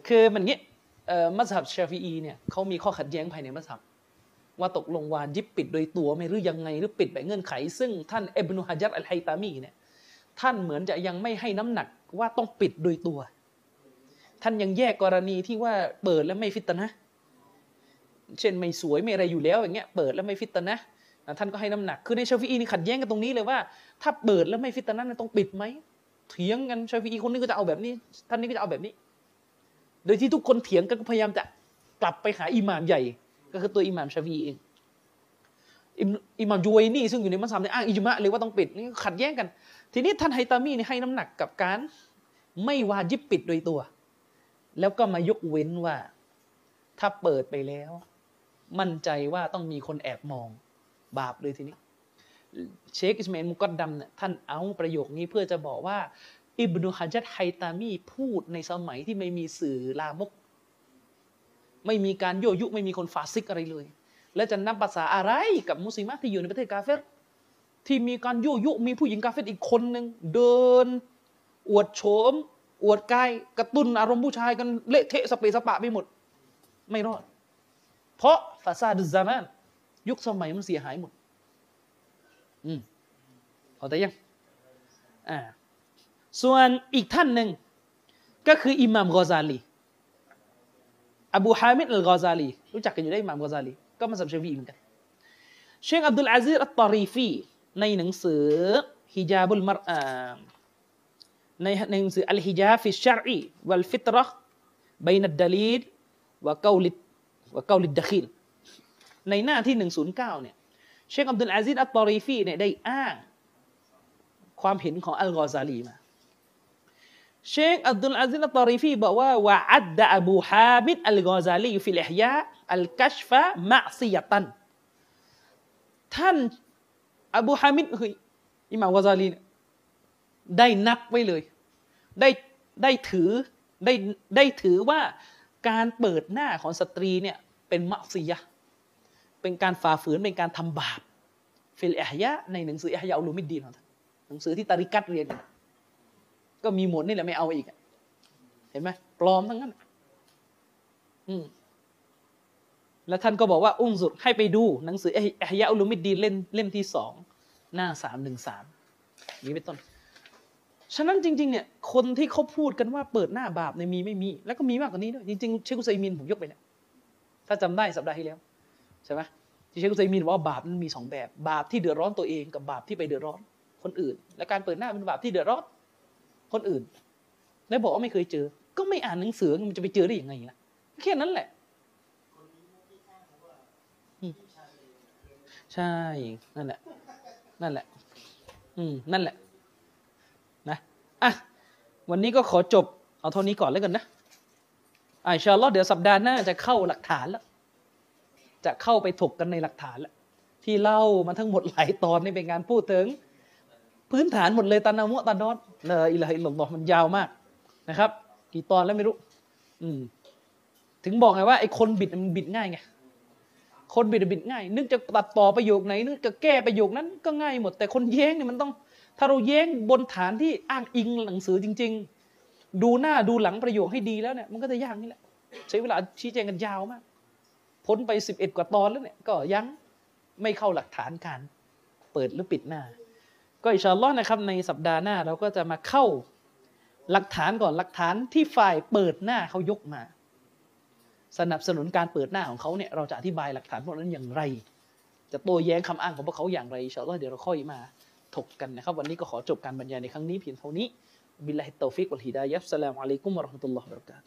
คือมันงี้มัสยิดชาฟีอีเนี่ยเขามีข้อขัดแย้งภายในมัสยิดว่าตกลงวาจิบปิดโดยตัวไม่หรือยังไงหรือปิดแบบเงื่อนไข ซึ่งท่านเอบนุฮะจัรอัลไฮตามีเนี่ยท่านเหมือนจะยังไม่ให้น้ำหนักว่าต้องปิดโดยตัว ท่านยังแยกกรณีที่ว่าเปิดแล้วไม่ฟิตนะ เช่นไม่สวยไม่อะไรอยู่แล้วอย่างเงี้ยเปิดแล้วไม่ฟิตนะท่านก็ให้น้ำหนัก คือในชาฟีอีนี่ขัดแย้งกันตรงนี้เลยว่า ถ้าเปิดแล้วไม่ฟิตนะต้องปิดไหมเถียงกันชาฟีอีคนนี้ก็จะเอาแบบนี้ ท่านนี้ก็จะเอาแบบนี้ โดยที่ทุกคนเถียงกันก็พยายามจะกลับไปหาอิหม่ามใหญ่ ก็คือตัวอิหม่ามชาฟีเองอิหม่ามยูไวนี่ซึ่งอยู่ในมัสยิดเนี่อ้างอิจมะเลยว่าต้องปิดนี่ขัดแย้งกัน ทีนี้ท่านไฮตามีนี่ให้น้ำหนักกับการ ไม่วาจิบปิดโดยตัว แล้วก็มายกเว้นว่า ถ้าเปิดไปแล้ว มั่นใจว่าต้องมีคนแอบมองบาปเลยทีนี้ เชคอิสมาอิลมุกอดดัมเนี่ยท่านเอาประโยคนี้เพื่อจะบอกว่า อิบนุฮะจัดไฮตามีพูดในสมัยที่ไม่มีสื่อลามก ไม่มีการโยยุไม่มีคนฟาซิกอะไรเลย และจะนับภาษาอะไรกับมุสลิมที่อยู่ในประเทศกาเฟรที่มีการโยยุมีผู้หญิงกาเฟรอีกคนหนึ่งเดิน อวดโฉม อวดกายกระตุ้นอารมณ์ผู้ชายกันเละเทะสเปสปะไปหมด ไม่รอด เพราะฟาซาดุซามานยุคสมัยมันเสียหายหมด อืมเข้าใจยังอ่าส่วนอีกท่านหนึ่ง ก็คืออิหม่ามกอซาลีอบูฮามิดอัลกอซาลีรู้จักกันอยู่ได้อิหม่ามกอซาลีก็มัซฮับชาฟีอีเหมือนกัน เชคอับดุลอาซิรอัตตารีฟีในหนังสือحجاب المرأة ในในหนังสือالحجاب في الشرع والفطرة بين الدليل والقول والقول الدخيلในหน้าที่ 109เนี่ยเชคอับดุลอาซิรอัตตารีฟีเนี่ยได้อ้างความเห็นของอัลกอซาลีมาเชคอับดุลอาซิลตอรีฟีบอกว่าوعد أبو حامد الغزالي في الإحياء الكشف معصية ท่านอบูฮามิดเฮ้ยอิหม่ามกอซาลีได้นับไว้เลย ได้ได้ถือได้ได้ถือว่าการเปิดหน้าของสตรีเนี่ยเป็น معصية เป็นการฝ่าฝืนเป็นการทำบาป في الإحياء ในหนังสือ إحياء علوم الدين ของท่านหนังสือที่ตาริกัตเรียนก็มีหมดนี่แหละไม่เอาอีกเห็นไหมปลอมทั้งนั้นอืมแล้วท่านก็บอกว่าانظر ให้ไปดูหนังสือ إحياء علوم الدين เล่มเล่มที่สองหน้าสามหนึ่งสามนี้เป็นต้น ฉะนั้นจริงๆเนี่ยคนที่เขาพูดกันว่าเปิดหน้าบาปในมีไม่มี แล้วก็มีมากกว่านี้ด้วยจริงๆเชคุซัยมินผมยกไปเนี่ยถ้าจำได้สัปดาห์ที่แล้วใช่ไหมที่เชคุซัยมินบอกว่าบาปมันมีสองแบบ บาปที่เดือดร้อนตัวเองกับบาปที่ไปเดือดร้อนคนอื่น และการเปิดหน้าเป็นบาปที่เดือดร้อนคนอื่น แล้วบอกว่าไม่เคยเจอ ก็ไม่อ่านหนังสือมันจะไปเจอได้ยังไงล่ะแค่นั้นแหละใช่นั่นแหละนั่นแหละ อืมนั่นแหละ อะวันนี้ก็ขอจบ เอาเท่านี้ก่อนแล้วกันนะอ่าชาลอเดี๋ยวสัปดาห์หน้าจะเข้าหลักฐานแล้ว จะเข้าไปถกกันในหลักฐานแล้วที่เล่ามาทั้งหมดหลายตอนนี่เป็นการพูดถึง พื้นฐานหมดเลยตานามุตานอดละอิละฮิลลอฮมันยาวมากนะครับ กี่ตอนแล้วไม่รู้ อืม ถึงบอกไงว่าไอ้คนบิดมันบิดง่ายไงคนบิดบิดง่าย นึกจะตัดต่อประโยคไหนนึกจะแก้ประโยคนั้นก็ง่ายหมดแต่คนแย้งเนี่ยมันต้อง ถ้าเราแย้งบนฐานที่อ้างอิงหนังสือจริง ๆ ดูหน้าดูหลังประโยคให้ดีแล้วเนี่ยมันก็จะยากนี่แหละใช้เวลาชี้แจงกันยาวมาก พ้นไปสิบเอ็ดกว่าตอนแล้วเนี่ยก็ยังไม่เข้าหลักฐานการเปิดหรือปิดหน้า ก็อิชาลอนะครับในสัปดาห์หน้าเราก็จะมาเข้าหลักฐานก่อนหลักฐานที่ฝ่ายเปิดหน้าเขายกมา สนับสนุนการเปิดหน้าของเขาเนี่ยเราจะอธิบายหลักฐานพวกนั้นอย่างไร จะโต้แย้งคำอ้างของพวกเขาอย่างไรإن شاء اللهเดี๋ยวเราค่อยมา ถกกันนะครับ วันนี้ก็ขอจบการบรรยายในครั้งนี้เพียงเท่านี้بالله التوفيق والهداية والسلام عليكم ورحمة الله وبركاته